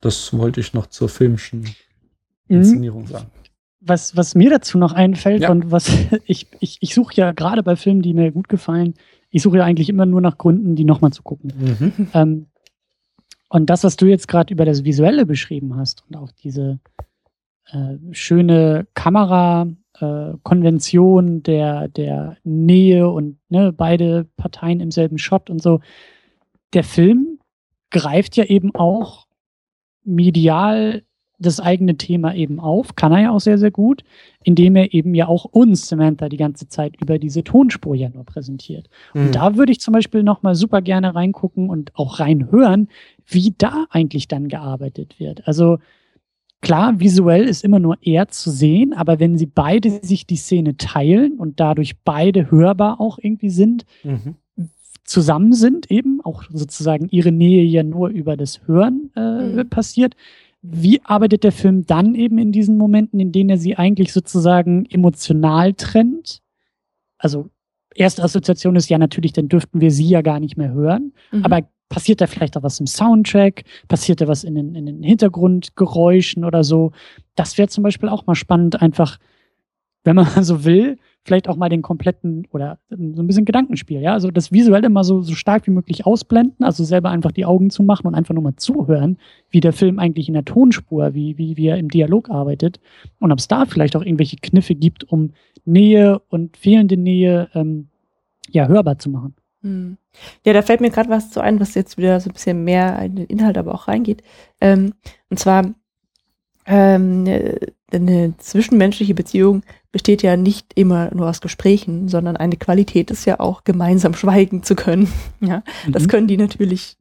Das wollte ich noch zur filmischen mhm. Inszenierung sagen was, was mir dazu noch einfällt ja. und was ich, ich, ich suche ja gerade bei Filmen, die mir gut gefallen, ich suche ja eigentlich immer nur nach Gründen, die nochmal zu gucken. Mhm. Ähm, und das, was du jetzt gerade über das Visuelle beschrieben hast und auch diese äh, schöne Kamera-Konvention äh, der, der Nähe und ne, beide Parteien im selben Shot und so, der Film greift ja eben auch medial das eigene Thema eben auf, kann er ja auch sehr, sehr gut, indem er eben ja auch uns, Samantha, die ganze Zeit über diese Tonspur ja nur präsentiert. Mhm. Und da würde ich zum Beispiel nochmal super gerne reingucken und auch reinhören, wie da eigentlich dann gearbeitet wird. Also klar, visuell ist immer nur er zu sehen, aber wenn sie beide sich die Szene teilen und dadurch beide hörbar auch irgendwie sind, mhm zusammen sind, eben auch sozusagen ihre Nähe ja nur über das Hören äh, mhm. passiert, wie arbeitet der Film dann eben in diesen Momenten, in denen er sie eigentlich sozusagen emotional trennt? Also erste Assoziation ist ja natürlich, dann dürften wir sie ja gar nicht mehr hören. Mhm. Aber passiert da vielleicht auch was im Soundtrack? Passiert da was in den, in den Hintergrundgeräuschen oder so? Das wäre zum Beispiel auch mal spannend, einfach wenn man so will, vielleicht auch mal den kompletten oder so ein bisschen Gedankenspiel, ja. Also das visuell immer so, so stark wie möglich ausblenden, also selber einfach die Augen zu machen und einfach nur mal zuhören, wie der Film eigentlich in der Tonspur, wie, wie, wie er im Dialog arbeitet und ob es da vielleicht auch irgendwelche Kniffe gibt, um Nähe und fehlende Nähe ähm, ja hörbar zu machen. Hm. Ja, da fällt mir gerade was zu ein, was jetzt wieder so ein bisschen mehr in den Inhalt aber auch reingeht. Ähm, und zwar ähm, eine zwischenmenschliche Beziehung besteht ja nicht immer nur aus Gesprächen, sondern eine Qualität ist ja auch gemeinsam schweigen zu können. Ja, mhm. das können die natürlich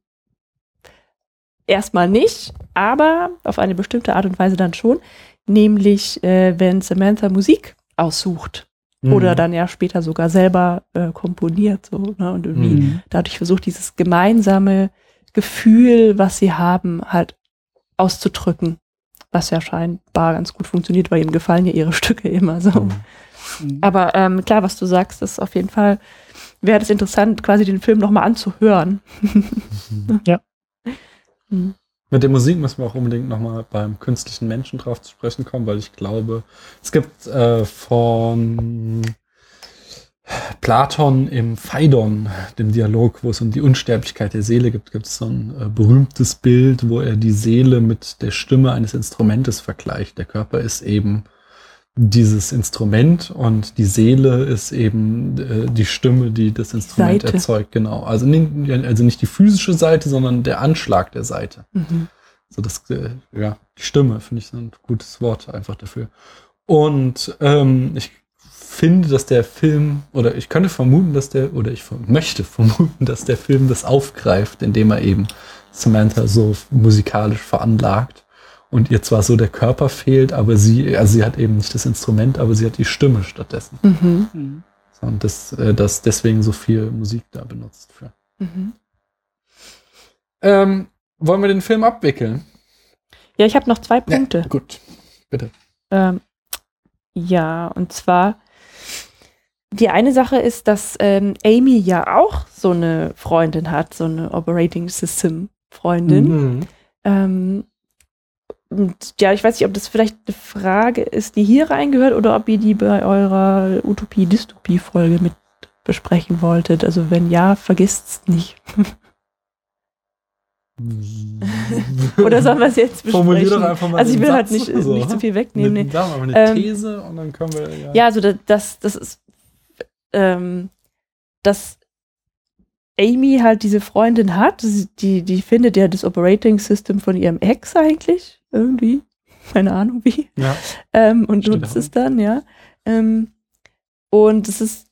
erstmal nicht, aber auf eine bestimmte Art und Weise dann schon, nämlich äh, wenn Samantha Musik aussucht mhm. oder dann ja später sogar selber äh, komponiert so ne, und irgendwie mhm. dadurch versucht dieses gemeinsame Gefühl, was sie haben, halt auszudrücken was ja scheinbar ganz gut funktioniert, weil ihm gefallen ja ihre Stücke immer so. Mhm. Aber ähm, klar, was du sagst, ist auf jeden Fall, wäre das interessant, quasi den Film nochmal anzuhören. ja. Mhm. Mit der Musik müssen wir auch unbedingt nochmal beim künstlichen Menschen drauf zu sprechen kommen, weil ich glaube, es gibt äh, von Platon im Phaidon, dem Dialog, wo es um die Unsterblichkeit der Seele gibt, gibt es so ein äh, berühmtes Bild, wo er die Seele mit der Stimme eines Instrumentes vergleicht. Der Körper ist eben dieses Instrument und die Seele ist eben äh, die Stimme, die das Instrument Seite. erzeugt. Genau. Also, also nicht die physische Seite, sondern der Anschlag der Seite. Mhm. So das, äh, ja, die Stimme finde ich ein gutes Wort einfach dafür. Und ähm, ich finde, dass der Film, oder ich könnte vermuten, dass der, oder ich möchte vermuten, dass der Film das aufgreift, indem er eben Samantha so musikalisch veranlagt und ihr zwar so der Körper fehlt, aber sie, also sie hat eben nicht das Instrument, aber sie hat die Stimme stattdessen. Mhm. Und das, äh, deswegen so viel Musik da benutzt für. Mhm. Ähm, wollen wir den Film abwickeln? Ja, ich habe noch zwei Punkte. Ja, gut, bitte. Ähm, ja, und zwar die eine Sache ist, dass ähm, Amy ja auch so eine Freundin hat, so eine Operating System Freundin. Mhm. Ähm, und ja, ich weiß nicht, ob das vielleicht eine Frage ist, die hier reingehört oder ob ihr die bei eurer Utopie-Dystopie-Folge mit besprechen wolltet. Also wenn ja, vergisst's nicht. Oder sollen wir es jetzt besprechen? Formulier doch einfach mal Also ich will halt Satz halt nicht, so. nicht zu viel wegnehmen. Eine, nee. Sagen wir mal eine ähm, These und dann können wir ja. Ja, also das, das ist ähm, dass Amy halt diese Freundin hat, die, die findet ja das Operating System von ihrem Ex eigentlich, irgendwie, keine Ahnung wie, ja. ähm, und nutzt es dann, ja. Ähm, und es ist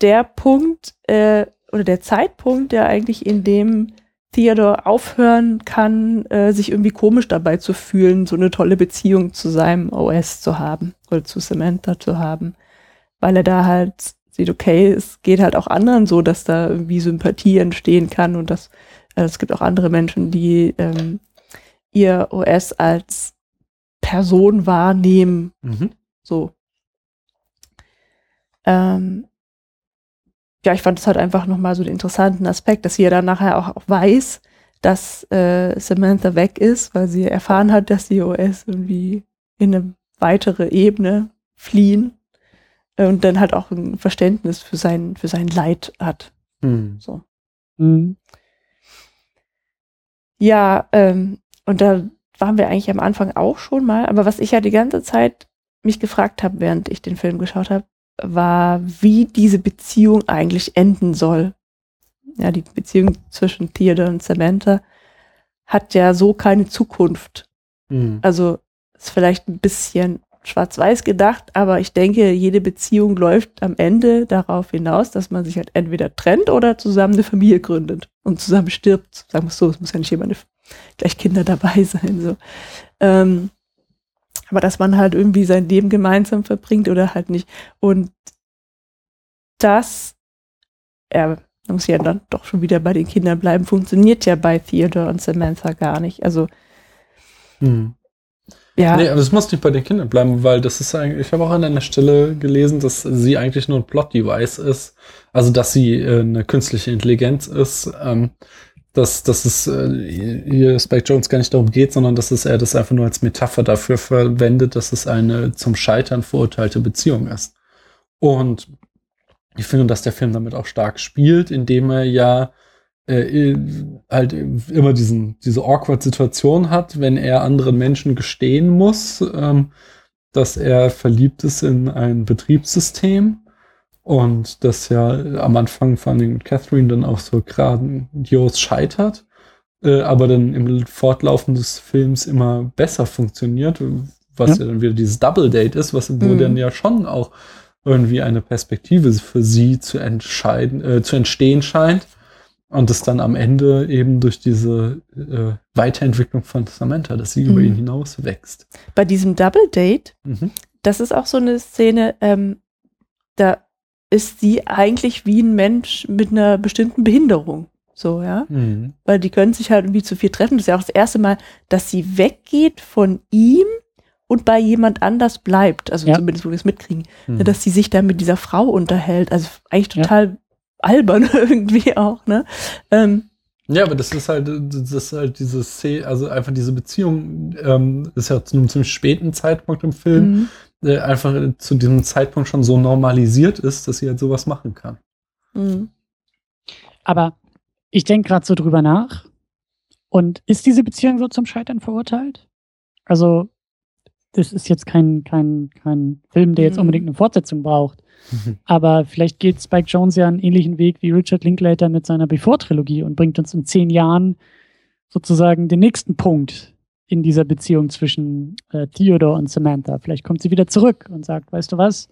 der Punkt äh, oder der Zeitpunkt, der eigentlich in dem Theodore aufhören kann, äh, sich irgendwie komisch dabei zu fühlen, so eine tolle Beziehung zu seinem OS zu haben oder zu Samantha zu haben, weil er da halt sieht, okay, es geht halt auch anderen so, dass da irgendwie Sympathie entstehen kann und dass äh, es gibt auch andere Menschen, die ähm, ihr OS als Person wahrnehmen. Mhm. So. Ähm, ja, ich fand es halt einfach nochmal so den interessanten Aspekt, dass sie ja dann nachher auch, auch weiß, dass äh, Samantha weg ist, weil sie erfahren hat, dass die OS irgendwie in eine weitere Ebene fliehen und dann halt auch ein Verständnis für sein, für sein Leid hat. Mhm. So. Mhm. Ja, ähm, und da waren wir eigentlich am Anfang auch schon mal, aber was ich ja die ganze Zeit mich gefragt habe, während ich den Film geschaut habe, war, wie diese Beziehung eigentlich enden soll. Ja, die Beziehung zwischen Theodore und Samantha hat ja so keine Zukunft. Mhm. Also ist vielleicht ein bisschen schwarz-weiß gedacht, aber ich denke, jede Beziehung läuft am Ende darauf hinaus, dass man sich halt entweder trennt oder zusammen eine Familie gründet und zusammen stirbt. Sagen wir es so, es muss ja nicht eine, gleich Kinder dabei sein. So. Ähm, aber dass man halt irgendwie sein Leben gemeinsam verbringt oder halt nicht. Und das, ja, muss ja dann doch schon wieder bei den Kindern bleiben, funktioniert ja bei Theodore und Samantha gar nicht. Also hm. Ja. Nee, aber es muss nicht bei den Kindern bleiben, weil das ist eigentlich, ich habe auch an einer Stelle gelesen, dass sie eigentlich nur ein Plot-Device ist. Also, dass sie äh, eine künstliche Intelligenz ist, ähm, dass, dass es äh, hier Spike Jones gar nicht darum geht, sondern dass es er das einfach nur als Metapher dafür verwendet, dass es eine zum Scheitern verurteilte Beziehung ist. Und ich finde, dass der Film damit auch stark spielt, indem er ja äh, halt immer diesen, diese awkward Situation hat, wenn er anderen Menschen gestehen muss, ähm, dass er verliebt ist in ein Betriebssystem und das ja am Anfang von den Catherine dann auch so grandios scheitert, äh, aber dann im Fortlaufen des Films immer besser funktioniert, was ja, ja dann wieder dieses Double Date ist, was wo mhm. dann ja schon auch irgendwie eine Perspektive für sie zu entscheiden, äh, zu entstehen scheint und es dann am Ende eben durch diese äh, Weiterentwicklung von Samantha, dass sie mhm. über ihn hinaus wächst. Bei diesem Double Date, mhm. das ist auch so eine Szene, ähm, da ist sie eigentlich wie ein Mensch mit einer bestimmten Behinderung. So, ja. Mhm. Weil die können sich halt irgendwie zu viel treffen. Das ist ja auch das erste Mal, dass sie weggeht von ihm und bei jemand anders bleibt. Also ja. zumindest, wo wir es mitkriegen. Mhm. Dass sie sich dann mit dieser Frau unterhält. Also eigentlich total ja albern irgendwie auch, ne? Ähm, ja, aber das ist halt, das ist halt diese Szene, also einfach diese Beziehung, ähm, ist ja zu einem ziemlich späten Zeitpunkt im Film, mhm. äh, einfach zu diesem Zeitpunkt schon so normalisiert ist, dass sie halt sowas machen kann. Mhm. Aber ich denke gerade so drüber nach. Und ist diese Beziehung so zum Scheitern verurteilt? Also, das ist jetzt kein, kein, kein Film, der jetzt mhm. unbedingt eine Fortsetzung braucht. Mhm. Aber vielleicht geht Spike Jones ja einen ähnlichen Weg wie Richard Linklater mit seiner Before-Trilogie und bringt uns in zehn Jahren sozusagen den nächsten Punkt in dieser Beziehung zwischen äh, Theodore und Samantha. Vielleicht kommt sie wieder zurück und sagt, weißt du was?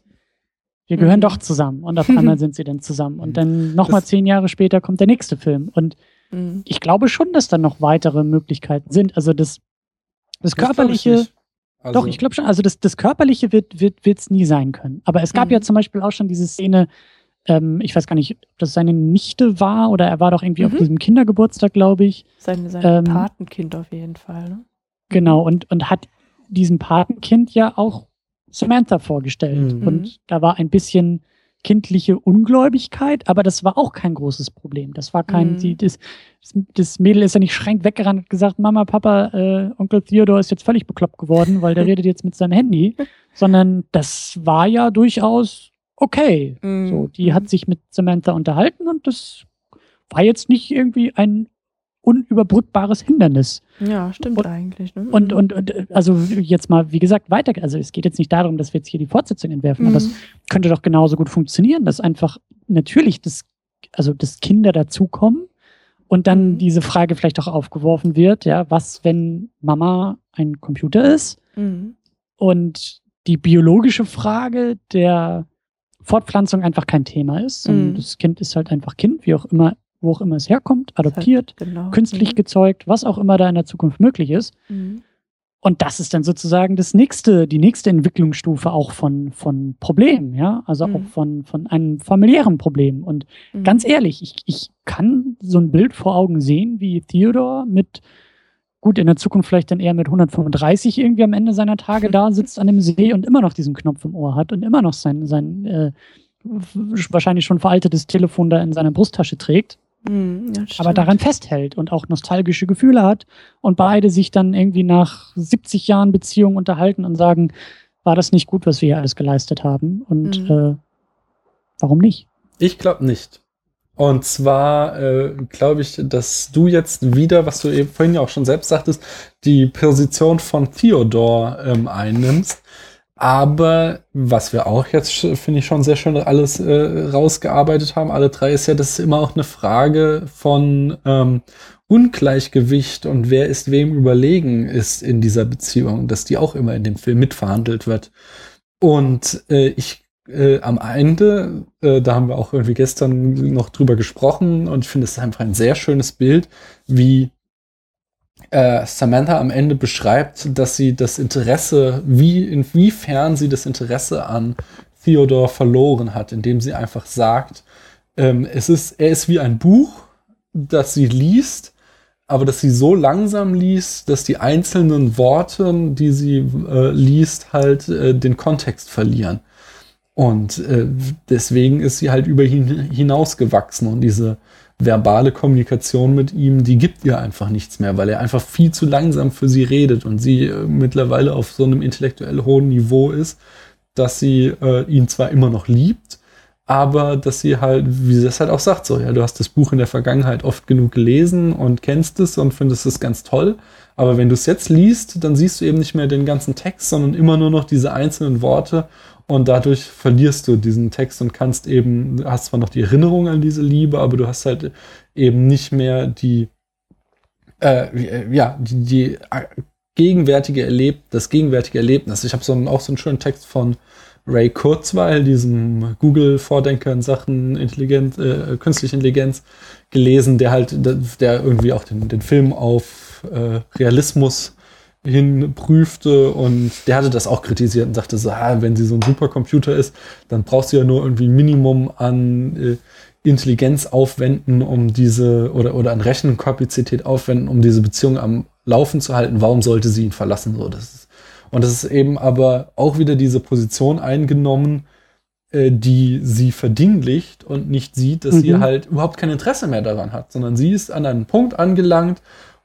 Wir gehören mhm. doch zusammen. Und auf einmal sind sie dann zusammen. Und dann nochmal zehn Jahre später kommt der nächste Film. Und mhm. ich glaube schon, dass da noch weitere Möglichkeiten sind. Also das, das, das körperliche also Doch, ich glaube schon. Also das, das Körperliche wird es wird, nie sein können. Aber es gab mhm. ja zum Beispiel auch schon diese Szene, ähm, ich weiß gar nicht, ob das seine Nichte war oder er war doch irgendwie mhm. auf diesem Kindergeburtstag, glaube ich. Sein, sein ähm, Patenkind auf jeden Fall. Ne? Genau, und, und hat diesem Patenkind ja auch Samantha vorgestellt. Mhm. Und da war ein bisschen kindliche Ungläubigkeit, aber das war auch kein großes Problem. Das war kein, mhm. die, das, das Mädel ist ja nicht schränkend weggerannt und gesagt, Mama, Papa, äh, Onkel Theodor ist jetzt völlig bekloppt geworden, weil der redet jetzt mit seinem Handy, sondern das war ja durchaus okay. Mhm. So, die hat sich mit Samantha unterhalten und das war jetzt nicht irgendwie ein unüberbrückbares Hindernis. Ja, stimmt und, eigentlich. Ne? Und, und, und, also jetzt mal, wie gesagt, weiter. Also es geht jetzt nicht darum, dass wir jetzt hier die Fortsetzung entwerfen, mhm. aber es mhm. könnte doch genauso gut funktionieren, dass einfach natürlich das, also dass Kinder dazukommen und dann mhm. diese Frage vielleicht auch aufgeworfen wird, ja, was, wenn Mama ein Computer ist mhm. und die biologische Frage der Fortpflanzung einfach kein Thema ist. Und mhm. das Kind ist halt einfach Kind, wie auch immer wo auch immer es herkommt, adoptiert, genau. künstlich mhm. gezeugt, was auch immer da in der Zukunft möglich ist. Mhm. Und das ist dann sozusagen das nächste, die nächste Entwicklungsstufe auch von, von Problemen, ja, also mhm. auch von, von einem familiären Problem. Und mhm. ganz ehrlich, ich, ich kann so ein Bild vor Augen sehen, wie Theodor mit, gut, in der Zukunft vielleicht dann eher mit 135 irgendwie am Ende seiner Tage da sitzt an dem See und immer noch diesen Knopf im Ohr hat und immer noch sein, sein äh, wahrscheinlich schon veraltetes Telefon da in seiner Brusttasche trägt Mhm, ja, aber daran festhält und auch nostalgische Gefühle hat und beide sich dann irgendwie nach 70 Jahren Beziehung unterhalten und sagen, war das nicht gut, was wir hier alles geleistet haben und mhm. äh, warum nicht? Ich glaube nicht. Und zwar äh, glaube ich, dass du jetzt wieder, was du eben vorhin ja auch schon selbst sagtest, die Position von Theodor ähm, einnimmst aber was wir auch jetzt, finde ich, schon sehr schön alles äh, rausgearbeitet haben, alle drei, ist ja, dass es immer auch eine Frage von ähm, Ungleichgewicht und wer ist wem überlegen ist in dieser Beziehung, dass die auch immer in dem Film mitverhandelt wird. Und äh, ich äh, am Ende, äh, da haben wir auch irgendwie gestern noch drüber gesprochen und ich finde es einfach ein sehr schönes Bild, wie äh, Samantha am Ende beschreibt, dass sie das Interesse, wie, inwiefern sie das Interesse an Theodor verloren hat, indem sie einfach sagt, ähm, es ist, er ist wie ein Buch, das sie liest, aber dass sie so langsam liest, dass die einzelnen Worte, die sie äh, liest, halt äh, den Kontext verlieren. Und äh, deswegen ist sie halt über ihn hinausgewachsen und diese verbale Kommunikation mit ihm, die gibt ihr einfach nichts mehr, weil er einfach viel zu langsam für sie redet und sie äh, mittlerweile auf so einem intellektuell hohen Niveau ist, dass sie äh, ihn zwar immer noch liebt, aber dass sie halt, wie sie das halt auch sagt, so, ja, du hast das Buch in der Vergangenheit oft genug gelesen und kennst es und findest es ganz toll. Aber wenn du es jetzt liest, dann siehst du eben nicht mehr den ganzen Text, sondern immer nur noch diese einzelnen Worte und dadurch verlierst du diesen Text und kannst eben, hast zwar noch die Erinnerung an diese Liebe, aber du hast halt eben nicht mehr die, äh, ja, die, die gegenwärtige Erleb das gegenwärtige Erlebnis. Ich habe so auch so einen schönen Text von Ray Kurzweil, diesem Google-Vordenker in Sachen Intelligenz, äh, künstliche Intelligenz, gelesen, der halt, der irgendwie auch den, den Film auf äh, Realismus hin prüfte und der hatte das auch kritisiert und sagte so, ah, wenn sie so ein Supercomputer ist, dann brauchst du ja nur irgendwie ein Minimum an äh, Intelligenz aufwenden, um diese oder oder an Rechenkapazität aufwenden, um diese Beziehung am Laufen zu halten. Warum sollte sie ihn verlassen? So, das ist und das ist eben aber auch wieder diese Position eingenommen, äh, die sie verdinglicht und nicht sieht, dass mhm. sie halt überhaupt kein Interesse mehr daran hat, sondern sie ist an einen Punkt angelangt,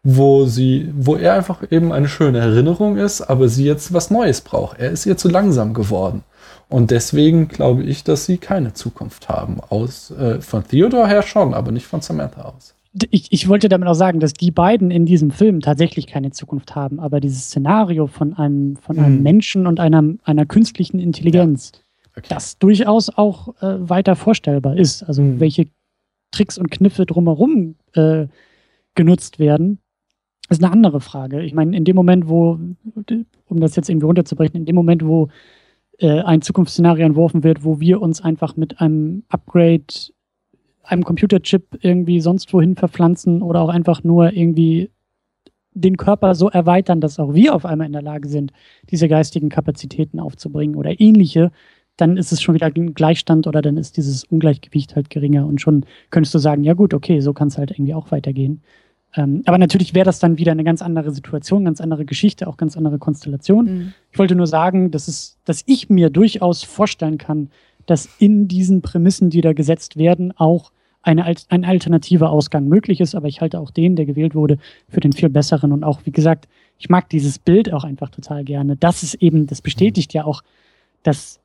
wo sie, wo er einfach eben eine schöne Erinnerung ist, aber sie jetzt was Neues braucht. Er ist ihr zu langsam geworden. Und deswegen glaube ich, dass sie keine Zukunft haben. Aus, äh, von Theodore her schon, aber nicht von Samantha aus ich, ich wollte damit auch sagen, dass die beiden in diesem Film tatsächlich keine Zukunft haben, aber dieses Szenario von einem, von einem mhm. Menschen und einer, einer künstlichen Intelligenz, ja. okay. das durchaus auch äh, weiter vorstellbar ist. Also mhm. welche Tricks und Kniffe drumherum äh, genutzt werden, ist eine andere Frage. Ich meine, in dem Moment, wo, um das jetzt irgendwie runterzubrechen, in dem Moment, wo äh, ein Zukunftsszenario entworfen wird, wo wir uns einfach mit einem Upgrade einem Computerchip irgendwie sonst wohin verpflanzen oder auch einfach nur irgendwie den Körper so erweitern, dass auch wir auf einmal in der Lage sind, diese geistigen Kapazitäten aufzubringen oder ähnliche, dann ist es schon wieder ein Gleichstand oder dann ist dieses Ungleichgewicht halt geringer und schon könntest du sagen, ja gut, okay, so kann es halt irgendwie auch weitergehen. Ähm, aber natürlich wäre das dann wieder eine ganz andere Situation, ganz andere Geschichte, auch ganz andere Konstellation. Mhm. Ich wollte nur sagen, dass, es, dass ich mir durchaus vorstellen kann, dass in diesen Prämissen, die da gesetzt werden, auch eine, ein alternativer Ausgang möglich ist, aber ich halte auch den, der gewählt wurde, für den viel besseren und auch, wie gesagt, ich mag dieses Bild auch einfach total gerne. Das ist eben, das bestätigt ja auch, dass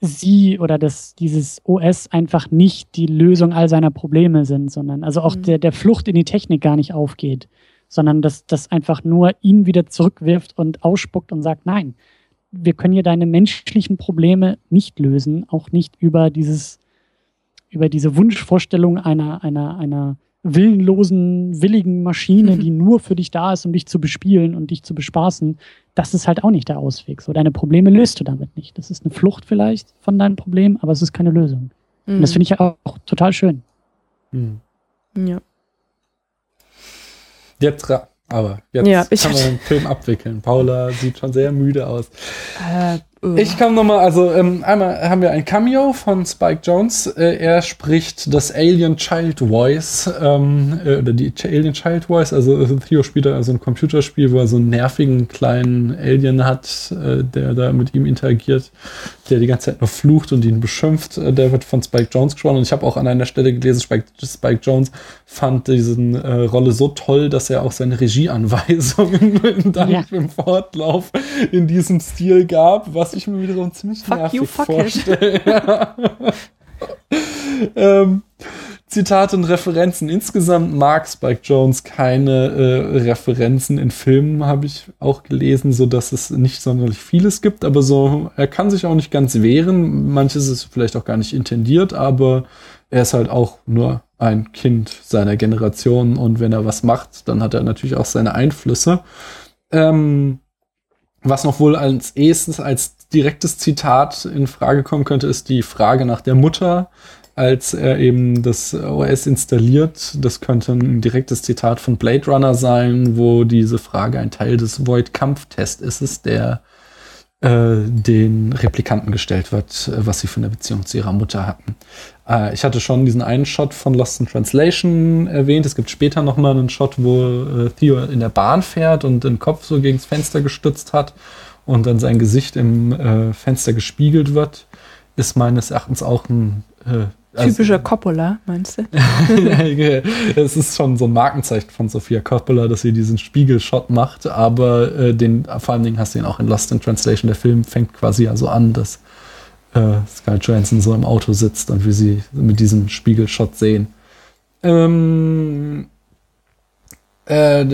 sie oder dass dieses OS einfach nicht die Lösung all seiner Probleme sind, sondern also auch mhm. der, der Flucht in die Technik gar nicht aufgeht, sondern dass das einfach nur ihn wieder zurückwirft und ausspuckt und sagt, nein, wir können hier deine menschlichen Probleme nicht lösen, auch nicht über dieses über diese Wunschvorstellung einer, einer, einer willenlosen, willigen Maschine, die nur für dich da ist, um dich zu bespielen und dich zu bespaßen, das ist halt auch nicht der Ausweg. So, deine Probleme löst du damit nicht. Das ist eine Flucht vielleicht von deinem Problem, aber es ist keine Lösung. Mhm. Und das mhm. finde ich auch, auch, total schön. Mhm. Ja. Jetzt, aber jetzt ja, kann man den Film abwickeln. Paula sieht schon sehr müde aus. Äh, ich komme nochmal, also ähm, einmal haben wir ein Cameo von Spike Jones. Äh, er spricht das Alien Child Voice, ähm, äh, oder die Alien Child Voice. Also Theo spielt da so ein Computerspiel, wo er so einen nervigen kleinen Alien hat, äh, der da mit ihm interagiert, der die ganze Zeit nur flucht und ihn beschimpft. Äh, der wird von Spike Jones gesprochen. Und ich habe auch an einer Stelle gelesen, Spike, Spike Jones fand diesen äh, Rolle so toll, dass er auch seine Regieanweisungen dann ja. im Fortlauf in diesem Stil gab, was was ich mir wiederum ziemlich fuck nervig you, fuck vorstelle. ähm, Zitate und Referenzen. Insgesamt mag Spike Jones keine äh, Referenzen in Filmen, habe ich auch gelesen, so dass es nicht sonderlich vieles gibt, aber so, er kann sich auch nicht ganz wehren. Manches ist vielleicht auch gar nicht intendiert, aber er ist halt auch nur ein Kind seiner Generation und wenn er was macht, dann hat er natürlich auch seine Einflüsse. Ähm, was noch wohl als erstes als direktes Zitat in Frage kommen könnte, ist die Frage nach der Mutter, als er eben das OS installiert. Das könnte ein direktes Zitat von Blade Runner sein, wo diese Frage ein Teil des Void-Kampftests ist, es, der äh, den Replikanten gestellt wird, was sie für eine Beziehung zu ihrer Mutter hatten. Äh, ich hatte schon diesen einen Shot von Lost in Translation erwähnt. Es gibt später noch mal einen Shot, wo äh, Theo in der Bahn fährt und den Kopf so gegen das Fenster gestützt hat und dann sein Gesicht im äh, Fenster gespiegelt wird, ist meines Erachtens auch ein Äh, also, Typischer Coppola, meinst du? es ist schon so ein Markenzeichen von Sophia Coppola, dass sie diesen Spiegelshot macht, aber äh, den, vor allen Dingen hast du ihn auch in Lost in Translation. Der Film fängt quasi also an, dass äh, Scarlett Johansson so im Auto sitzt und wie sie mit diesem Spiegelshot sehen. Ähm, äh,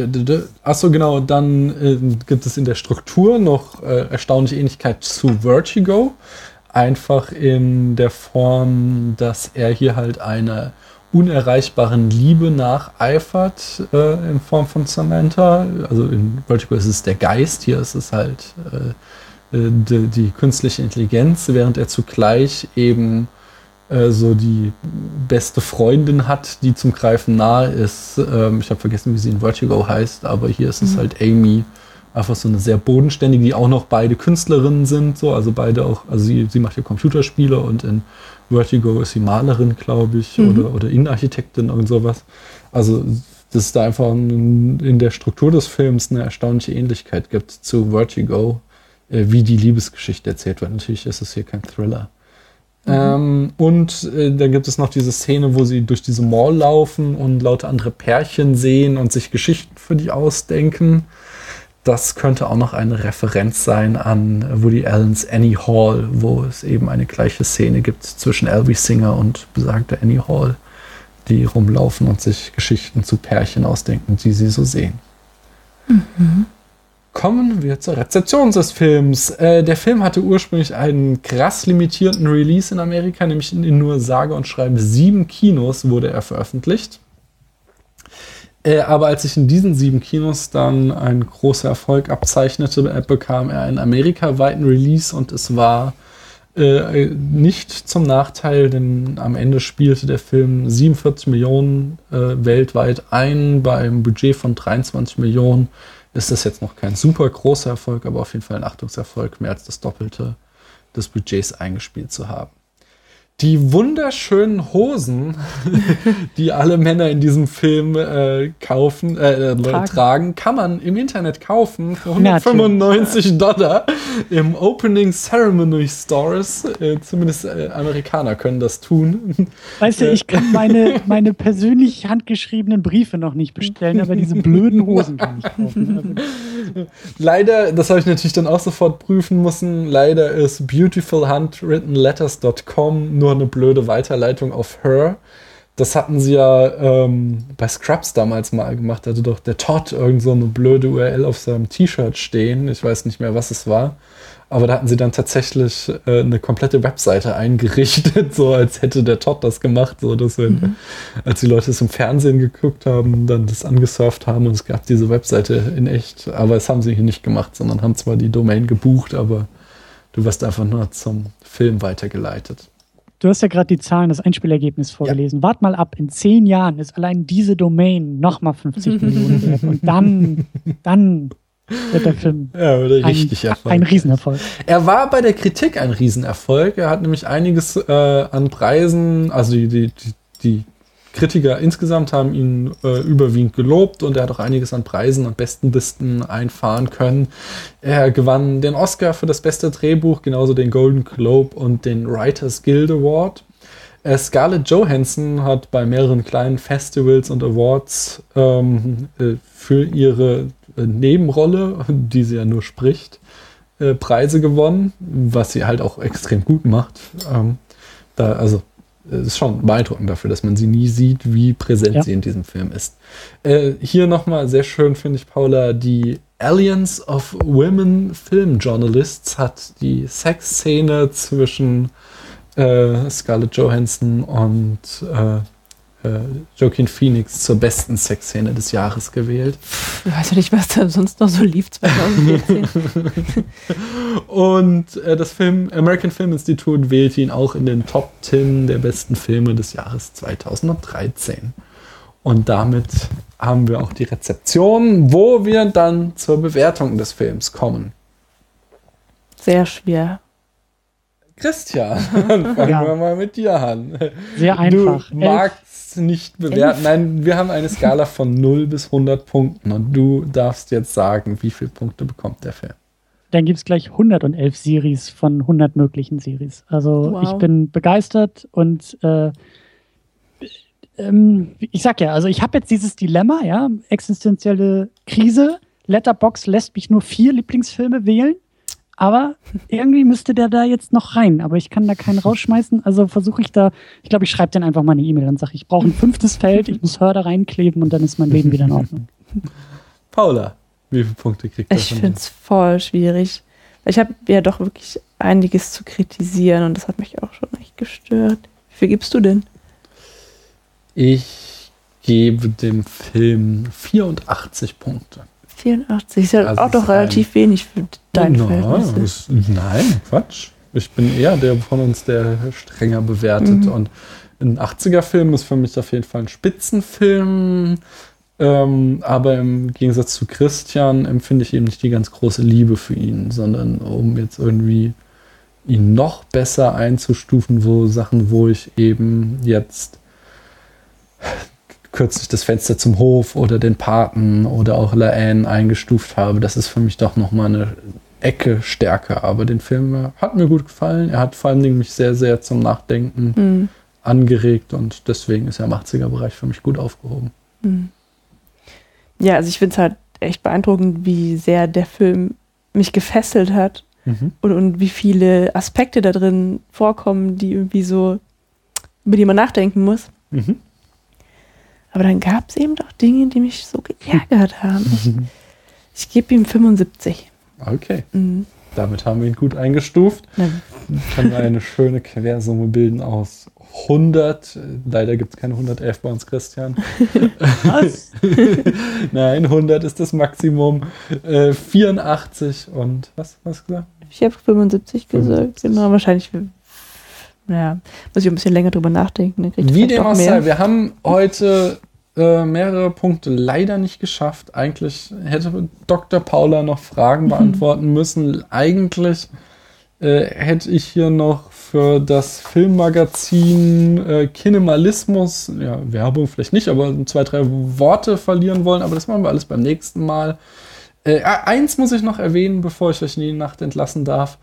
achso, genau, dann äh, gibt es in der Struktur noch äh, erstaunliche Ähnlichkeit zu Vertigo einfach in der Form, dass er hier halt einer unerreichbaren Liebe nacheifert äh, in Form von Samantha. Also in Vertigo ist es der Geist, hier ist es halt äh, äh die, die, künstliche Intelligenz, während er zugleich eben äh, so die beste Freundin hat, die zum Greifen nahe ist. Ähm, ich habe vergessen, wie sie in Vertigo heißt, aber hier ist es mhm. halt Amy einfach so eine sehr bodenständige, die auch noch beide Künstlerinnen sind, so, also beide auch, also sie, sie macht ja Computerspiele und in Vertigo ist sie Malerin, glaube ich, mhm. oder, oder Innenarchitektin und sowas. Also, dass es da einfach in der Struktur des Films eine erstaunliche Ähnlichkeit gibt zu Vertigo, äh, wie die Liebesgeschichte erzählt wird. Natürlich ist es hier kein Thriller. Mhm. Ähm, und äh, dann gibt es noch diese Szene, wo sie durch diese Mall laufen und lauter andere Pärchen sehen und sich Geschichten für die ausdenken das könnte auch noch eine Referenz sein an Woody Allens Annie Hall, wo es eben eine gleiche Szene gibt zwischen Elvis Singer und besagter Annie Hall, die rumlaufen und sich Geschichten zu Pärchen ausdenken, die sie so sehen. Mhm. Kommen wir zur Rezeption des Films. Äh, der Film hatte ursprünglich einen krass limitierten Release in Amerika, nämlich in nur sage und schreibe sieben Kinos wurde er veröffentlicht. Äh, aber als sich in diesen sieben Kinos dann ein großer Erfolg abzeichnete, bekam er einen amerikaweiten Release und es war äh, nicht zum Nachteil, denn am Ende spielte der Film 47 Millionen äh, weltweit ein. Beim Budget von 23 Millionen ist das jetzt noch kein super großer Erfolg, aber auf jeden Fall ein Achtungserfolg, mehr als das Doppelte des Budgets eingespielt zu haben die wunderschönen Hosen, die alle Männer in diesem Film äh, kaufen, äh, äh, tragen. tragen. kann man im Internet kaufen für 195 ja, Dollar im Opening Ceremony Stores. Äh, zumindest äh, Amerikaner können das tun. Weißt du, ich kann meine, meine persönlich handgeschriebenen Briefe noch nicht bestellen, aber diese blöden Hosen kann ich kaufen. leider, das habe ich natürlich dann auch sofort prüfen müssen, leider ist beautifulhandwrittenletters.com nur eine blöde Weiterleitung auf Her. Das hatten sie ja ähm, bei Scrubs damals mal gemacht. Da hatte doch der Todd irgend so eine blöde URL auf seinem T-Shirt stehen. Ich weiß nicht mehr, was es war. Aber da hatten sie dann tatsächlich äh, eine komplette Webseite eingerichtet, so als hätte der Todd das gemacht, so dass wir, mhm. als die Leute es im Fernsehen geguckt haben, dann das angesurft haben und es gab diese Webseite in echt. Aber es haben sie hier nicht gemacht, sondern haben zwar die Domain gebucht, aber du wirst einfach nur zum Film weitergeleitet. Du hast ja gerade die Zahlen, das Einspielergebnis vorgelesen. Ja. Wart mal ab, in zehn Jahren ist allein diese Domain nochmal 50 Millionen wert. Und dann, dann wird der Film ja, ein, ein, Riesenerfolg. Er war bei der Kritik ein Riesenerfolg. Er hat nämlich einiges äh, an Preisen, also die, die, die, die Kritiker insgesamt haben ihn äh, überwiegend gelobt und er hat auch einiges an Preisen und Bestenlisten einfahren können. Er gewann den Oscar für das beste Drehbuch, genauso den Golden Globe und den Writers Guild Award. Äh, Scarlett Johansson hat bei mehreren kleinen Festivals und Awards ähm, äh, für ihre äh, Nebenrolle, die sie ja nur spricht, äh, Preise gewonnen, was sie halt auch extrem gut macht. Ähm, da, also es ist schon beeindruckend dafür, dass man sie nie sieht, wie präsent ja. sie in diesem Film ist. Äh, hier nochmal sehr schön, finde ich, Paula, die Alliance of Women Film Journalists hat die Sexszene zwischen äh, Scarlett Johansson und äh, äh, Joaquin Phoenix zur besten Sexszene des Jahres gewählt. Ich weiß ja nicht, was da sonst noch so lief 2014. Und äh, das Film American Film Institute wählte ihn auch in den Top 10 der besten Filme des Jahres 2013. Und damit haben wir auch die Rezeption, wo wir dann zur Bewertung des Films kommen. Sehr schwer. Christian, fangen ja. wir mal mit dir an. Sehr einfach. Du magst nicht bewerten. Nein, wir haben eine Skala von 0 bis 100 Punkten und du darfst jetzt sagen, wie viele Punkte bekommt der Film. dann gibt es gleich 111 Series von 100 möglichen Series. Also wow. ich bin begeistert und äh, ähm, ich sag ja, also ich habe jetzt dieses Dilemma, ja, existenzielle Krise. Letterbox lässt mich nur vier Lieblingsfilme wählen. Aber irgendwie müsste der da jetzt noch rein. Aber ich kann da keinen rausschmeißen. Also versuche ich da, ich glaube, ich schreibe dann einfach mal eine E-Mail und sage, ich brauche ein fünftes Feld, ich muss Hörder reinkleben und dann ist mein Leben wieder in Ordnung. Paula, wie viele Punkte kriegt das? Ich finde es voll schwierig. Ich habe ja doch wirklich einiges zu kritisieren und das hat mich auch schon echt gestört. Wie viel gibst du denn? Ich gebe dem Film 84 Punkte. 84 ist ja also auch doch relativ wenig für dein no, Verhältnis. Nein, Quatsch. Ich bin eher der von uns, der strenger bewertet. Mhm. Und ein 80er-Film ist für mich auf jeden Fall ein Spitzenfilm. Ähm, aber im Gegensatz zu Christian empfinde ich eben nicht die ganz große Liebe für ihn, sondern um jetzt irgendwie ihn noch besser einzustufen, wo Sachen, wo ich eben jetzt kürzlich das Fenster zum Hof oder den Paten oder auch La Haine eingestuft habe, das ist für mich doch nochmal eine Ecke stärker. Aber den Film hat mir gut gefallen. Er hat vor allen Dingen mich sehr, sehr zum Nachdenken mhm. angeregt und deswegen ist er im 80er-Bereich für mich gut aufgehoben. Mhm. Ja, also ich finde es halt echt beeindruckend, wie sehr der Film mich gefesselt hat mhm. und, und wie viele Aspekte da drin vorkommen, die irgendwie so, über die man nachdenken muss. Mhm. Aber dann gab es eben doch Dinge, die mich so geärgert haben. Ich, ich gebe ihm 75. Okay. Mhm. Damit haben wir ihn gut eingestuft. Ja. Können wir eine schöne Quersumme bilden aus 100. Leider gibt es keine 111 bei uns, Christian. Was? Nein, 100 ist das Maximum. Äh, 84 und was hast du gesagt? Ich habe 75 gesagt. Genau, wahrscheinlich ja, muss ich ein bisschen länger drüber nachdenken. Wie dem auch sei, wir haben heute äh, mehrere Punkte leider nicht geschafft. Eigentlich hätte Dr. Paula noch Fragen beantworten müssen. Eigentlich äh, hätte ich hier noch für das Filmmagazin äh, Kinemalismus, ja, Werbung vielleicht nicht, aber zwei, drei Worte verlieren wollen, aber das machen wir alles beim nächsten Mal. Äh, eins muss ich noch erwähnen, bevor ich euch in die Nacht entlassen darf.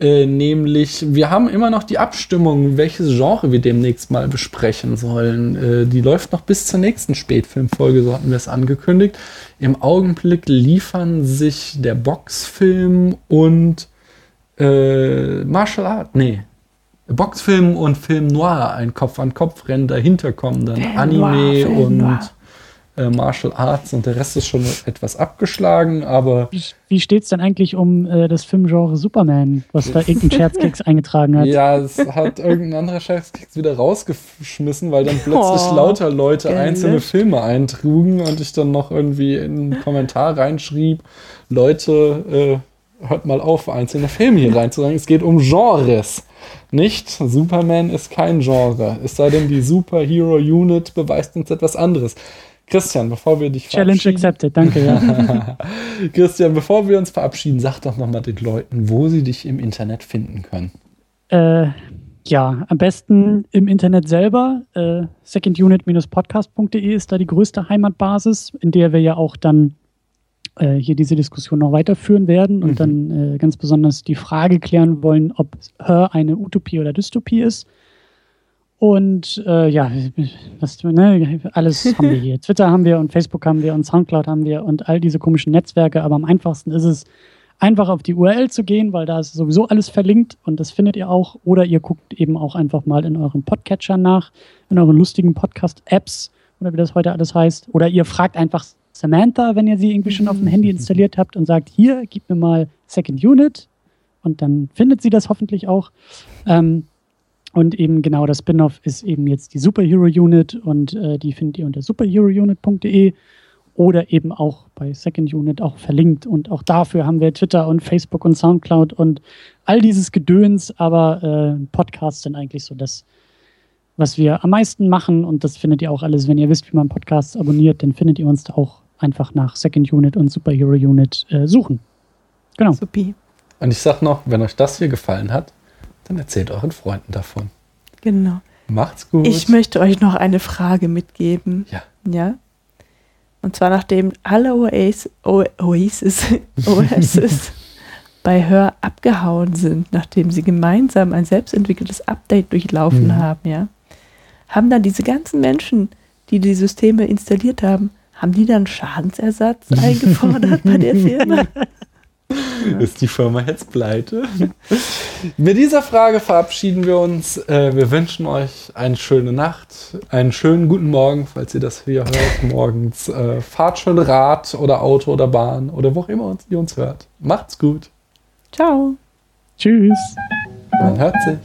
Äh, nämlich, wir haben immer noch die Abstimmung, welches Genre wir demnächst mal besprechen sollen. Äh, die läuft noch bis zur nächsten Spätfilmfolge, so hatten wir es angekündigt. Im Augenblick liefern sich der Boxfilm und äh, Martial Art, nee, Boxfilm und Film Noir, ein Kopf-an-Kopf-Rennen dahinter kommen dann Anime Noir, und Noir äh, Martial Arts und der Rest ist schon etwas abgeschlagen, aber. Wie, wie steht es denn eigentlich um äh, das Filmgenre Superman, was da irgendein Scherzkeks eingetragen hat? Ja, es hat irgendein anderer Scherzkeks wieder rausgeschmissen, weil dann plötzlich oh, lauter Leute geil. einzelne Filme eintrugen und ich dann noch irgendwie in einen Kommentar reinschrieb, Leute, äh, hört mal auf, einzelne Filme hier reinzusagen. Es geht um Genres. Nicht, Superman ist kein Genre. Es sei denn, die Superhero Unit beweist uns etwas anderes. Christian, bevor wir dich Challenge accepted, danke. Ja. Christian, bevor wir uns verabschieden, sag doch nochmal den Leuten, wo sie dich im Internet finden können. Äh, ja, am besten im Internet selber. Äh, secondunit-podcast.de ist da die größte Heimatbasis, in der wir ja auch dann äh, hier diese Diskussion noch weiterführen werden und mhm. dann äh, ganz besonders die Frage klären wollen, ob Her eine Utopie oder Dystopie ist. Und äh, ja, was, ne, alles haben wir hier. Twitter haben wir und Facebook haben wir und Soundcloud haben wir und all diese komischen Netzwerke. Aber am einfachsten ist es, einfach auf die URL zu gehen, weil da ist sowieso alles verlinkt und das findet ihr auch. Oder ihr guckt eben auch einfach mal in euren Podcatcher nach, in euren lustigen Podcast-Apps oder wie das heute alles heißt. Oder ihr fragt einfach Samantha, wenn ihr sie irgendwie schon auf dem Handy installiert habt und sagt, hier, gib mir mal Second Unit. Und dann findet sie das hoffentlich auch. Ähm, und eben genau das Spin-off ist eben jetzt die Superhero Unit und äh, die findet ihr unter superherounit.de oder eben auch bei Second Unit auch verlinkt. Und auch dafür haben wir Twitter und Facebook und Soundcloud und all dieses Gedöns, aber äh, Podcasts sind eigentlich so das, was wir am meisten machen. Und das findet ihr auch alles, wenn ihr wisst, wie man Podcasts abonniert, dann findet ihr uns da auch einfach nach Second Unit und Superhero Unit äh, suchen. Genau. Supi. Und ich sag noch, wenn euch das hier gefallen hat, dann erzählt euren Freunden davon. Genau. Macht's gut. Ich möchte euch noch eine Frage mitgeben. Ja. Ja. Und zwar nachdem alle Oasis, Oasis, Oasis bei Hör abgehauen sind, nachdem sie gemeinsam ein selbstentwickeltes Update durchlaufen mhm. haben, ja, haben dann diese ganzen Menschen, die die Systeme installiert haben, haben die dann Schadensersatz eingefordert bei der Firma? Ist die Firma jetzt pleite? Mit dieser Frage verabschieden wir uns. Äh, wir wünschen euch eine schöne Nacht, einen schönen guten Morgen, falls ihr das hier hört, morgens. Äh, fahrt schon Rad oder Auto oder Bahn oder wo auch immer ihr uns hört. Macht's gut. Ciao. Tschüss. Man hört sich.